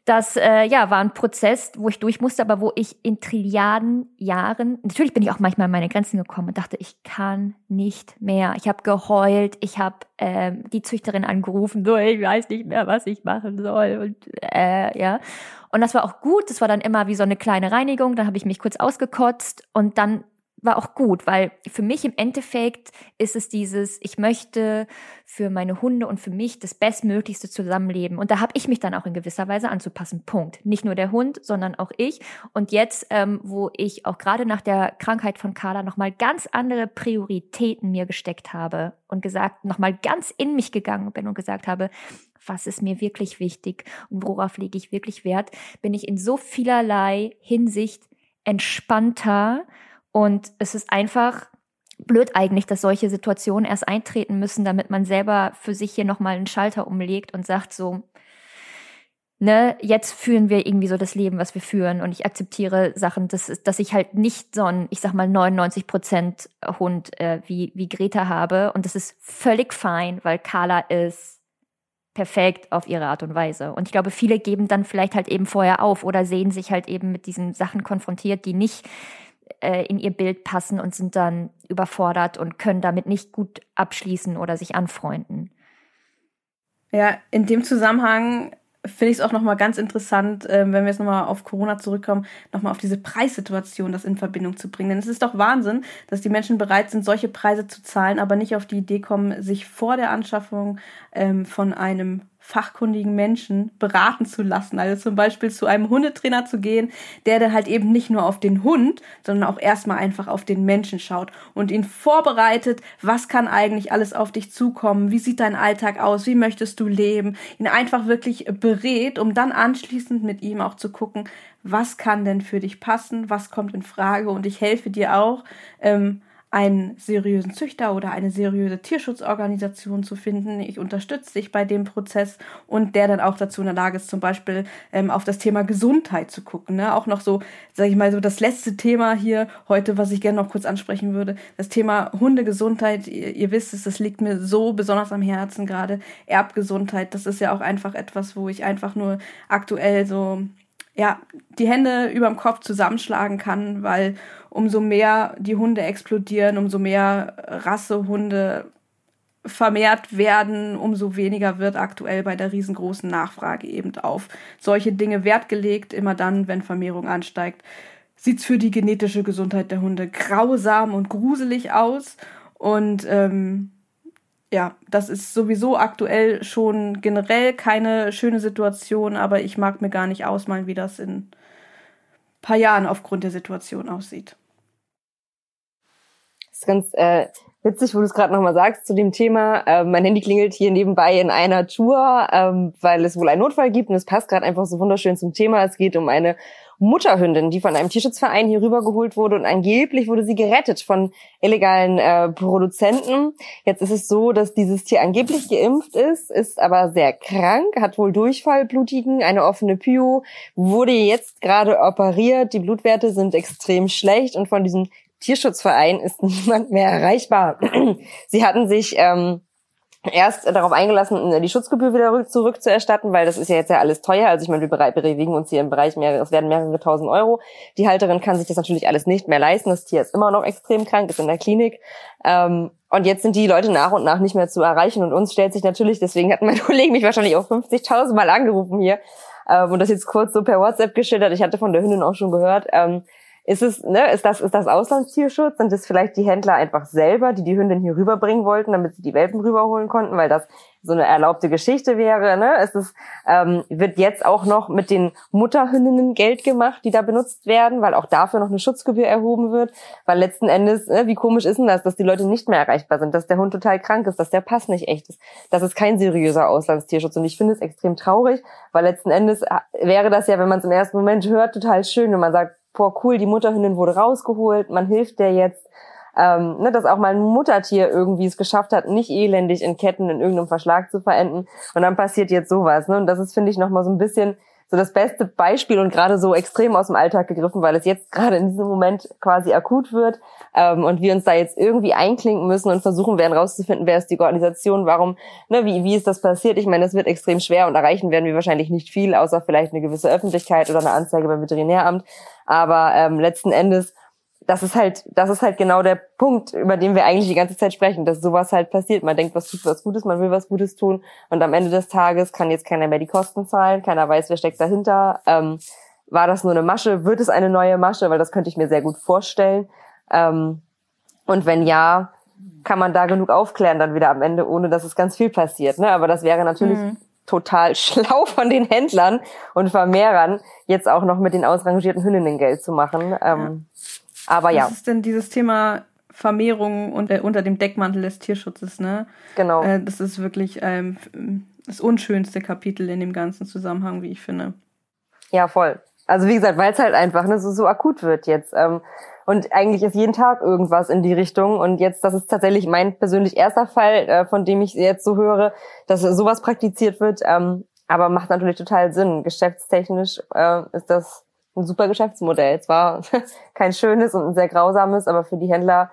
das äh, ja war ein Prozess, wo ich durch musste, aber wo ich in Trilliarden Jahren, natürlich bin ich auch manchmal an meine Grenzen gekommen und dachte, ich kann nicht mehr. Ich habe geheult, ich habe ähm, die Züchterin angerufen, so ich weiß nicht mehr, was ich machen soll und äh, ja. Und das war auch gut. Das war dann immer wie so eine kleine Reinigung. Dann habe ich mich kurz ausgekotzt und dann war auch gut, weil für mich im Endeffekt ist es dieses, ich möchte für meine Hunde und für mich das bestmöglichste Zusammenleben. Und da habe ich mich dann auch in gewisser Weise anzupassen. Punkt. Nicht nur der Hund, sondern auch ich. Und jetzt, ähm, wo ich auch gerade nach der Krankheit von Carla nochmal ganz andere Prioritäten mir gesteckt habe und gesagt, nochmal ganz in mich gegangen bin und gesagt habe, was ist mir wirklich wichtig und worauf lege ich wirklich Wert, bin ich in so vielerlei Hinsicht entspannter und es ist einfach blöd eigentlich, dass solche Situationen erst eintreten müssen, damit man selber für sich hier nochmal einen Schalter umlegt und sagt so, ne, jetzt führen wir irgendwie so das Leben, was wir führen und ich akzeptiere Sachen, dass, dass ich halt nicht so ein, ich sag mal 99 Prozent Hund äh, wie, wie Greta habe und das ist völlig fein, weil Carla ist perfekt auf ihre Art und Weise. Und ich glaube, viele geben dann vielleicht halt eben vorher auf oder sehen sich halt eben mit diesen Sachen konfrontiert, die nicht äh, in ihr Bild passen und sind dann überfordert und können damit nicht gut abschließen oder sich anfreunden. Ja, in dem Zusammenhang finde ich es auch nochmal ganz interessant, äh, wenn wir jetzt nochmal auf Corona zurückkommen, nochmal auf diese Preissituation das in Verbindung zu bringen. Denn es ist doch Wahnsinn, dass die Menschen bereit sind, solche Preise zu zahlen, aber nicht auf die Idee kommen, sich vor der Anschaffung ähm, von einem fachkundigen Menschen beraten zu lassen. Also zum Beispiel zu einem Hundetrainer zu gehen, der dann halt eben nicht nur auf den Hund, sondern auch erstmal einfach auf den Menschen schaut und ihn vorbereitet, was kann eigentlich alles auf dich zukommen, wie sieht dein Alltag aus, wie möchtest du leben, ihn einfach wirklich berät, um dann anschließend mit ihm auch zu gucken, was kann denn für dich passen, was kommt in Frage und ich helfe dir auch, ähm, einen seriösen Züchter oder eine seriöse Tierschutzorganisation zu finden. Ich unterstütze dich bei dem Prozess und der dann auch dazu in der Lage ist, zum Beispiel ähm, auf das Thema Gesundheit zu gucken. Ne? Auch noch so, sage ich mal, so das letzte Thema hier heute, was ich gerne noch kurz ansprechen würde, das Thema Hundegesundheit. Ihr, ihr wisst es, das liegt mir so besonders am Herzen gerade. Erbgesundheit, das ist ja auch einfach etwas, wo ich einfach nur aktuell so ja, die Hände überm Kopf zusammenschlagen kann, weil umso mehr die Hunde explodieren, umso mehr Rassehunde vermehrt werden, umso weniger wird aktuell bei der riesengroßen Nachfrage eben auf solche Dinge Wert gelegt. Immer dann, wenn Vermehrung ansteigt, sieht's für die genetische Gesundheit der Hunde grausam und gruselig aus. Und ähm, ja, das ist sowieso aktuell schon generell keine schöne Situation, aber ich mag mir gar nicht ausmalen, wie das in paar Jahren aufgrund der Situation aussieht. Das ist ganz äh, witzig, wo du es gerade nochmal sagst zu dem Thema. Äh, mein Handy klingelt hier nebenbei in einer Tour, ähm, weil es wohl einen Notfall gibt und es passt gerade einfach so wunderschön zum Thema. Es geht um eine Mutterhündin, die von einem Tierschutzverein hier rübergeholt wurde und angeblich wurde sie gerettet von illegalen äh, Produzenten. Jetzt ist es so, dass dieses Tier angeblich geimpft ist, ist aber sehr krank, hat wohl Durchfall, blutigen, eine offene Pyo, wurde jetzt gerade operiert, die Blutwerte sind extrem schlecht und von diesem Tierschutzverein ist niemand mehr erreichbar. Sie hatten sich ähm, erst darauf eingelassen, die Schutzgebühr wieder zurückzuerstatten, weil das ist ja jetzt ja alles teuer. Also ich meine, wir bewegen uns hier im Bereich mehrere, es werden mehrere tausend Euro. Die Halterin kann sich das natürlich alles nicht mehr leisten. Das Tier ist immer noch extrem krank, ist in der Klinik. Ähm, und jetzt sind die Leute nach und nach nicht mehr zu erreichen. Und uns stellt sich natürlich, deswegen hat mein Kollege mich wahrscheinlich auch 50.000 Mal angerufen hier ähm, und das jetzt kurz so per WhatsApp geschildert. Ich hatte von der Hündin auch schon gehört. Ähm, ist es, ne, ist das, ist das Auslandstierschutz? Sind es vielleicht die Händler einfach selber, die die Hündin hier rüberbringen wollten, damit sie die Welpen rüberholen konnten, weil das so eine erlaubte Geschichte wäre, ne? Ist es, ähm, wird jetzt auch noch mit den Mutterhündinnen Geld gemacht, die da benutzt werden, weil auch dafür noch eine Schutzgebühr erhoben wird, weil letzten Endes, ne, wie komisch ist denn das, dass die Leute nicht mehr erreichbar sind, dass der Hund total krank ist, dass der Pass nicht echt ist. Das ist kein seriöser Auslandstierschutz und ich finde es extrem traurig, weil letzten Endes äh, wäre das ja, wenn man es im ersten Moment hört, total schön, wenn man sagt, boah, cool, die Mutterhündin wurde rausgeholt, man hilft der jetzt, ähm, ne, dass auch mal ein Muttertier irgendwie es geschafft hat, nicht elendig in Ketten in irgendeinem Verschlag zu verenden. Und dann passiert jetzt sowas. Ne? Und das ist, finde ich, nochmal so ein bisschen so das beste Beispiel und gerade so extrem aus dem Alltag gegriffen, weil es jetzt gerade in diesem Moment quasi akut wird ähm, und wir uns da jetzt irgendwie einklinken müssen und versuchen werden rauszufinden, wer ist die Organisation, warum, ne, wie, wie ist das passiert. Ich meine, es wird extrem schwer und erreichen werden wir wahrscheinlich nicht viel, außer vielleicht eine gewisse Öffentlichkeit oder eine Anzeige beim Veterinäramt. Aber ähm, letzten Endes das ist halt, das ist halt genau der Punkt, über den wir eigentlich die ganze Zeit sprechen, dass sowas halt passiert. Man denkt, was tut was Gutes, man will was Gutes tun und am Ende des Tages kann jetzt keiner mehr die Kosten zahlen, keiner weiß, wer steckt dahinter. Ähm, war das nur eine Masche? Wird es eine neue Masche? Weil das könnte ich mir sehr gut vorstellen. Ähm, und wenn ja, kann man da genug aufklären dann wieder am Ende, ohne dass es ganz viel passiert. Ne? Aber das wäre natürlich mhm. total schlau von den Händlern und Vermehrern, jetzt auch noch mit den ausrangierten Hündinnen Geld zu machen. Ähm, ja. Aber ja. Was ist denn dieses Thema Vermehrung und, äh, unter dem Deckmantel des Tierschutzes, ne? Genau. Äh, das ist wirklich ähm, das unschönste Kapitel in dem ganzen Zusammenhang, wie ich finde. Ja, voll. Also wie gesagt, weil es halt einfach ne, so, so akut wird jetzt. Ähm, und eigentlich ist jeden Tag irgendwas in die Richtung. Und jetzt, das ist tatsächlich mein persönlich erster Fall, äh, von dem ich jetzt so höre, dass sowas praktiziert wird. Ähm, aber macht natürlich total Sinn. Geschäftstechnisch äh, ist das ein super Geschäftsmodell. Zwar kein schönes und ein sehr grausames, aber für die Händler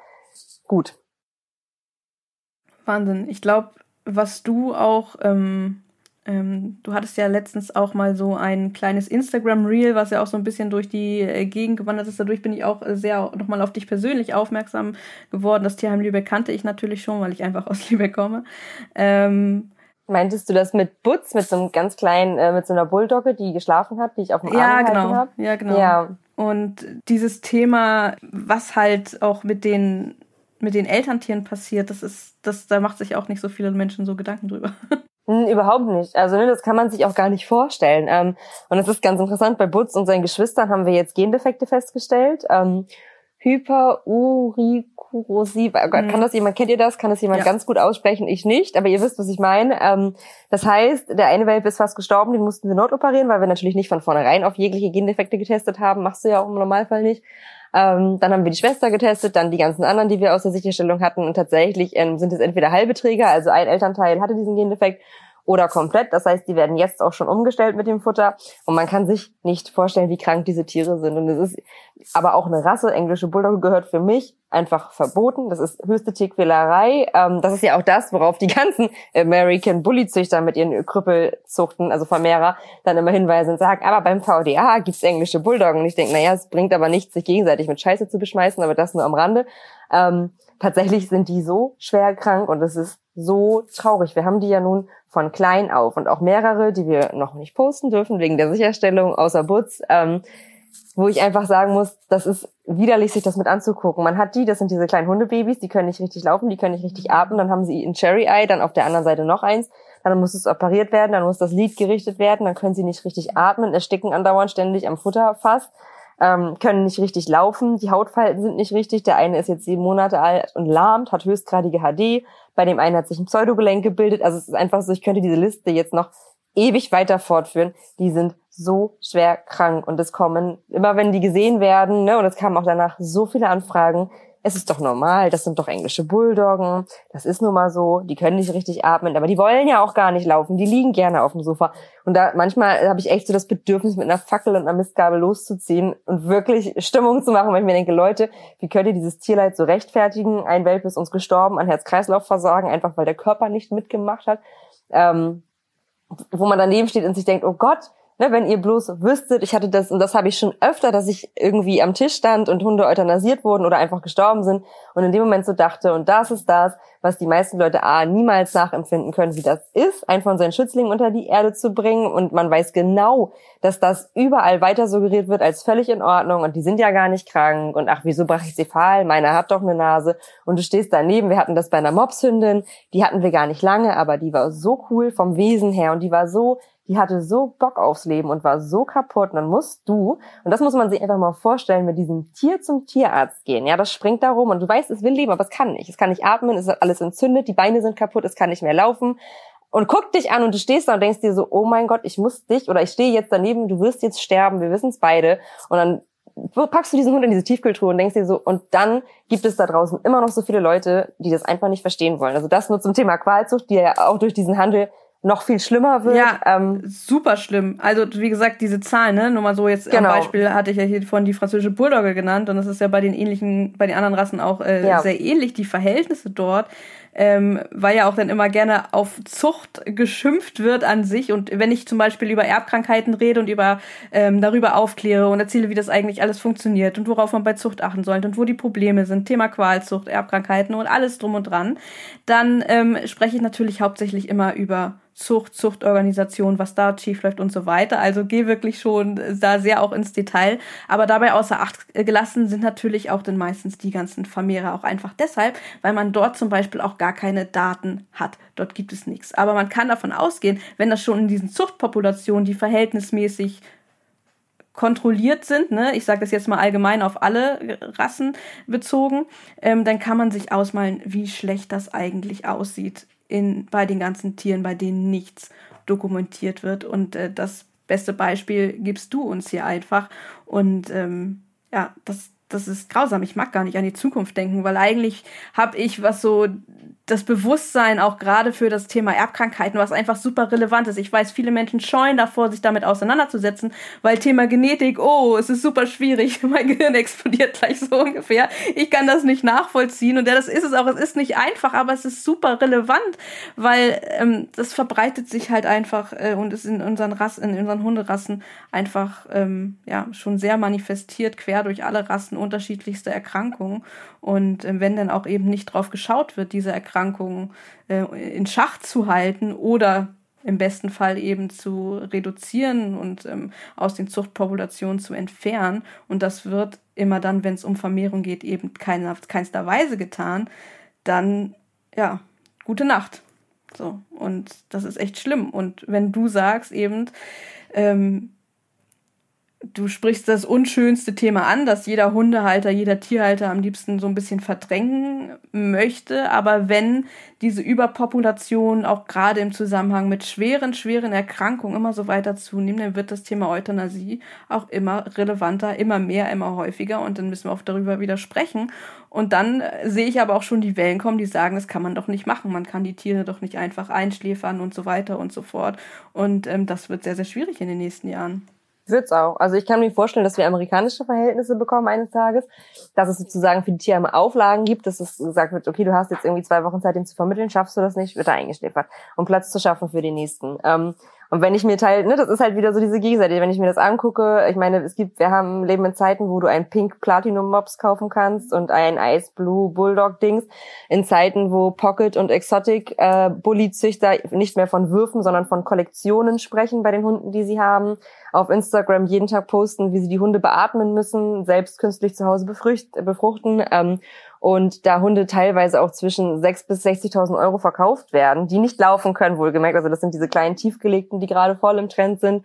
gut. Wahnsinn. Ich glaube, was du auch, ähm, ähm, du hattest ja letztens auch mal so ein kleines Instagram-Reel, was ja auch so ein bisschen durch die äh, Gegend gewandert ist. Dadurch bin ich auch sehr nochmal auf dich persönlich aufmerksam geworden. Das Tierheim Lübeck kannte ich natürlich schon, weil ich einfach aus Lübeck komme. Ähm, Meintest du das mit Butz, mit so einem ganz kleinen, äh, mit so einer Bulldogge, die geschlafen hat, die ich auf dem Arm ja, genau. habe? Ja, genau. Ja. Und dieses Thema, was halt auch mit den mit den Elterntieren passiert, das ist, das, da macht sich auch nicht so viele Menschen so Gedanken drüber. Überhaupt nicht. Also ne, das kann man sich auch gar nicht vorstellen. Ähm, und es ist ganz interessant, bei Butz und seinen Geschwistern haben wir jetzt Gendefekte festgestellt. Ähm, Oh Kann mhm. das jemand, kennt ihr das? Kann das jemand ja. ganz gut aussprechen? Ich nicht, aber ihr wisst, was ich meine. Ähm, das heißt, der eine Welpe ist fast gestorben, den mussten wir notoperieren, weil wir natürlich nicht von vornherein auf jegliche Gendefekte getestet haben. Machst du ja auch im Normalfall nicht. Ähm, dann haben wir die Schwester getestet, dann die ganzen anderen, die wir aus der Sicherstellung hatten. Und tatsächlich ähm, sind es entweder halbe Träger, also ein Elternteil hatte diesen Gendefekt oder komplett. Das heißt, die werden jetzt auch schon umgestellt mit dem Futter und man kann sich nicht vorstellen, wie krank diese Tiere sind. Und es ist aber auch eine Rasse, englische Bulldogge gehört für mich einfach verboten. Das ist höchste Tierquälerei. Ähm, das ist ja auch das, worauf die ganzen American Bully-Züchter mit ihren Krüppelzuchten, also Vermehrer, dann immer hinweisen und sagen, aber beim VDA gibt's englische Bulldoggen. Und ich denke, naja, es bringt aber nichts, sich gegenseitig mit Scheiße zu beschmeißen, aber das nur am Rande. Ähm, tatsächlich sind die so schwer krank und es ist so traurig. Wir haben die ja nun von klein auf und auch mehrere, die wir noch nicht posten dürfen wegen der Sicherstellung außer Butz, ähm, wo ich einfach sagen muss, das ist widerlich, sich das mit anzugucken. Man hat die, das sind diese kleinen Hundebabys, die können nicht richtig laufen, die können nicht richtig atmen, dann haben sie ein Cherry Eye, dann auf der anderen Seite noch eins, dann muss es operiert werden, dann muss das Lid gerichtet werden, dann können sie nicht richtig atmen, ersticken andauernd ständig am Futterfass ähm, können nicht richtig laufen, die Hautfalten sind nicht richtig. Der eine ist jetzt sieben Monate alt und lahmt, hat höchstgradige HD. Bei dem einen hat sich ein Pseudogelenk gebildet. Also es ist einfach so, ich könnte diese Liste jetzt noch ewig weiter fortführen. Die sind so schwer krank und es kommen immer, wenn die gesehen werden, ne, und es kamen auch danach so viele Anfragen, es ist doch normal, das sind doch englische Bulldoggen, das ist nun mal so, die können nicht richtig atmen, aber die wollen ja auch gar nicht laufen, die liegen gerne auf dem Sofa. Und da manchmal habe ich echt so das Bedürfnis, mit einer Fackel und einer Mistgabel loszuziehen und wirklich Stimmung zu machen, weil ich mir denke, Leute, wie könnt ihr dieses Tierleid so rechtfertigen? Ein Welpe ist uns gestorben an Herz-Kreislauf-Versagen, einfach weil der Körper nicht mitgemacht hat. Ähm, wo man daneben steht und sich denkt, oh Gott, ne, wenn ihr bloß wüsstet, ich hatte das, und das habe ich schon öfter, dass ich irgendwie am Tisch stand und Hunde euthanasiert wurden oder einfach gestorben sind und in dem Moment so dachte, und das ist das, was die meisten Leute A, niemals nachempfinden können, wie das ist, einen von seinen Schützlingen unter die Erde zu bringen. Und man weiß genau, dass das überall weiter suggeriert wird als völlig in Ordnung. Und die sind ja gar nicht krank. Und ach, wieso brachycephal, meiner hat doch eine Nase. Und du stehst daneben, wir hatten das bei einer Mopshündin, die hatten wir gar nicht lange, aber die war so cool vom Wesen her. Und die war so die hatte so Bock aufs Leben und war so kaputt. Und dann musst du, und das muss man sich einfach mal vorstellen, mit diesem Tier zum Tierarzt gehen. Ja, das springt da rum und du weißt, es will leben, aber es kann nicht. Es kann nicht atmen, es ist alles entzündet, die Beine sind kaputt, es kann nicht mehr laufen. Und guck dich an und du stehst da und denkst dir so, oh mein Gott, ich muss dich oder ich stehe jetzt daneben, du wirst jetzt sterben, wir wissen es beide. Und dann packst du diesen Hund in diese Tiefkultur und denkst dir so, und dann gibt es da draußen immer noch so viele Leute, die das einfach nicht verstehen wollen. Also das nur zum Thema Qualzucht, die ja auch durch diesen Handel noch viel schlimmer wird. Ja, ähm, super schlimm. Also wie gesagt, diese Zahlen, ne? Nur mal so jetzt genau. am Beispiel hatte ich ja hier von die französische Bulldogge genannt und das ist ja bei den ähnlichen, bei den anderen Rassen auch äh, ja. sehr ähnlich, die Verhältnisse dort. Ähm, weil ja auch dann immer gerne auf Zucht geschimpft wird an sich. Und wenn ich zum Beispiel über Erbkrankheiten rede und über ähm, darüber aufkläre und erzähle, wie das eigentlich alles funktioniert und worauf man bei Zucht achten sollte und wo die Probleme sind, Thema Qualzucht, Erbkrankheiten und alles drum und dran, dann ähm, spreche ich natürlich hauptsächlich immer über Zucht, Zuchtorganisation, was da schief läuft und so weiter. Also geh wirklich schon da sehr auch ins Detail. Aber dabei außer Acht gelassen sind natürlich auch dann meistens die ganzen Vermehrer auch einfach deshalb, weil man dort zum Beispiel auch gar keine Daten hat. Dort gibt es nichts. Aber man kann davon ausgehen, wenn das schon in diesen Zuchtpopulationen, die verhältnismäßig kontrolliert sind, ne, ich sage das jetzt mal allgemein auf alle Rassen bezogen, ähm, dann kann man sich ausmalen, wie schlecht das eigentlich aussieht in, bei den ganzen Tieren, bei denen nichts dokumentiert wird. Und äh, das beste Beispiel gibst du uns hier einfach. Und ähm, ja, das, das ist grausam. Ich mag gar nicht an die Zukunft denken, weil eigentlich habe ich, was so das Bewusstsein auch gerade für das Thema Erbkrankheiten, was einfach super relevant ist. Ich weiß, viele Menschen scheuen davor, sich damit auseinanderzusetzen, weil Thema Genetik, oh, es ist super schwierig, mein Gehirn explodiert gleich so ungefähr. Ich kann das nicht nachvollziehen und ja, das ist es auch. Es ist nicht einfach, aber es ist super relevant, weil ähm, das verbreitet sich halt einfach äh, und ist in unseren Rassen, in unseren Hunderassen einfach ähm, ja schon sehr manifestiert, quer durch alle Rassen unterschiedlichste Erkrankungen. Und äh, wenn dann auch eben nicht drauf geschaut wird, diese Erkrankungen äh, in Schach zu halten oder im besten Fall eben zu reduzieren und ähm, aus den Zuchtpopulationen zu entfernen. Und das wird immer dann, wenn es um Vermehrung geht, eben keiner, keinster Weise getan. Dann, ja, gute Nacht. So. Und das ist echt schlimm. Und wenn du sagst eben, ähm, du sprichst das unschönste Thema an, dass jeder Hundehalter, jeder Tierhalter am liebsten so ein bisschen verdrängen möchte. Aber wenn diese Überpopulation auch gerade im Zusammenhang mit schweren, schweren Erkrankungen immer so weiter zunehmen, dann wird das Thema Euthanasie auch immer relevanter, immer mehr, immer häufiger. Und dann müssen wir auch darüber wieder sprechen. Und dann sehe ich aber auch schon die Wellen kommen, die sagen, das kann man doch nicht machen. Man kann die Tiere doch nicht einfach einschläfern und so weiter und so fort. Und ähm, das wird sehr, sehr schwierig in den nächsten Jahren. Wird's auch. Also ich kann mir vorstellen, dass wir amerikanische Verhältnisse bekommen eines Tages, dass es sozusagen für die Tiere Auflagen gibt, dass es gesagt wird, okay, du hast jetzt irgendwie zwei Wochen Zeit, den zu vermitteln, schaffst du das nicht, wird er eingeschläfert, um Platz zu schaffen für den nächsten. Ähm, Und wenn ich mir teil, ne, das ist halt wieder so diese Gegenseite, wenn ich mir das angucke, ich meine, es gibt, wir haben leben in Zeiten, wo du ein Pink Platinum Mops kaufen kannst und ein Ice Blue Bulldog Dings, in Zeiten, wo Pocket und Exotic äh, Bully Züchter nicht mehr von Würfen, sondern von Kollektionen sprechen bei den Hunden, die sie haben, auf Instagram jeden Tag posten, wie sie die Hunde beatmen müssen, selbst künstlich zu Hause befruchten. Ähm, und da Hunde teilweise auch zwischen 6.000 bis 60.000 Euro verkauft werden, die nicht laufen können, wohlgemerkt. Also das sind diese kleinen tiefgelegten, die gerade voll im Trend sind.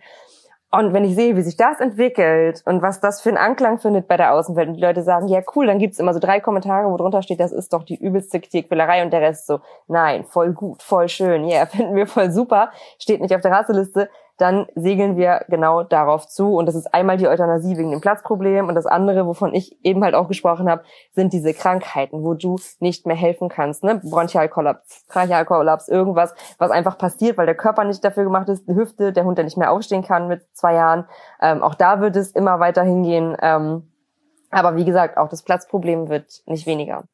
Und wenn ich sehe, wie sich das entwickelt und was das für einen Anklang findet bei der Außenwelt und die Leute sagen, ja cool, dann gibt's immer so drei Kommentare, wo drunter steht, das ist doch die übelste Tierquälerei und der Rest so, nein, voll gut, voll schön, ja, yeah, finden wir voll super, steht nicht auf der Rasseliste, dann segeln wir genau darauf zu. Und das ist einmal die Euthanasie wegen dem Platzproblem und das andere, wovon ich eben halt auch gesprochen habe, sind diese Krankheiten, wo du nicht mehr helfen kannst. Ne? Bronchialkollaps, Brachialkollaps, irgendwas, was einfach passiert, weil der Körper nicht dafür gemacht ist, die Hüfte, der Hund, der nicht mehr aufstehen kann mit zwei Jahren. Ähm, auch da wird es immer weiter hingehen. Ähm, aber wie gesagt, auch das Platzproblem wird nicht weniger.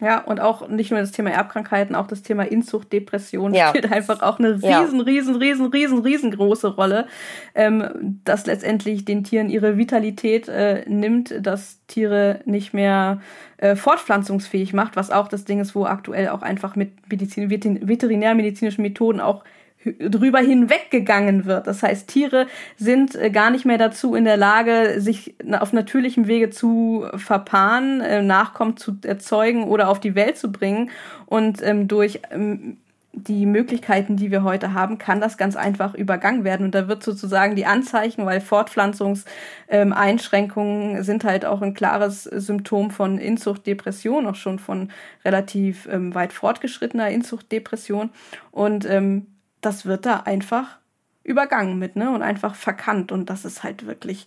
Ja, und auch nicht nur das Thema Erbkrankheiten, auch das Thema Inzucht, Depression ja. spielt einfach auch eine riesen, ja. riesen, riesen, riesen, riesengroße Rolle, ähm, dass letztendlich den Tieren ihre Vitalität äh, nimmt, dass Tiere nicht mehr äh, fortpflanzungsfähig macht, was auch das Ding ist, wo aktuell auch einfach mit Medizin, veterinärmedizinischen Methoden auch drüber hinweggegangen wird. Das heißt, Tiere sind äh, gar nicht mehr dazu in der Lage, sich auf natürlichem Wege zu verpaaren, äh, Nachkommen zu erzeugen oder auf die Welt zu bringen. Und ähm, durch ähm, die Möglichkeiten, die wir heute haben, kann das ganz einfach übergangen werden. Und da wird sozusagen die Anzeichen, weil Fortpflanzungseinschränkungen ähm, sind halt auch ein klares Symptom von Inzucht, Depression, auch schon von relativ ähm, weit fortgeschrittener Inzucht, Depression. Und ähm, das wird da einfach übergangen mit, ne? Und einfach verkannt. Und das ist halt wirklich,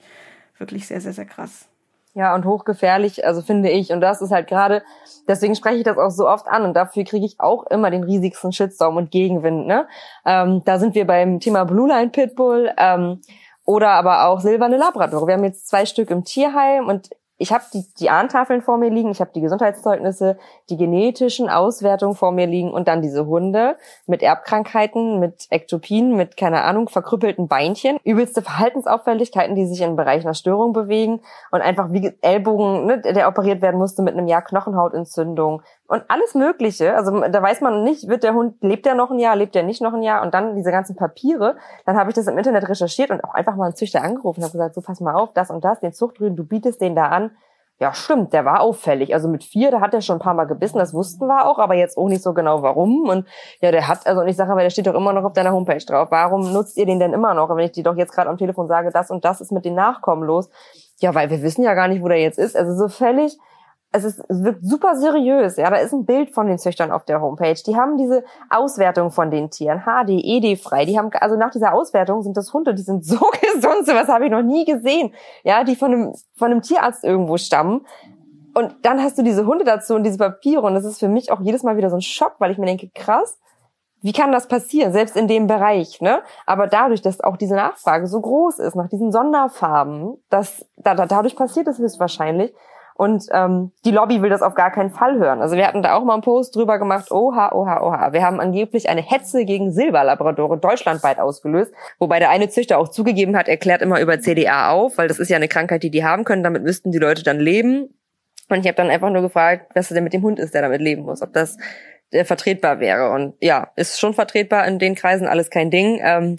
wirklich sehr, sehr, sehr krass. Ja, und hochgefährlich, also finde ich. Und das ist halt gerade, deswegen spreche ich das auch so oft an und dafür kriege ich auch immer den riesigsten Shitstorm und Gegenwind. Ne? Ähm, da sind wir beim Thema Blue Line Pitbull ähm, oder aber auch silberne Labrador. Wir haben jetzt zwei Stück im Tierheim und ich habe die, die Ahntafeln vor mir liegen, ich habe die Gesundheitszeugnisse, die genetischen Auswertungen vor mir liegen und dann diese Hunde mit Erbkrankheiten, mit Ektopien, mit, keine Ahnung, verkrüppelten Beinchen, übelste Verhaltensauffälligkeiten, die sich in Bereich einer Störung bewegen und einfach wie Ellbogen, ne, der operiert werden musste mit einem Jahr Knochenhautentzündung, und alles Mögliche. Also da weiß man nicht, wird der Hund, lebt der noch ein Jahr, lebt der nicht noch ein Jahr und dann diese ganzen Papiere. Dann habe ich das im Internet recherchiert und auch einfach mal einen Züchter angerufen und habe gesagt, so pass mal auf, das und das, den Zuchtrüden, du bietest den da an. Ja, stimmt, der war auffällig. Also mit vier, da hat er schon ein paar Mal gebissen, das wussten wir auch, aber jetzt auch nicht so genau warum. Und ja, der hat, also und ich sage aber, der steht doch immer noch auf deiner Homepage drauf. Warum nutzt ihr den denn immer noch? Wenn ich dir doch jetzt gerade am Telefon sage, das und das ist mit den Nachkommen los. Ja, weil wir wissen ja gar nicht, wo der jetzt ist. Also so völlig, es ist, es wirkt super seriös. Ja, da ist ein Bild von den Züchtern auf der Homepage. Die haben diese Auswertung von den Tieren, HD, ED frei. Die haben, also nach dieser Auswertung sind das Hunde, die sind so gesund, sowas habe ich noch nie gesehen. Ja, die von einem, von einem Tierarzt irgendwo stammen. Und dann hast du diese Hunde dazu und diese Papiere. Und das ist für mich auch jedes Mal wieder so ein Schock, weil ich mir denke, krass, wie kann das passieren, selbst in dem Bereich, ne? Aber dadurch, dass auch diese Nachfrage so groß ist nach diesen Sonderfarben, dass da, da dadurch passiert es höchstwahrscheinlich, und ähm, die Lobby will das auf gar keinen Fall hören. Also wir hatten da auch mal einen Post drüber gemacht, oha, oha, oha. Wir haben angeblich eine Hetze gegen Silberlabradore deutschlandweit ausgelöst, wobei der eine Züchter auch zugegeben hat, erklärt immer über CDA auf, weil das ist ja eine Krankheit, die die haben können, damit müssten die Leute dann leben. Und ich habe dann einfach nur gefragt, was denn mit dem Hund ist, der damit leben muss, ob das äh, vertretbar wäre. Und ja, ist schon vertretbar in den Kreisen, alles kein Ding. Ähm,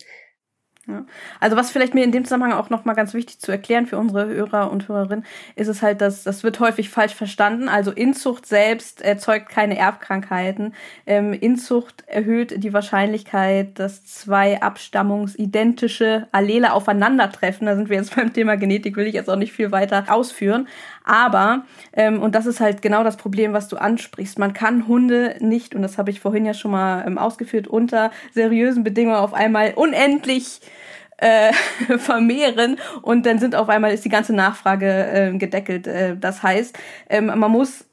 ja. Also was vielleicht mir in dem Zusammenhang auch nochmal ganz wichtig zu erklären für unsere Hörer und Hörerinnen, ist es halt, dass das wird häufig falsch verstanden. Also Inzucht selbst erzeugt keine Erbkrankheiten. Ähm, Inzucht erhöht die Wahrscheinlichkeit, dass zwei abstammungsidentische Allele aufeinandertreffen. Da sind wir jetzt beim Thema Genetik, will ich jetzt auch nicht viel weiter ausführen. Aber, ähm, und das ist halt genau das Problem, was du ansprichst, man kann Hunde nicht, und das habe ich vorhin ja schon mal ähm, ausgeführt, unter seriösen Bedingungen auf einmal unendlich äh, vermehren und dann sind auf einmal ist die ganze Nachfrage äh, gedeckelt. Äh, das heißt, ähm, man muss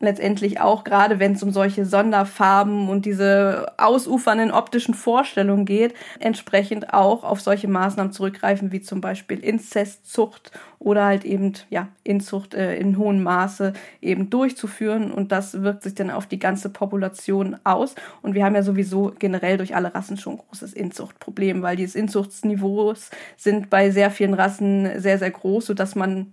letztendlich auch, gerade wenn es um solche Sonderfarben und diese ausufernden optischen Vorstellungen geht, entsprechend auch auf solche Maßnahmen zurückgreifen, wie zum Beispiel Inzestzucht oder halt eben ja Inzucht äh, in hohem Maße eben durchzuführen. Und das wirkt sich dann auf die ganze Population aus. Und wir haben ja sowieso generell durch alle Rassen schon ein großes Inzuchtproblem, weil die Inzuchtsniveaus sind bei sehr vielen Rassen sehr sehr groß, so dass man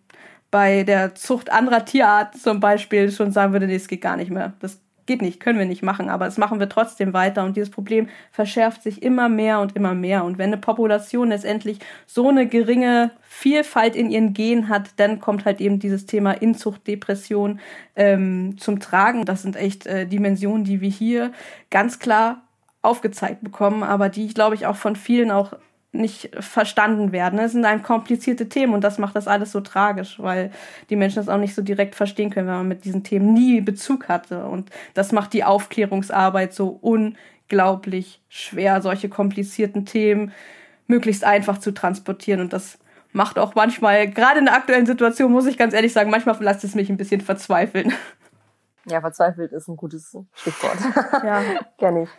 bei der Zucht anderer Tierarten zum Beispiel schon sagen würde, nee, es geht gar nicht mehr. Das geht nicht, können wir nicht machen, aber das machen wir trotzdem weiter und dieses Problem verschärft sich immer mehr und immer mehr. Und wenn eine Population letztendlich so eine geringe Vielfalt in ihren Genen hat, dann kommt halt eben dieses Thema Inzuchtdepression ähm, zum Tragen. Das sind echt äh, Dimensionen, die wir hier ganz klar aufgezeigt bekommen, aber die, glaube ich, auch von vielen auch nicht verstanden werden. Es sind ein komplizierte Themen und das macht das alles so tragisch, weil die Menschen das auch nicht so direkt verstehen können, wenn man mit diesen Themen nie Bezug hatte. Und das macht die Aufklärungsarbeit so unglaublich schwer, solche komplizierten Themen möglichst einfach zu transportieren. Und das macht auch manchmal, gerade in der aktuellen Situation, muss ich ganz ehrlich sagen, manchmal lässt es mich ein bisschen verzweifeln. Ja, verzweifelt ist ein gutes Stichwort. Ja. Ich.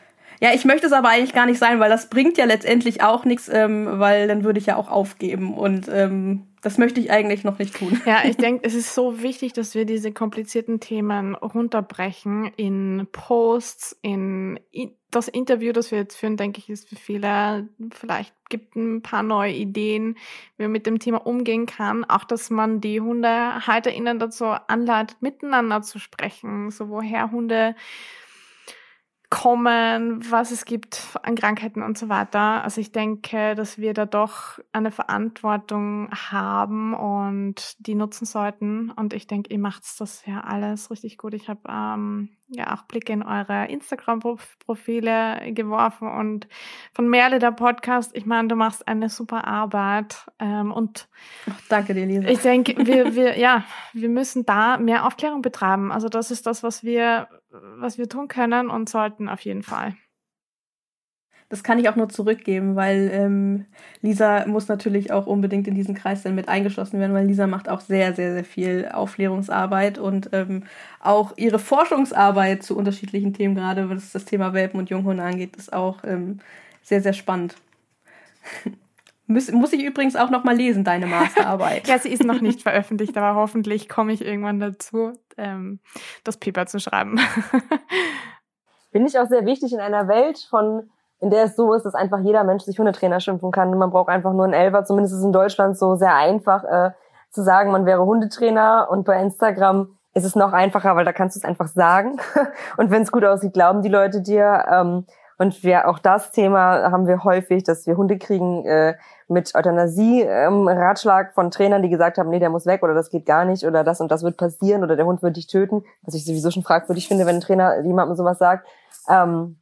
Ja, ich möchte es aber eigentlich gar nicht sein, weil das bringt ja letztendlich auch nichts, ähm, weil dann würde ich ja auch aufgeben und ähm, das möchte ich eigentlich noch nicht tun. Ja, ich denke, es ist so wichtig, dass wir diese komplizierten Themen runterbrechen in Posts, in das Interview, das wir jetzt führen, denke ich, ist für viele vielleicht gibt ein paar neue Ideen, wie man mit dem Thema umgehen kann. Auch, dass man die HundehalterInnen dazu anleitet, miteinander zu sprechen, so woher Hunde kommen, was es gibt an Krankheiten und so weiter. Also ich denke, dass wir da doch eine Verantwortung haben und die nutzen sollten. Und ich denke, ihr macht das ja alles richtig gut. Ich habe ähm, ja auch Blicke in eure Instagram-Profile geworfen und von Merle der Podcast. Ich meine, du machst eine super Arbeit ähm, und oh, danke dir, Lisa. Ich denke, wir, wir, ja, wir müssen da mehr Aufklärung betreiben. Also das ist das, was wir was wir tun können und sollten auf jeden Fall. Das kann ich auch nur zurückgeben, weil ähm, Lisa muss natürlich auch unbedingt in diesen Kreis dann mit eingeschlossen werden, weil Lisa macht auch sehr, sehr, sehr viel Aufklärungsarbeit und ähm, auch ihre Forschungsarbeit zu unterschiedlichen Themen, gerade was das Thema Welpen und Junghunde angeht, ist auch ähm, sehr, sehr spannend. Muss, muss ich übrigens auch noch mal lesen, deine Masterarbeit. ja, sie ist noch nicht veröffentlicht, aber hoffentlich komme ich irgendwann dazu, ähm, das Paper zu schreiben. Finde ich auch sehr wichtig in einer Welt von in der es so ist, dass einfach jeder Mensch sich Hundetrainer schimpfen kann. man braucht einfach nur einen Elfer. Zumindest ist es in Deutschland so sehr einfach äh, zu sagen, man wäre Hundetrainer. Und bei Instagram ist es noch einfacher, weil da kannst du es einfach sagen. und wenn es gut aussieht, glauben die Leute dir. Ähm, und wir auch das Thema haben wir häufig, dass wir Hunde kriegen äh, mit Euthanasie ähm, von Trainern, die gesagt haben, nee, der muss weg oder das geht gar nicht oder das und das wird passieren oder der Hund wird dich töten, was ich sowieso schon fragwürdig finde, wenn ein Trainer jemandem sowas sagt. Ähm,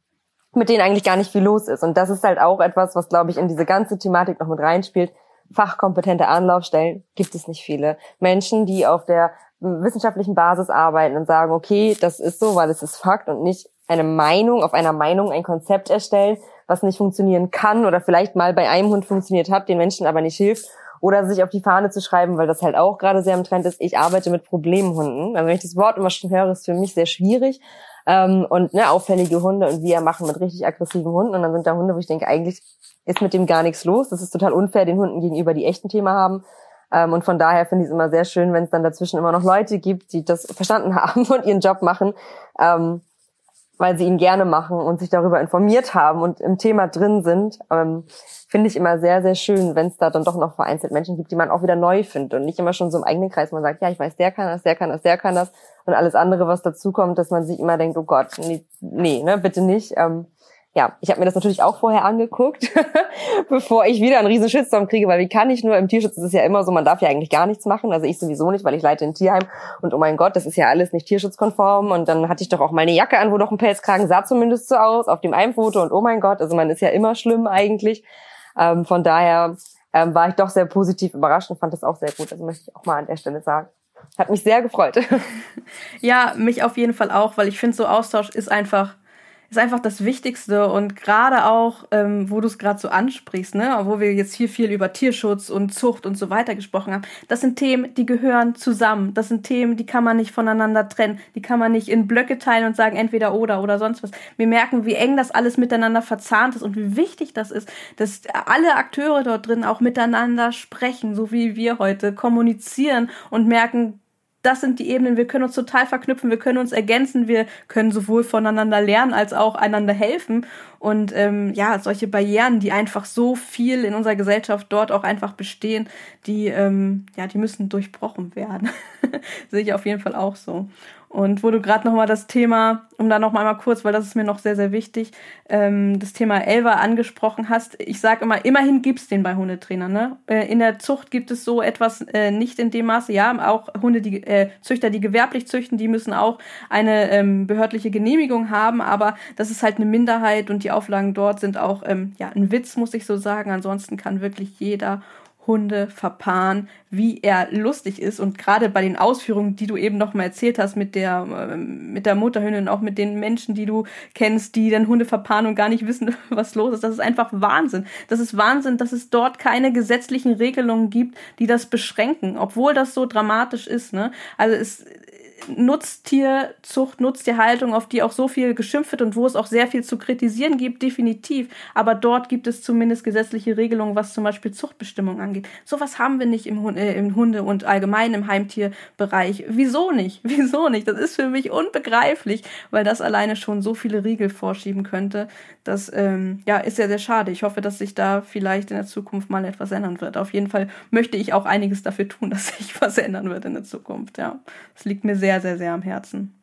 mit denen eigentlich gar nicht viel los ist. Und das ist halt auch etwas, was, glaube ich, in diese ganze Thematik noch mit reinspielt. Fachkompetente Anlaufstellen gibt es nicht viele. Menschen, die auf der wissenschaftlichen Basis arbeiten und sagen, okay, das ist so, weil es ist Fakt und nicht eine Meinung, auf einer Meinung ein Konzept erstellen, was nicht funktionieren kann oder vielleicht mal bei einem Hund funktioniert hat, den Menschen aber nicht hilft. Oder sich auf die Fahne zu schreiben, weil das halt auch gerade sehr im Trend ist, ich arbeite mit Problemhunden. Also wenn ich das Wort immer schon höre, ist für mich sehr schwierig. Ähm, und ne, auffällige Hunde und wir machen mit richtig aggressiven Hunden. Und dann sind da Hunde, wo ich denke, eigentlich ist mit dem gar nichts los. Das ist total unfair den Hunden gegenüber, die echten Thema haben. Ähm, und von daher finde ich es immer sehr schön, wenn es dann dazwischen immer noch Leute gibt, die das verstanden haben und ihren Job machen. Ähm, weil sie ihn gerne machen und sich darüber informiert haben und im Thema drin sind, ähm, finde ich immer sehr, sehr schön, wenn es da dann doch noch vereinzelt Menschen gibt, die man auch wieder neu findet und nicht immer schon so im eigenen Kreis, man sagt, ja, ich weiß, der kann das, der kann das, der kann das und alles andere, was dazukommt, dass man sich immer denkt, oh Gott, nee, nee ne, bitte nicht. Ähm, ja, ich habe mir das natürlich auch vorher angeguckt, bevor ich wieder einen riesen Shitstorm kriege, weil wie kann ich nur, im Tierschutz ist es ja immer so, man darf ja eigentlich gar nichts machen, also ich sowieso nicht, weil ich leite ein Tierheim und oh mein Gott, das ist ja alles nicht tierschutzkonform und dann hatte ich doch auch mal eine Jacke an, wo doch ein Pelzkragen sah zumindest so aus, auf dem einen Foto und oh mein Gott, also man ist ja immer schlimm eigentlich. Ähm, von daher ähm, war ich doch sehr positiv überrascht und fand das auch sehr gut, also möchte ich auch mal an der Stelle sagen. Hat mich sehr gefreut. ja, mich auf jeden Fall auch, weil ich finde, so Austausch ist einfach ist einfach das Wichtigste und gerade auch, ähm, wo du es gerade so ansprichst, ne, wo wir jetzt hier viel über Tierschutz und Zucht und so weiter gesprochen haben, das sind Themen, die gehören zusammen. Das sind Themen, die kann man nicht voneinander trennen. Die kann man nicht in Blöcke teilen und sagen entweder oder oder sonst was. Wir merken, wie eng das alles miteinander verzahnt ist und wie wichtig das ist, dass alle Akteure dort drin auch miteinander sprechen, so wie wir heute kommunizieren und merken, das sind die Ebenen, wir können uns total verknüpfen, wir können uns ergänzen, wir können sowohl voneinander lernen als auch einander helfen. Und ähm, ja, solche Barrieren, die einfach so viel in unserer Gesellschaft dort auch einfach bestehen, die, ähm, ja, die müssen durchbrochen werden. Sehe ich auf jeden Fall auch so. Und wo du gerade nochmal das Thema, um da nochmal mal kurz, weil das ist mir noch sehr, sehr wichtig, ähm, das Thema Elva angesprochen hast. Ich sage immer, immerhin gibt's den bei Hundetrainern. Ne? Äh, in der Zucht gibt es so etwas äh, nicht in dem Maße. Ja, auch Hunde, die äh, Züchter, die gewerblich züchten, die müssen auch eine ähm, behördliche Genehmigung haben, aber das ist halt eine Minderheit und die Auflagen dort sind auch ähm, ja ein Witz, muss ich so sagen. Ansonsten kann wirklich jeder Hunde verpaaren, wie er lustig ist. Und gerade bei den Ausführungen, die du eben noch mal erzählt hast mit der, äh, mit der Mutterhündin und auch mit den Menschen, die du kennst, die dann Hunde verpaaren und gar nicht wissen, was los ist, das ist einfach Wahnsinn. Das ist Wahnsinn, dass es dort keine gesetzlichen Regelungen gibt, die das beschränken, obwohl das so dramatisch ist. Ne? Also es, Nutztierzucht, Nutztierhaltung, auf die auch so viel geschimpft wird und wo es auch sehr viel zu kritisieren gibt, definitiv. Aber dort gibt es zumindest gesetzliche Regelungen, was zum Beispiel Zuchtbestimmung angeht. Sowas haben wir nicht im, äh, im Hunde- und allgemein im Heimtierbereich. Wieso nicht? Wieso nicht? Das ist für mich unbegreiflich, weil das alleine schon so viele Riegel vorschieben könnte. Das ähm, ja, ist sehr, sehr schade. Ich hoffe, dass sich da vielleicht in der Zukunft mal etwas ändern wird. Auf jeden Fall möchte ich auch einiges dafür tun, dass sich was ändern wird in der Zukunft. Ja, es liegt mir sehr sehr, sehr, sehr am Herzen.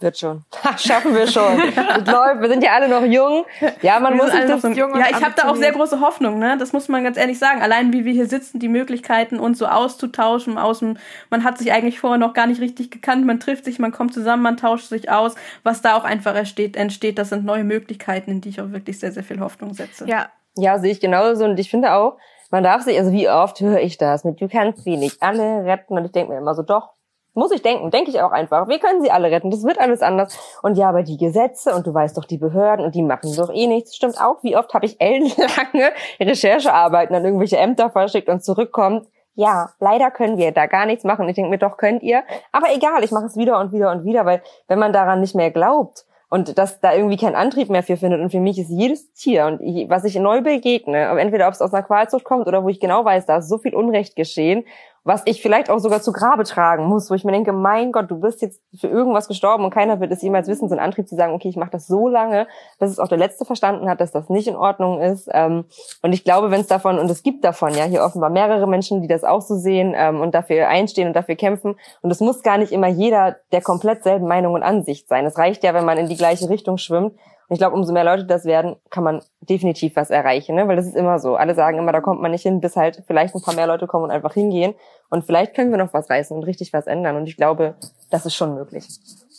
Wird schon. Schaffen wir schon. läuft. Wir sind ja alle noch jung. Ja, man wir muss sich das so, jung Ja, ich habe da auch sehr große Hoffnung, ne? Das muss man ganz ehrlich sagen. Allein wie wir hier sitzen, die Möglichkeiten uns so auszutauschen, aus dem, man hat sich eigentlich vorher noch gar nicht richtig gekannt, man trifft sich, man kommt zusammen, man tauscht sich aus. Was da auch einfach entsteht, entsteht, das sind neue Möglichkeiten, in die ich auch wirklich sehr, sehr viel Hoffnung setze. Ja. Ja, sehe ich genauso. Und ich finde auch, man darf sich, also wie oft höre ich das mit, du kannst sie nicht alle retten. Und ich denke mir immer so, doch, muss ich denken, denke ich auch einfach. Wir können sie alle retten, das wird alles anders. Und ja, aber die Gesetze und du weißt doch, die Behörden und die machen doch eh nichts. Stimmt auch, wie oft habe ich ellenlange Recherchearbeiten an irgendwelche Ämter verschickt und zurückkommt. Ja, leider können wir da gar nichts machen. Ich denke mir, doch könnt ihr. Aber egal, ich mache es wieder und wieder und wieder, weil wenn man daran nicht mehr glaubt, und dass da irgendwie kein Antrieb mehr für findet. Und für mich ist jedes Tier und ich, was ich neu begegne, entweder ob es aus einer Qualzucht kommt oder wo ich genau weiß, da ist so viel Unrecht geschehen was ich vielleicht auch sogar zu Grabe tragen muss, wo ich mir denke, mein Gott, du bist jetzt für irgendwas gestorben und keiner wird es jemals wissen, so ein Antrieb zu sagen, okay, ich mache das so lange, bis es auch der Letzte verstanden hat, dass das nicht in Ordnung ist. Ähm, und ich glaube, wenn es davon, und es gibt davon ja hier offenbar mehrere Menschen, die das auch so sehen ähm, und dafür einstehen und dafür kämpfen. Und es muss gar nicht immer jeder der komplett selben Meinung und Ansicht sein. Es reicht ja, wenn man in die gleiche Richtung schwimmt. Und ich glaube, umso mehr Leute das werden, kann man definitiv was erreichen, ne? weil das ist immer so. Alle sagen immer, da kommt man nicht hin, bis halt vielleicht ein paar mehr Leute kommen und einfach hingehen. Und vielleicht können wir noch was reißen und richtig was ändern. Und ich glaube, das ist schon möglich.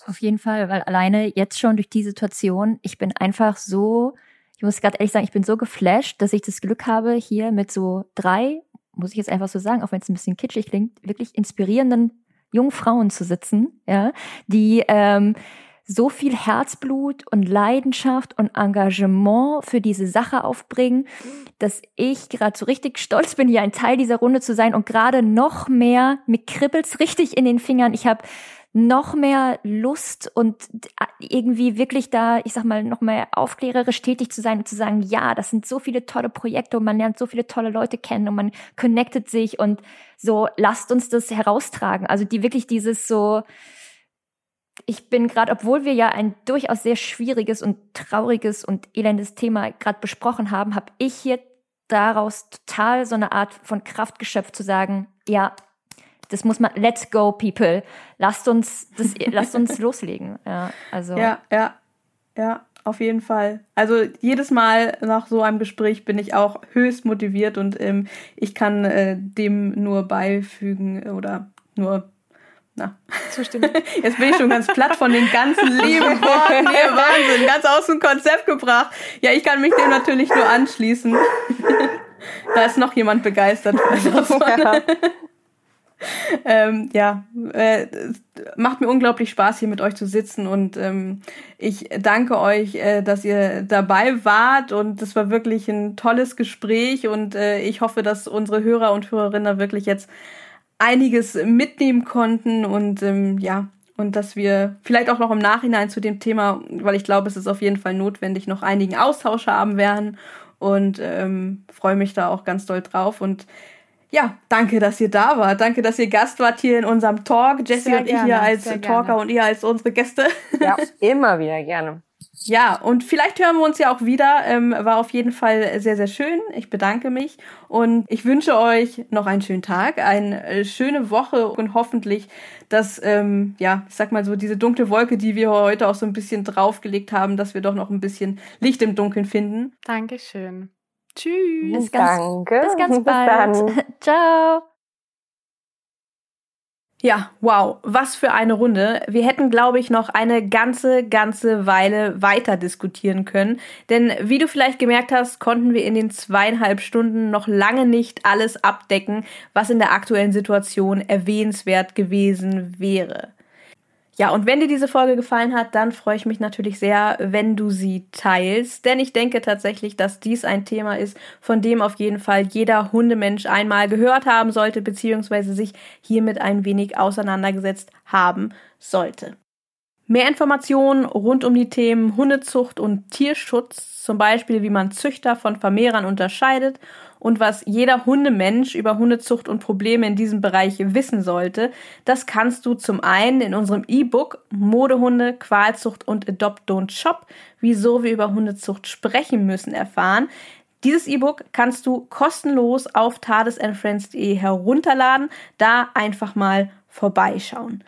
Auf jeden Fall, weil alleine jetzt schon durch die Situation, ich bin einfach so, ich muss gerade ehrlich sagen, ich bin so geflasht, dass ich das Glück habe, hier mit so drei, muss ich jetzt einfach so sagen, auch wenn es ein bisschen kitschig klingt, wirklich inspirierenden jungen Frauen zu sitzen, ja, die ähm, so viel Herzblut und Leidenschaft und Engagement für diese Sache aufbringen, dass ich gerade so richtig stolz bin, hier ein Teil dieser Runde zu sein und gerade noch mehr, mit kribbelt's richtig in den Fingern. Ich habe noch mehr Lust und irgendwie wirklich da, ich sag mal, noch mehr aufklärerisch tätig zu sein und zu sagen, ja, das sind so viele tolle Projekte und man lernt so viele tolle Leute kennen und man connectet sich und so, lasst uns das heraustragen. Also die wirklich dieses so, ich bin gerade, obwohl wir ja ein durchaus sehr schwieriges und trauriges und elendes Thema gerade besprochen haben, habe ich hier daraus total so eine Art von Kraft geschöpft zu sagen, ja, das muss man, let's go, people. Lasst uns, das, lasst uns loslegen. Ja, also. Ja, ja, ja, auf jeden Fall. Also jedes Mal nach so einem Gespräch bin ich auch höchst motiviert und ähm, ich kann äh, dem nur beifügen oder nur na. Zustimmen. Jetzt bin ich schon ganz platt von den ganzen lieben Worten. Hier, Wahnsinn, ganz aus dem Konzept gebracht. Ja, ich kann mich dem natürlich nur anschließen. da ist noch jemand begeistert. ähm, ja, äh, macht mir unglaublich Spaß, hier mit euch zu sitzen und ähm, ich danke euch, äh, dass ihr dabei wart und es war wirklich ein tolles Gespräch und äh, ich hoffe, dass unsere Hörer und Hörerinnen wirklich jetzt einiges mitnehmen konnten und ähm, ja, und dass wir vielleicht auch noch im Nachhinein zu dem Thema, weil ich glaube, es ist auf jeden Fall notwendig, noch einigen Austausch haben werden und ähm, freue mich da auch ganz doll drauf und ja, danke, dass ihr da wart. Danke, dass ihr Gast wart hier in unserem Talk. Jesse und ich hier als Talker gerne. und ihr als unsere Gäste. Ja, immer wieder gerne. Ja, und vielleicht hören wir uns ja auch wieder. Ähm, war auf jeden Fall sehr, sehr schön. Ich bedanke mich und ich wünsche euch noch einen schönen Tag, eine äh, schöne Woche und hoffentlich, dass, ähm, ja, ich sag mal so, diese dunkle Wolke, die wir heute auch so ein bisschen draufgelegt haben, dass wir doch noch ein bisschen Licht im Dunkeln finden. Dankeschön. Tschüss. Bis ganz, Danke. Bis ganz bald. Bis Ciao. Ja, wow, was für eine Runde. Wir hätten, glaube ich, noch eine ganze, ganze Weile weiter diskutieren können. Denn wie du vielleicht gemerkt hast, konnten wir in den zweieinhalb Stunden noch lange nicht alles abdecken, was in der aktuellen Situation erwähnenswert gewesen wäre. Ja, und wenn dir diese Folge gefallen hat, dann freue ich mich natürlich sehr, wenn du sie teilst, denn ich denke tatsächlich, dass dies ein Thema ist, von dem auf jeden Fall jeder Hundemensch einmal gehört haben sollte, beziehungsweise sich hiermit ein wenig auseinandergesetzt haben sollte. Mehr Informationen rund um die Themen Hundezucht und Tierschutz, zum Beispiel wie man Züchter von Vermehrern unterscheidet und was jeder Hundemensch über Hundezucht und Probleme in diesem Bereich wissen sollte, das kannst du zum einen in unserem E-Book Modehunde, Qualzucht und Adopt Don't Shop, wieso wir über Hundezucht sprechen müssen, erfahren. Dieses E-Book kannst du kostenlos auf tadesandfriends.de herunterladen, da einfach mal vorbeischauen.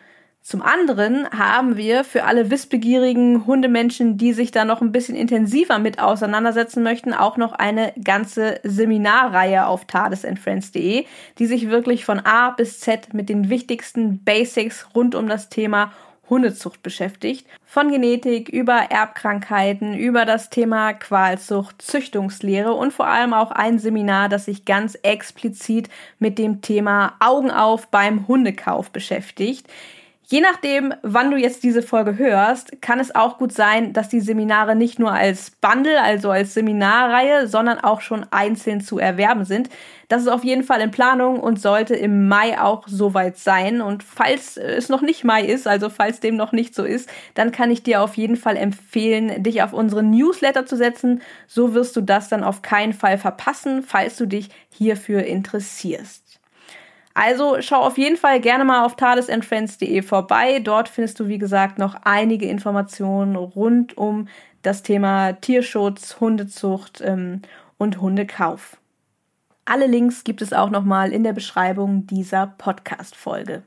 Zum anderen haben wir für alle wissbegierigen Hundemenschen, die sich da noch ein bisschen intensiver mit auseinandersetzen möchten, auch noch eine ganze Seminarreihe auf tadesandfriends.de, die sich wirklich von A bis Z mit den wichtigsten Basics rund um das Thema Hundezucht beschäftigt. Von Genetik über Erbkrankheiten, über das Thema Qualzucht, Züchtungslehre und vor allem auch ein Seminar, das sich ganz explizit mit dem Thema Augen auf beim Hundekauf beschäftigt. Je nachdem, wann du jetzt diese Folge hörst, kann es auch gut sein, dass die Seminare nicht nur als Bundle, also als Seminarreihe, sondern auch schon einzeln zu erwerben sind. Das ist auf jeden Fall in Planung und sollte im Mai auch soweit sein. Und falls es noch nicht Mai ist, also falls dem noch nicht so ist, dann kann ich dir auf jeden Fall empfehlen, dich auf unseren Newsletter zu setzen. So wirst du das dann auf keinen Fall verpassen, falls du dich hierfür interessierst. Also schau auf jeden Fall gerne mal auf tadesandfriends.de vorbei. Dort findest du, wie gesagt, noch einige Informationen rund um das Thema Tierschutz, Hundezucht ähm, und Hundekauf. Alle Links gibt es auch nochmal in der Beschreibung dieser Podcast-Folge.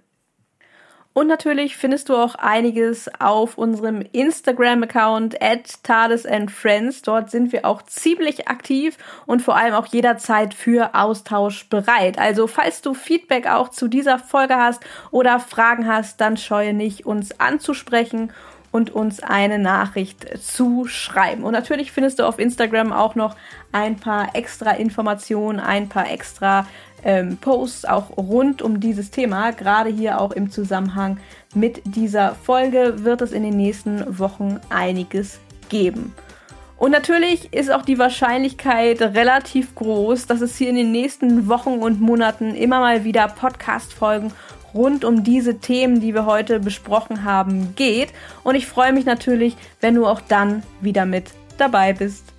Und natürlich findest du auch einiges auf unserem Instagram-Account at Tades and Friends. Dort sind wir auch ziemlich aktiv und vor allem auch jederzeit für Austausch bereit. Also falls du Feedback auch zu dieser Folge hast oder Fragen hast, dann scheue nicht, uns anzusprechen und uns eine Nachricht zu schreiben. Und natürlich findest du auf Instagram auch noch ein paar extra Informationen, ein paar extra ähm, Posts auch rund um dieses Thema. Gerade hier auch im Zusammenhang mit dieser Folge wird es in den nächsten Wochen einiges geben. Und natürlich ist auch die Wahrscheinlichkeit relativ groß, dass es hier in den nächsten Wochen und Monaten immer mal wieder Podcast-Folgen rund um diese Themen, die wir heute besprochen haben, geht. Und ich freue mich natürlich, wenn du auch dann wieder mit dabei bist.